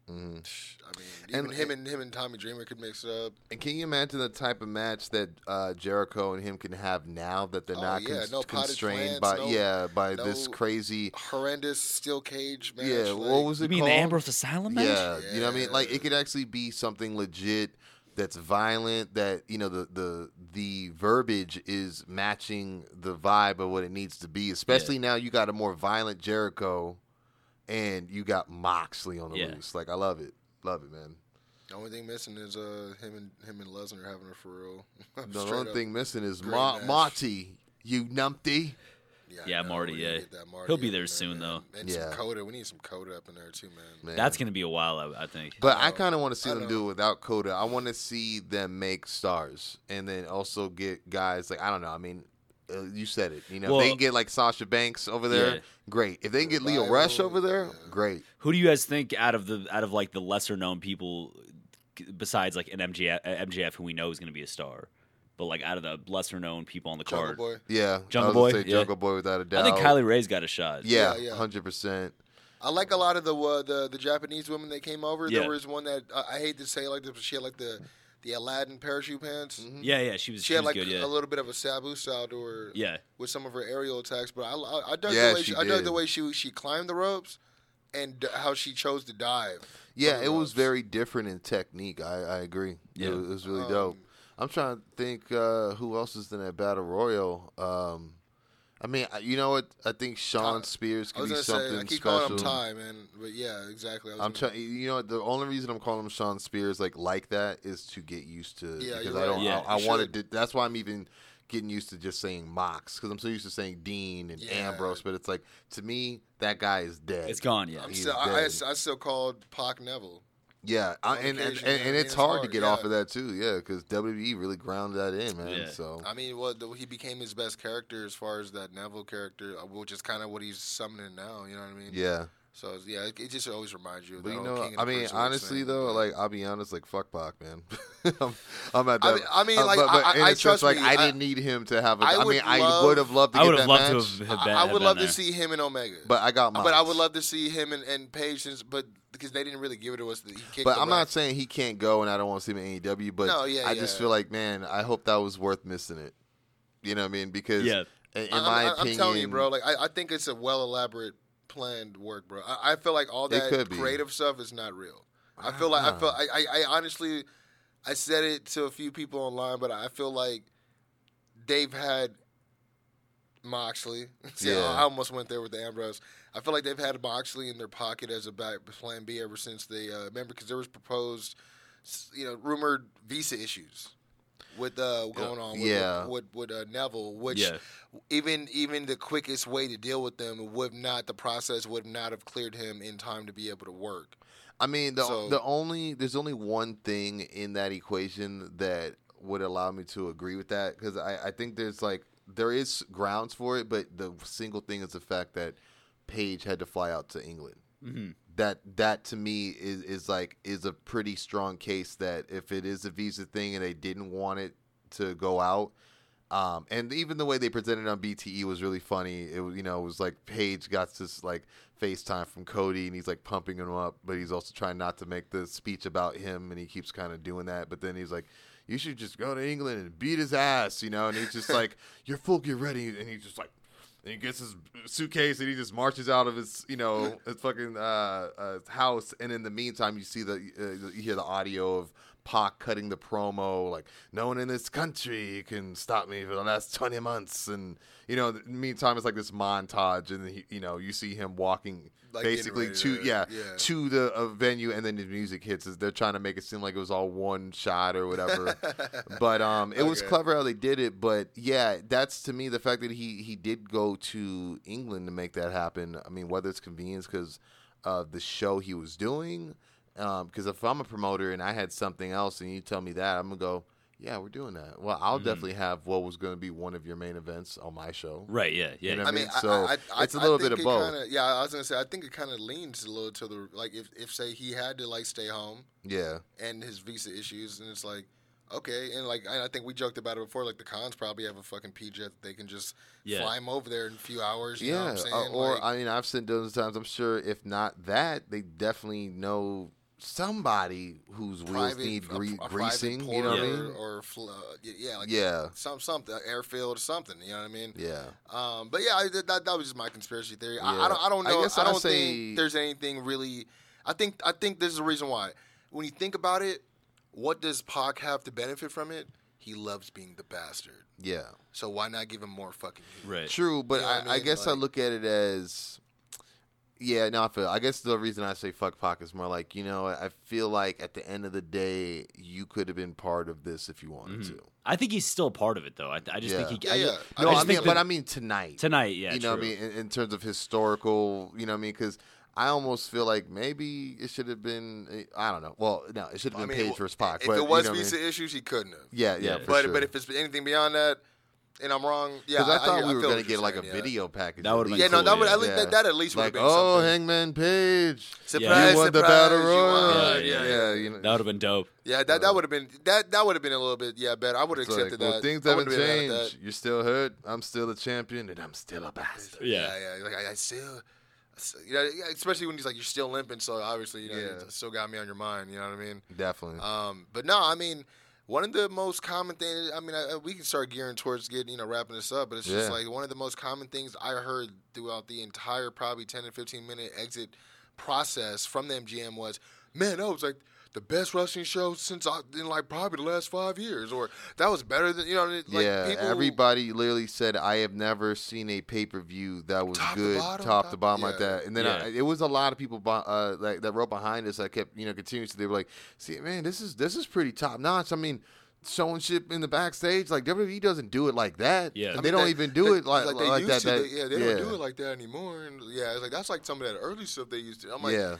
Mhm. I mean, even And- him and him and Tommy Dreamer could mix it up. And can you imagine the type of match that uh, Jericho and him can have now that they're Oh, not yeah, cons- no constrained plants, by no- yeah by this crazy Horrendous steel cage match. yeah like, what was it You mean called? the Ambrose Asylum match? Yeah, you know what I mean. Like it could actually be something legit that's violent. That you know the the the verbiage is matching the vibe of what it needs to be. Especially now you got a more violent Jericho, and you got Moxley on the Yeah. loose. Like I love it, love it, man. The only thing missing is uh him and him and Lesnar having a for real. The only thing missing is great Ma- Marty, you numpty. Yeah, Yeah, know, Marty, we need to yeah. Marty He'll be up there soon, man. though. And Yeah. some Kota. We need some Kota up in there too, man. Man. That's gonna be a while, I, I think. But I kind of want to see I them know. do it without Kota. I want to see them make stars, and then also get guys like I don't know. I mean, uh, you said it. You know, if they can get like Sasha Banks over there. Yeah. Great. If they can get Lio Rush over there, yeah. great. Who do you guys think out of the out of like the lesser known people, besides like an MJF, uh, MJF who we know is gonna be a star, but like out of the lesser known people on the Jungle card, Boy. Yeah, Jungle I was Boy, say yeah. Jungle Boy without a doubt. I think Kylie Rae's got a shot. Yeah, Yeah, yeah. hundred percent. I like a lot of the uh, the the Japanese women that came over. Yeah. There was one that uh, I hate to say like this, but she had like the the Aladdin parachute pants. yeah, yeah. She was. She She, had was like good. a little bit of a Sabu style to her yeah. with some of her aerial attacks, but I I, I dug Yeah, the way she she, I dug did. the way she she climbed the ropes and d- how she chose to dive. Yeah, it was very different in technique. I, I agree. Yeah. it, was, it was really Um, dope. I'm trying to think uh, who else is in that battle royal. Um, I mean, you know what? I think Shawn Tye- Spears I could was be something say I keep special. calling him Tye, man, but yeah, exactly. I was I'm gonna- trying. You know, what, the only reason I'm calling him Shawn Spears like like that is to get used to. Yeah, because you're I don't. Yeah, I, I wanted to. That's why I'm even getting used to just saying Mox because I'm so used to saying Dean and Yeah. Ambrose. But it's like to me that guy is dead. It's gone. Yeah. I'm still, I, I. I still called Pac Neville. Yeah, I, and, and, and, and it's it's hard to hard, get off of that too. Yeah, because WWE really ground that in, man. Yeah. So I mean, well, the, he became his best character as far as that Neville character, uh, which is kind of what he's summoning now. You know what I mean? yeah, So yeah, it, it just always reminds you. Of but that you whole know, King I mean, honestly thing, though, like I'll be honest, like fuck Pac, man. I'm, I'm at that. I mean- I mean, uh, like, but, but I- in I- a sense, trust like me, I I- didn't need him to have. A, I I, would mean, I would have loved to I get would that have loved match, to have, have I, been, I have would been love there. to see him and Omega. but I got. My But I would love to see him and, and Page since, but because they didn't really give it to us. He kicked But I'm not saying he can't go, and I don't want to see him in AEW. But No, yeah, I just feel like, man, I hope that was worth missing it. You know what I mean? Because Yeah. in, in I- my I'm, opinion, I'm telling you, bro. Like I, I think it's a well elaborate planned work, bro. I, I feel like all that creative stuff is not real. I feel like I feel I, I, I honestly I said it to a few people online, but I feel like they've had Moxley. See, Yeah. I almost went there with the Ambrose. I feel like they've had Moxley in their pocket as a back plan B ever since they uh, remember because there was proposed, you know, rumored visa issues with uh, going on with, yeah. with, with, with uh, Neville, which Yeah. even even the quickest way to deal with them would not the process would not have cleared him in time to be able to work. I mean, the So- the only there's only one thing in that equation that would allow me to agree with that because I, I think there's like there is grounds for it, but the single thing is the fact that Page had to fly out to England. Mhm. That that to me is is like is a pretty strong case that if it is a visa thing and they didn't want it to go out. Um, and even the way they presented on BTE was really funny. It was, you know, it was like Page got this like FaceTime from Cody, and he's like pumping him up, but he's also trying not to make the speech about him, and he keeps kind of doing that. But then he's like, "You should just go to England and beat his ass," you know. And he's just like, "You're full, get ready," and he's just like, And he gets his suitcase and he just marches out of his, you know, his fucking uh, uh, house. And in the meantime, you see the, uh, you hear the audio of Pac cutting the promo, like, no one in this country can stop me for the last 20 months. And, you know, in the meantime, it's like this montage. And, he, you know, you see him walking Like, basically to, yeah, yeah. to the uh, venue. And then the music hits. They're trying to make it seem like it was all one shot or whatever. but um, it was clever how they did it. But yeah, that's to me the fact that he he did go to England to make that happen. I mean, whether it's convenience because of the show he was doing, because if I'm a promoter and I had something else and you tell me that, I'm gonna go. Yeah, we're doing that. Well, I'll definitely have what was going to be one of your main events on my show. Right. Yeah. Yeah. You know I what mean, I mean? So it's a little bit think of both. Kinda, yeah, I was gonna say I think it kind of leans a little to the like if if say he had to like stay home Yeah, and his visa issues, and it's like okay, and like I I think we joked about it before. Like the Khans probably have a fucking P jet that they can just Yeah. fly him over there in a few hours. You know yeah. what I'm saying? uh, or Like, I mean, I've seen those times. I'm sure if not that, they definitely know somebody whose wheels private- need gre- a private greasing. You know what I mean? Or fl- uh, yeah, like Yeah. some something airfield or something. You know what I mean? Yeah. Um, but yeah, I, that, that was just my conspiracy theory. I, Yeah. I don't, I don't know. I, guess I'd don't say- think there's anything really. I think, I think this is the reason why. When you think about it, what does Pac have to benefit from it? He loves being the bastard. Yeah. So why not give him more fucking heat? Right. True, but You know I, what I I mean? guess I look at it as, yeah, no, I feel. I guess the reason I say fuck Pac is more like you know I feel like at the end of the day you could have been part of this if you wanted to. I think he's still part of it though. I, I just Yeah. think he. Yeah, I, yeah. I No, just I mean, think but that I mean tonight. tonight. Yeah. you know true. what I mean in, in terms of historical. You know what I mean because. I almost feel like maybe it should have been. eh, I don't know. Well, no, it should have I been mean, Page versus Pac. If but, it you was know what I visa mean? issues, he couldn't have. yeah, yeah, Yeah. for but sure. but if it's anything beyond that, and I'm wrong, yeah, because I, thought hear- we were gonna get you're like a saying, yeah. video package. That would've been least. Yeah, no, that cool, would at least that, that at least would like have been oh, something. Hangman Page. Surprise, you won the battle you royal. won. Yeah, Yeah, yeah, you know. that would have been dope. Yeah, that, that would have been that that would have been a little bit yeah better. I would have It's like, accepted well, that. things haven't would've been mad at changed. You're still hurt. I'm still a champion, and I'm still a bastard. Yeah. Yeah, yeah. Like I, I still, you know, especially when he's like you're still limping, so obviously you know Yeah. it still got me on your mind. You know what I mean? Definitely. Um, but no, I mean. One of the most common things, I mean, I, we can start gearing towards getting, you know, wrapping this up, but it's just Yeah. like one of the most common things I heard throughout the entire probably 10 to 15 minute exit process from the MGM was, man, that was like the best wrestling show since I, in like probably the last five years, or that was better than, you know, like yeah, people, everybody literally said I have never seen a pay per view that was Top to good, bottom, top top- to bottom like that. And then Yeah. I, it was a lot of people, be- uh, like that wrote behind us. I kept, you know, continuously. They were like, "See, man, this is this is pretty top notch." I mean. Showing shit in the backstage, like WWE doesn't do it like that. Yeah. and I they don't they- even do they- it like, they like used that. to. that- They- yeah, they don't do it like that anymore. And yeah, it's like that's like some of that early stuff they used to. I'm like, yeah,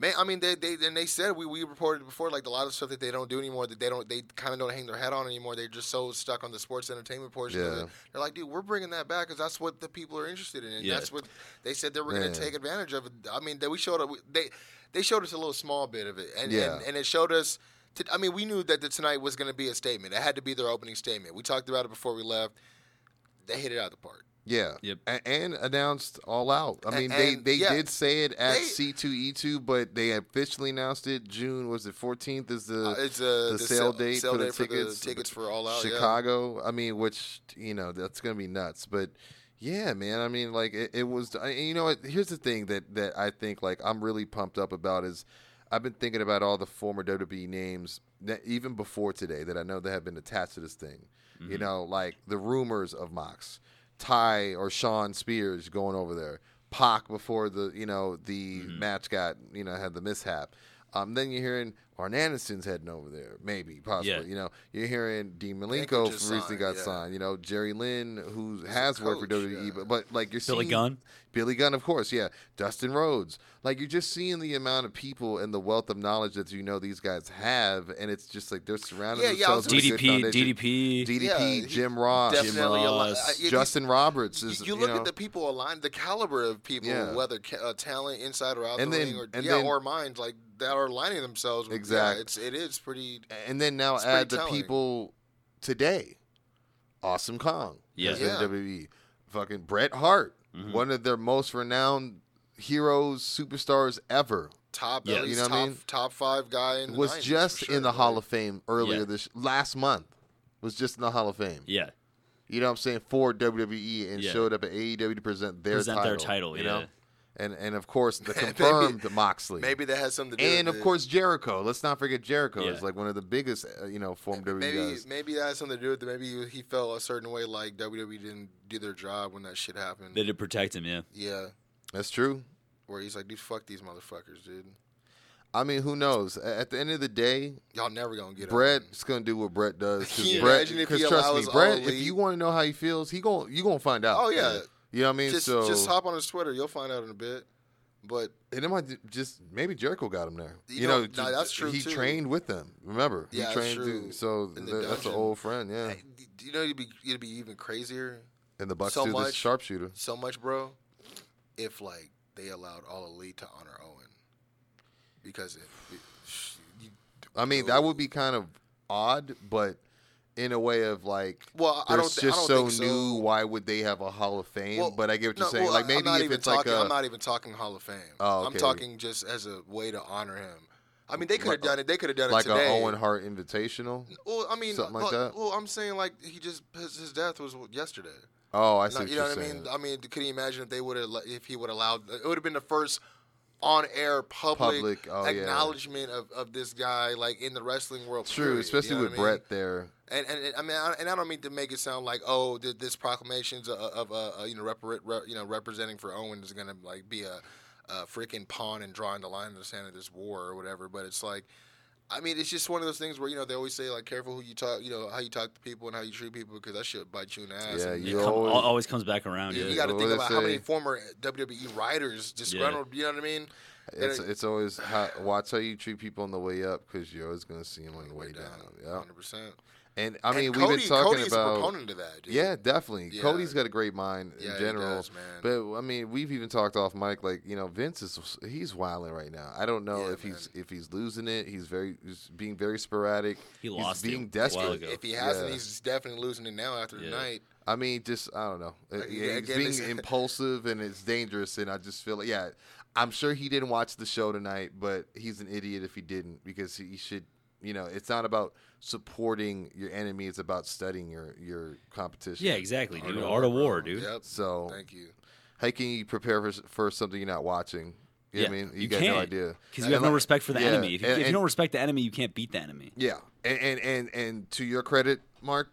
man, I mean, they they and they said we we reported before like a lot of stuff that they don't do anymore that they don't they kind of don't hang their head on anymore. They're just so stuck on the sports entertainment portion of Yeah. it. They're like, dude, we're bringing that back because that's what the people are interested in. And Yeah. That's what they said they were going to take advantage of. I mean, they, we showed they they showed us a little small bit of it, and Yeah. and, and it showed us. To, I mean, we knew that the tonight was going to be a statement. It had to be their opening statement. We talked about it before we left. They hit it out of the park. Yeah. Yep. A- And, announced all out. I mean, they, and, they yeah, did say it at they- C2E2, but they officially announced it. June was it 14th is the Uh, it's uh, the, the sale sale- date sale for the date for the tickets. tickets for All Out, yeah. Chicago. I mean, which you know that's gonna be nuts. But yeah, man. I mean, like it, it was. I, you know, what? here's the thing that that I think like I'm really pumped up about is I've been thinking about all the former WWE names that even before today that I know that have been attached to this thing. You know, like the rumors of Mox, Tye or Shawn Spears going over there, Pac before the you know the match got you know had the mishap. Um, then you're hearing Arn Anderson's heading over there, maybe, possibly. Yeah. You know, you're hearing Dean Malenko Malenko recently signed, got yeah. signed. You know, Jerry Lynn, who has worked for WWE, yeah. but, but like you're Billy seeing Gunn? Billy Gunn, of course, yeah. Dustin Rhodes. Like you're just seeing the amount of people and the wealth of knowledge that you know these guys have, and it's just like they're surrounding Yeah, yeah, themselves with a good DDP. DDP. DDP, Yeah, Jim Ross, Definitely, a lot- Ross, you- Justin Roberts You, is. you look know, at the people aligned, the caliber of people, Yeah. whether ca- uh, talent inside or out And the then- ring, or and yeah, then- or minds like that are aligning themselves. With, Exact. Yeah, it's it is pretty. and then now add the telling. people today. Awesome Kong, Yeah. Yeah. WWE. Fucking Bret Hart, Mm-hmm. one of their most renowned heroes, superstars ever. Top, Yeah. You know what I mean? top five guy in the was 90s, just sure. in the Hall of Fame earlier Yeah. this last month. Was just in the Hall of Fame. Yeah. you know what I'm saying, for WWE and showed up at AEW to present their Present title. their title, you yeah. know? And and of course the Maybe- confirmed Moxley. Maybe that has something to do with it. and of it. course Jericho. Let's not forget Jericho Yeah. is like one of the biggest, uh, you know, former WWE maybe guys. maybe that has something to do with it. Maybe he felt a certain way, like WWE didn't do their job when that shit happened. They did protect him, yeah. yeah, That's true. where he's like, "Dude, fuck these motherfuckers, dude. I mean, who knows? At the end of the day, Y'all never gonna get Bret's gonna do what Bret does. Can you Bret, imagine if he because trust me, Bret. All If you want to know how he feels, he gon' you gonna find out. Oh, yeah. You know what I mean? Just so just hop on his Twitter. You'll find out in a bit. But and it might just maybe Jericho got him there. You You, know, know, nah, that's true, he too. trained with them. Remember, Yeah, he trained. true. So that- that's an old friend, yeah. do you know you'd be you'd be even crazier And the Bucks so do much- sharpshooter. so much, bro. If like they allowed all elite to honor Owen, because it, it, you, I mean, that would be kind of odd, but in a way of like, well, I don't, thi- just I don't so think so. new. Why would they have a Hall of Fame? Well, but I get what you're no, saying. well, like maybe if even it's talking, like a, I'm not even talking Hall of Fame. Oh, I'm talking just as a way to honor him. I mean, they could have Like- done it. They could have done like it a today. Owen Hart Invitational. Well, I mean, something like well, that? Well, I'm saying like he just his, his death was yesterday. Oh, I see you you're know what I mean? I mean, could you imagine if they would have if he would have allowed? It would have been the first on-air public, Public, oh, yeah. acknowledgement of, of this guy like in the wrestling world. True, period, especially you know with I mean? Bret there. And, and, and I mean, I, and I don't mean to make it sound like oh, th- this proclamations of, of uh, uh, you know rep- re- you know representing for Owen is gonna like be a, a freaking pawn and drawing the line in the sand of this war or whatever. But it's like, I mean, it's just one of those things where you know they always say like careful who you talk, you know how you talk to people and how you treat people because that shit bite you in the ass. Yeah, And you Come, always- always comes back around. Yeah, you, Yeah. got to think they about how many former WWE writers disgruntled. You know what I mean? It's And- it's always how, watch how you treat people on the way up because you're always going to see them on the way down. Yeah, hundred percent. And I mean and we've Cody, been talking Cody's about a proponent of that. Dude. yeah, definitely. Yeah. Cody's got a great mind Yeah, in he general. does, man. But I mean, we've even talked off mic like you know Vince is he's wilding right now. I don't know Yeah, if he's if he's losing it. He's very he's being very sporadic. He he's lost it being a while desperate. ago. If he hasn't, Yeah. he's definitely losing it now after Yeah. tonight. I mean, just I don't know. Uh, Like, yeah, yeah, he's again, being it's- impulsive and it's dangerous, and I just feel like yeah. I'm sure he didn't watch the show tonight, but he's an idiot if he didn't because he should. You know, it's not about supporting your enemy; it's about studying your your competition. Yeah, exactly, dude. Art of Art of War, War, dude. Yep. So Thank you. how can you prepare for, for something you're not watching? You know what I mean, you, got can't, no idea because you have no respect for the Yeah, enemy. If you, and- if you don't respect the enemy, you can't beat the enemy. Yeah, and, and and and to your credit, Mark,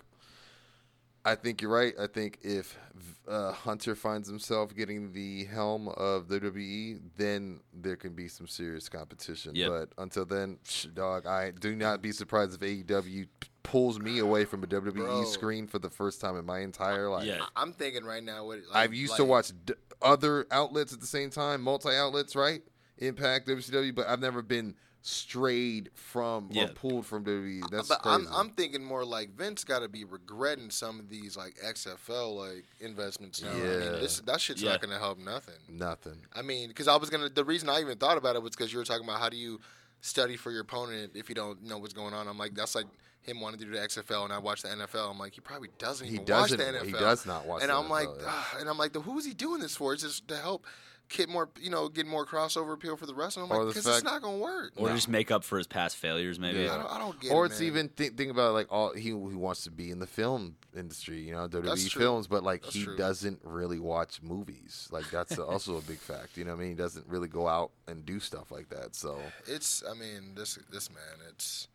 I think you're right. I think if uh, Hunter finds himself getting the helm of the WWE, then there can be some serious competition. Yep. But until then, psh, dog, I do not be surprised if AEW pulls me away from a WWE Bro. screen for the first time in my entire life. Yeah. I'm thinking right now. What, like, I've used to watch d- other outlets at the same time, multi outlets, right? Impact, WCW, but I've never been strayed from Yeah. or pulled from WWE. That's but crazy. I'm, I'm thinking more like Vince got to be regretting some of these like XFL like investments now. I mean, Yeah. this that shit's Yeah. not going to help nothing. Nothing. I mean, because I was gonna. The reason I even thought about it was because you were talking about how do you study for your opponent if you don't know what's going on. I'm like, that's like him wanting to do the XFL, and I watch the NFL. I'm like, he probably doesn't He even doesn't. watch the NFL. He does not watch. and the I'm like, yeah. ah, and I'm like, who is he doing this for? It's just to help get more, you know, get more crossover appeal for the rest I'm Or like, the because it's not gonna work. Or just make up for his past failures, maybe. Yeah. I don't, I don't get or it, it's man. even think, think about like all he he wants to be in the film industry, you know, WWE true. films, but like That's he true. doesn't really watch movies. Like that's also a big fact. You know what I mean? He doesn't really go out and do stuff like that. So, It's, I mean, this this man, it's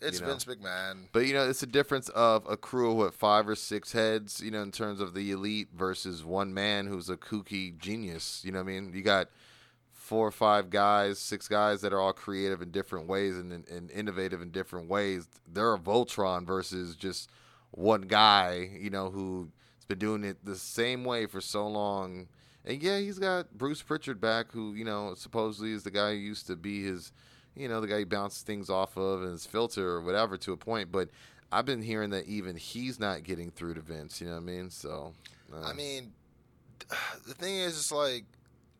it's You know. Vince McMahon. but you know, it's a difference of a crew of what five or six heads, you know, in terms of the elite versus one man who's a kooky genius. You know what I mean? You got four or five guys, six guys that are all creative in different ways and, and, and innovative in different ways. They're a Voltron versus just one guy, you know, who's been doing it the same way for so long. And yeah, he's got Bruce Pritchard back, who, you know, supposedly is the guy who used to be his, you know, the guy he bounced things off of and his filter or whatever to a point. But I've been hearing that even he's not getting through to Vince, you know what I mean? So, uh, I mean, the thing is, it's like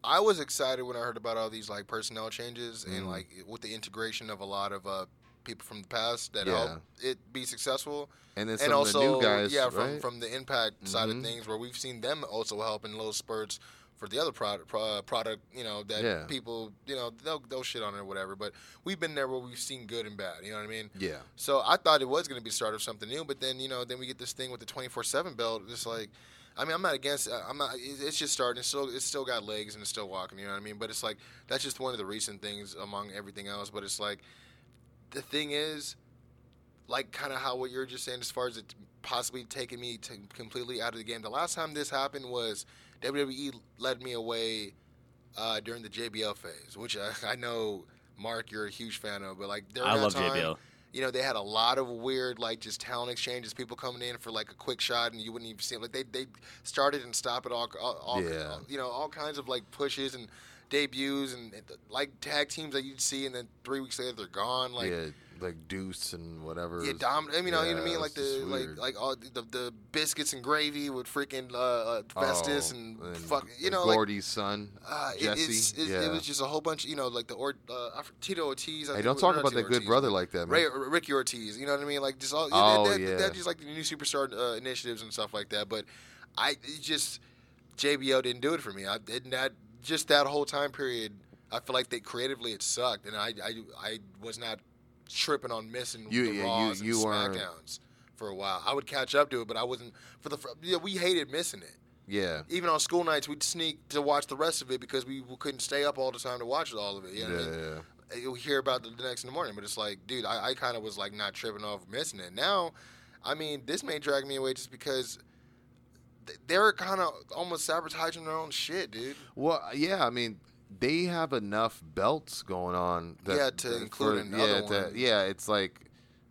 I was excited when I heard about all these like personnel changes and Mhm. like with the integration of a lot of uh, people from the past that Yeah. helped it be successful, and then and some also of the new guys, yeah, from right? from the impact side of Mhm. things where we've seen them also help in little spurts for the other product, pro, product, you know, that Yeah. people, you know, they'll they'll shit on it or whatever. But we've been there where we've seen good and bad. You know what I mean? Yeah. So I thought it was going to be the start of something new, but then you know, then we get this thing with the twenty four seven belt. It's like, I mean, I'm not against. I'm not. It's just starting. It's still, it's still got legs and it's still walking. You know what I mean? But it's like that's just one of the recent things among everything else. But it's like, the thing is, like kind of how what you're just saying as far as it possibly taking me to completely out of the game. The last time this happened was WWE led me away uh, during the JBL phase, which I, I know Mark you're a huge fan of, but like during I that love time, JBL. You know, they had a lot of weird like just talent exchanges, people coming in for like a quick shot, and you wouldn't even see them. Like they they started and stopped it all, all, all Yeah. you know, all kinds of like pushes and debuts and, and, like tag teams that you'd see, and then three weeks later they're gone. Like yeah, like Deuce and whatever. yeah, dom- I mean, you know, you know what I mean, like the like like all the, the biscuits and gravy with freaking uh, uh, Festus Oh, and, fuck, you and know, like Gordy's son, uh, it, Jesse. it's, it, yeah. it was just a whole bunch, you know, like the or uh, Tito Ortiz. I hey, don't talk about that good brother like that, man. Ray, Ricky Ortiz. You know what I mean? Like just all Oh, that, yeah. that just like the new superstar uh, initiatives and stuff like that. But I just JBL didn't do it for me. I didn't that just that whole time period. I feel like they creatively it sucked, and I I, I was not tripping on missing You- the yeah, Raws you and weren't- Smackdowns for a while. I would catch up to it, but I wasn't for the. Yeah, we hated missing it yeah, even on school nights, we'd sneak to watch the rest of it because we couldn't stay up all the time to watch all of it. You know what I yeah. Eh, you'll hear about it the next in the morning, but it's like, dude, I, I kind of was like not tripping off missing it. Now, I mean, this may drag me away just because th- they're kind of almost sabotaging their own shit, dude. Well, yeah, I mean, they have enough belts going on. That, Yeah, to that- include another yeah, to- one. yeah, it's like,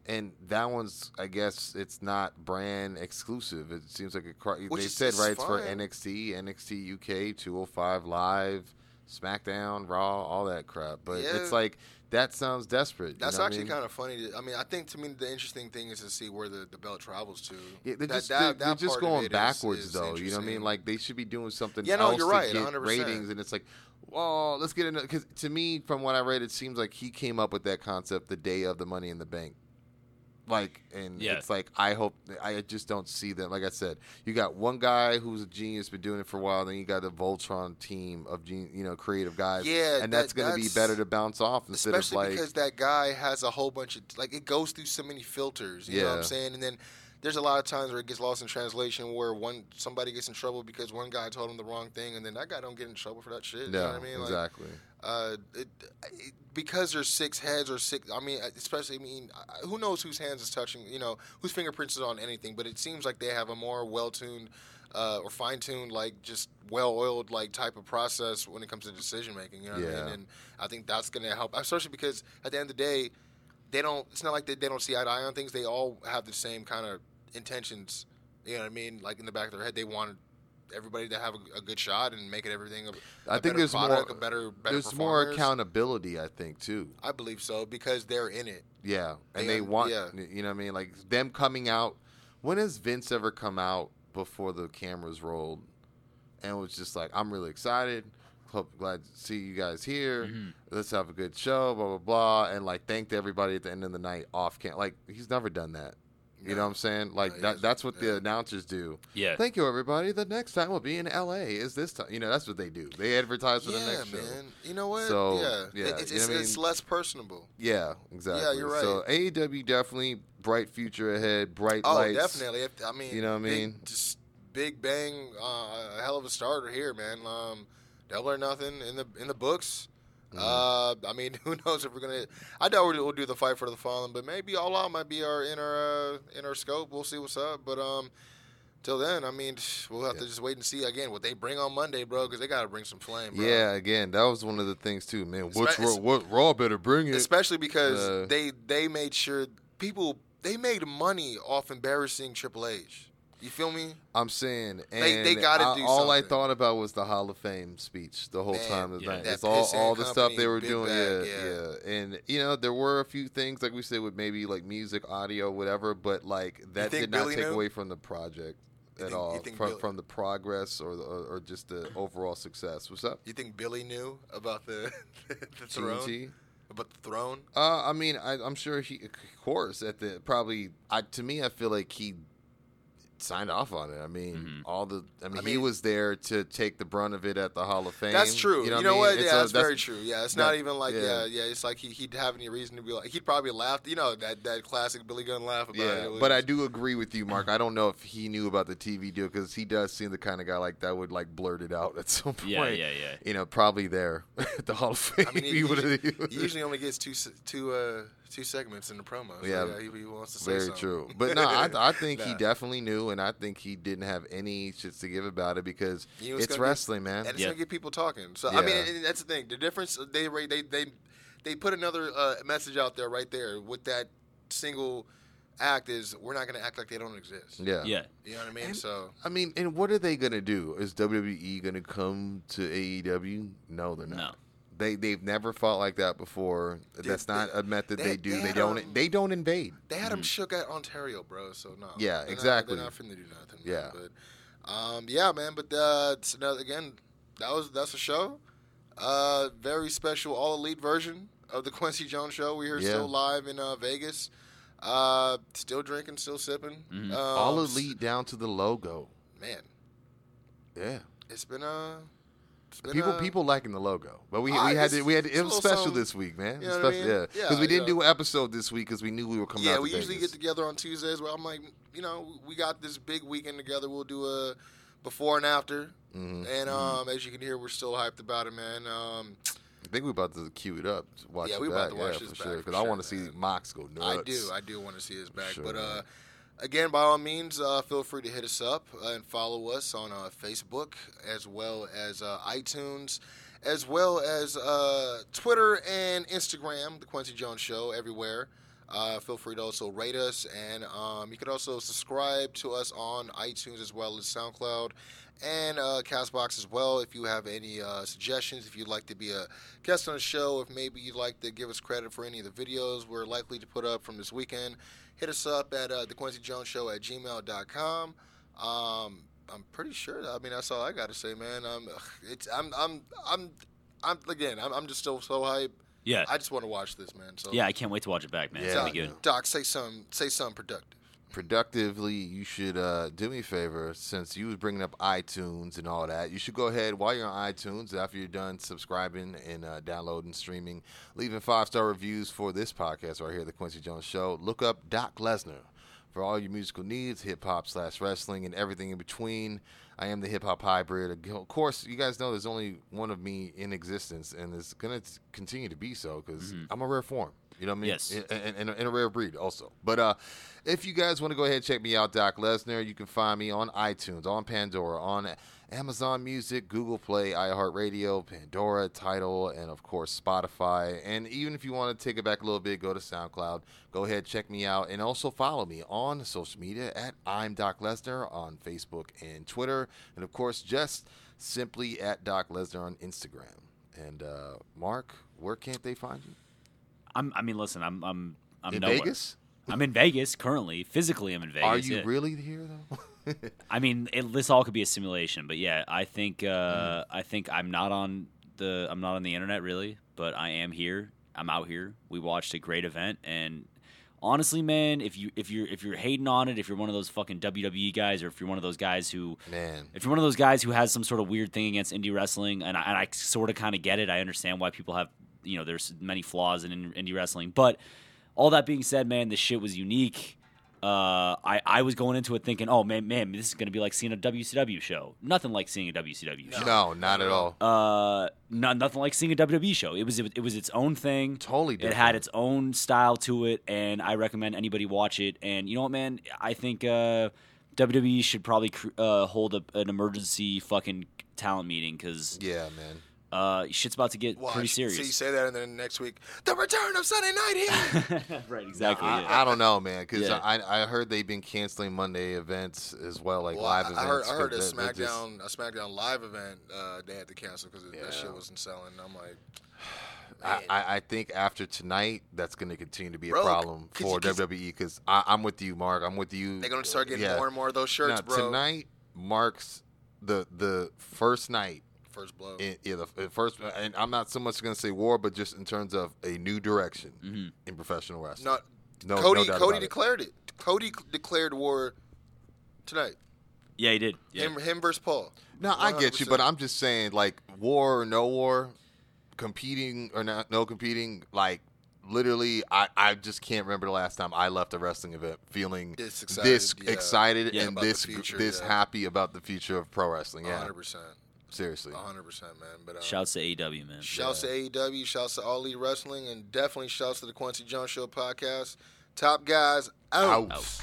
and that one's, I guess, it's not brand exclusive. It seems like a. They said right, it's for. NXT, NXT UK, 205 Live, SmackDown, Raw, all that crap. But Yeah. it's like that sounds desperate. That's what I actually mean? kind of funny. To, I mean, I think to me the interesting thing is to see where the, the belt travels to. Yeah, they're That- just, that- they're, that they're just going backwards, is though. You know what I mean? Like they should be doing something Yeah, no, else you're to right, get 100%. ratings, and it's like, well, let's get into because to me, from what I read, it seems like he came up with that concept the day of the Money in the Bank. Like, and Yeah. it's like I hope I just don't see them. Like I said, you got one guy who's a genius, been doing it for a while. Then you got a Voltron team of gen- you know creative guys. Yeah, and that's that- going to be better to bounce off instead Especially of like because that guy has a whole bunch of like it goes through so many filters. You know what Yeah. I'm saying? And then there's a lot of times where it gets lost in translation where one somebody gets in trouble because one guy told him the wrong thing and then that guy don't get in trouble for that shit. you know yeah, what I mean? Like, exactly. uh, it, it, because there's six heads or six. I mean, especially I mean, who knows whose hands is touching? You know, whose fingerprints is on anything? But it seems like they have a more well-tuned uh, or fine-tuned, like just well-oiled, like type of process when it comes to decision making. You know what I Yeah. mean? And I think that's going to help, especially because at the end of the day, they don't. It's not like they, they don't see eye to eye on things. They all have the same kind of intentions. You know what I mean? Like in the back of their head, they want everybody to have a, a good shot and make it everything. A, I a think there's product, more. a better, better there's more accountability. I think too. I believe so because they're in it. Yeah, and They they, want yeah. you know what I mean, like them coming out. When has Vince ever come out before the cameras rolled and was just like, "I'm really excited. Hope glad to see you guys here. Mm-hmm. Let's have a good show." Blah blah blah, and like thanked everybody at the end of the night off cam. Like he's never done that. You know what I'm saying? Like he that that's what Yeah. the announcers do. Yeah. Thank you, everybody. The next time will be in L.A. Is this time? You know, that's what they do. They advertise for yeah, the next show. man. You know what? So, yeah, yeah, It- it's, you know it's, what I it's less personable. Yeah, exactly. Yeah, you're right. So AEW definitely bright future ahead, bright Oh, lights. definitely. If- I mean, You know what I mean? Just big bang, uh, a hell of a starter here, man. Um, double or nothing in the in the books. Mm-hmm. Uh, I mean, who knows if we're gonna? I doubt we'll do the fight for the fallen, but maybe all out might be our inner uh, in our scope. We'll see what's up. But um, till then, I mean, we'll have to just wait and see again what they bring on Monday, bro, because they got to bring some flame, bro. Yeah, again, that was one of the things too, man. What's Espe- raw, what Raw better bring it? especially because Uh, they they made sure people they made money off embarrassing Triple H. You feel me? I'm saying, and They- they gotta I- do all I thought about was the Hall of Fame speech the whole Man, time of yeah, night. It's all, all the stuff they were doing. bag, yeah, yeah. yeah, and you know there were a few things like we said with maybe like music, audio, whatever, but like that did not Billy take knew? away from the project You at think- all, from from the progress or the, or, or just the overall success. What's up? You think Billy knew about the the throne? TNT? About the throne? Uh, I mean, I, I'm sure he, of course, at the probably. I, to me, I feel like he signed off on it. I mean, Mm-hmm. all the. I mean, I he mean- was there to take the brunt of it at the Hall of Fame. That's true. You know, You know, what? I mean? And Yeah, so that's, very true. Yeah, it's that- not even like yeah. yeah. yeah, It's like he, he'd have any reason to be like he'd probably laugh. You know that that classic Billy Gunn laugh about. Yeah, It was but I do agree with you, Mark. I don't know if he knew about the TV deal because he does seem the kind of guy like that would like blurt it out at some point. Yeah, yeah, yeah. You know, probably there at the Hall of Fame. I mean, he, he would've- usually, he usually only gets two two uh, two segments in the promo. So Yeah. yeah, he, he wants to say Very something. true. But no, I, I think he definitely knew, and I think he didn't have any shits to give about it because You know, it's it's gonna get- wrestling, man. and it's Yeah. gonna get people talking. So I mean, Yeah. and that's the thing. The difference they they they they put another uh, message out there right there with that single act is we're not gonna act like they don't exist. Yeah. Yeah. You know what I mean? And- so I mean, and what are they gonna do? Is WWE gonna come to AEW? No, they're not. No. They they've never fought like that before. That's they- not a method they- they, do. they They, don't. um, they don't invade. they had him shook at Ontario, bro. So no. Yeah, They're not- exactly. they're not finna do nothing. Yeah. Man, but um, yeah, man. But uh, another, again, that was that's a show. Uh, very special all elite version of the Kwency Jones show. We're here Yeah. still live in uh, Vegas. Uh, still drinking, still sipping. Mm-hmm. Um, All elite down to the logo. man. Yeah. It's been uh, People uh, people liking the logo, but we, we had to, we had to, it was special something, this week, man. you know what I mean? yeah, Yeah, because we didn't yeah. do an episode this week because we knew we were coming out. Yeah, we usually Vegas. get together on Tuesdays. Where I'm like, you know, we got this big weekend together. We'll do a before and after. Mm-hmm. And um, as you can hear, we're still hyped about it, man. Um, I think we're about to cue it up. To watch Yeah, we about to watch yeah, this for back sure. Because I want to see. Mox go nuts. I do, I do want to see his back. Sure, but uh, man. Again, by all means, uh, feel free to hit us up and follow us on uh, Facebook as well as uh, iTunes, as well as uh, Twitter and Instagram. The Kwency Jones Show everywhere. Uh, feel free to also rate us, and um, you can also subscribe to us on iTunes as well as SoundCloud and uh, Castbox as well. If you have any uh, suggestions, if you'd like to be a guest on the show, if maybe you'd like to give us credit for any of the videos we're likely to put up from this weekend, hit us up at uh, the Kwency Jones Show at gmail.com. Um, I'm pretty sure. I mean, that's all I got to say, man. Um, it's I'm I'm I'm I'm again. I'm, I'm just still so hype. Yeah. I just want to watch this, man. So yeah, I can't wait to watch it back, man. It's Yeah. good. Doc, say some say something productive. Productively, you should uh, do me a favor since you was bringing up iTunes and all that. You should go ahead while you're on iTunes after you're done subscribing and uh, downloading, streaming, leaving five star reviews for this podcast right here, the Kwency Jones Show. Look up Doc Lesnar for all your musical needs, hip hop slash wrestling, and everything in between. I am the hip hop hybrid. Of course, you guys know there's only one of me in existence, and it's gonna continue to be so because I'm a rare form. You know what I mean? Yes. and, and, and a rare breed also. But uh, if you guys want to go ahead and check me out, Doc Lesnar, you can find me on iTunes, on Pandora, on Amazon Music, Google Play, iHeartRadio, Pandora, Tidal, and of course Spotify. And even if you want to take it back a little bit, go to SoundCloud. Go ahead, check me out, and also follow me on social media at I'm Doc Lesnar on Facebook and Twitter, and of course just simply at Doc Lesnar on Instagram. And uh, Mark, where can't they find you? I'm, I mean, listen, I'm I'm I'm In nowhere. Vegas? I'm in Vegas currently. Physically, I'm in Vegas. Are you yeah. really here though? I mean, it, this all could be a simulation, but yeah, I think uh, Mm-hmm. I think I'm not on the I'm not on the internet really, but I am here. I'm out here. We watched a great event, and honestly, man, if you if you're if you're hating on it, if you're one of those fucking WWE guys, or if you're one of those guys who Man. if you're one of those guys who has some sort of weird thing against indie wrestling, and I, and I sort of kind of get it, I understand why people have, you know, there's many flaws in in- indie wrestling. But all that being said, man, this shit was unique. Uh, I, I was going into it thinking, oh man, man, this is gonna be like seeing a WCW show. Nothing like seeing a WCW show. No, not at all. Uh, not, nothing like seeing a WWE show. It was it was its own thing. Totally It had its own style to it, and I recommend anybody watch it. And you know what, man? I think uh, WWE should probably cr- uh, hold a, an emergency fucking talent meeting because Yeah, man. Uh, shit's about to get Watch. pretty See, you say that, and then next week, the return of Sunday Night Heat. right, exactly. yeah. I, I don't know, man, because Yeah. I I heard they've been canceling Monday events as well, like Well, live I, events. I heard, I heard a 'cause they're- they're just- SmackDown, a SmackDown live event. Uh, they had to cancel because Yeah. that shit wasn't selling. I'm like, I. I, I think after tonight, that's going to continue to be a Bro, problem for you- WWE because I'm with you, Mark. I'm with you. they're gonna start getting Yeah. more and more of those shirts, Now, bro. Tonight marks the the first night. First blow. In, yeah, the the first, and I'm not so much going to say war, but just in terms of a new direction Mm-hmm. in professional wrestling. Not No- Cody. no doubt Cody about it. declared it. Cody declared war tonight. Yeah, he did. Yeah. Him, him versus Paul. No, I get you, but I'm just saying, like, war or no war, competing or not, no competing, like, literally, I, I just can't remember the last time I left a wrestling event feeling This this excited, yeah. excited Yeah, and this future, this yeah. happy about the future of pro wrestling. Yeah, 100%. Seriously, 100 percent, man. But um, shouts to AEW, man. Shouts yeah. to AEW. Shouts to All Elite Wrestling, and definitely shouts to the Kwency Jones Show podcast. Top guys out. out. out.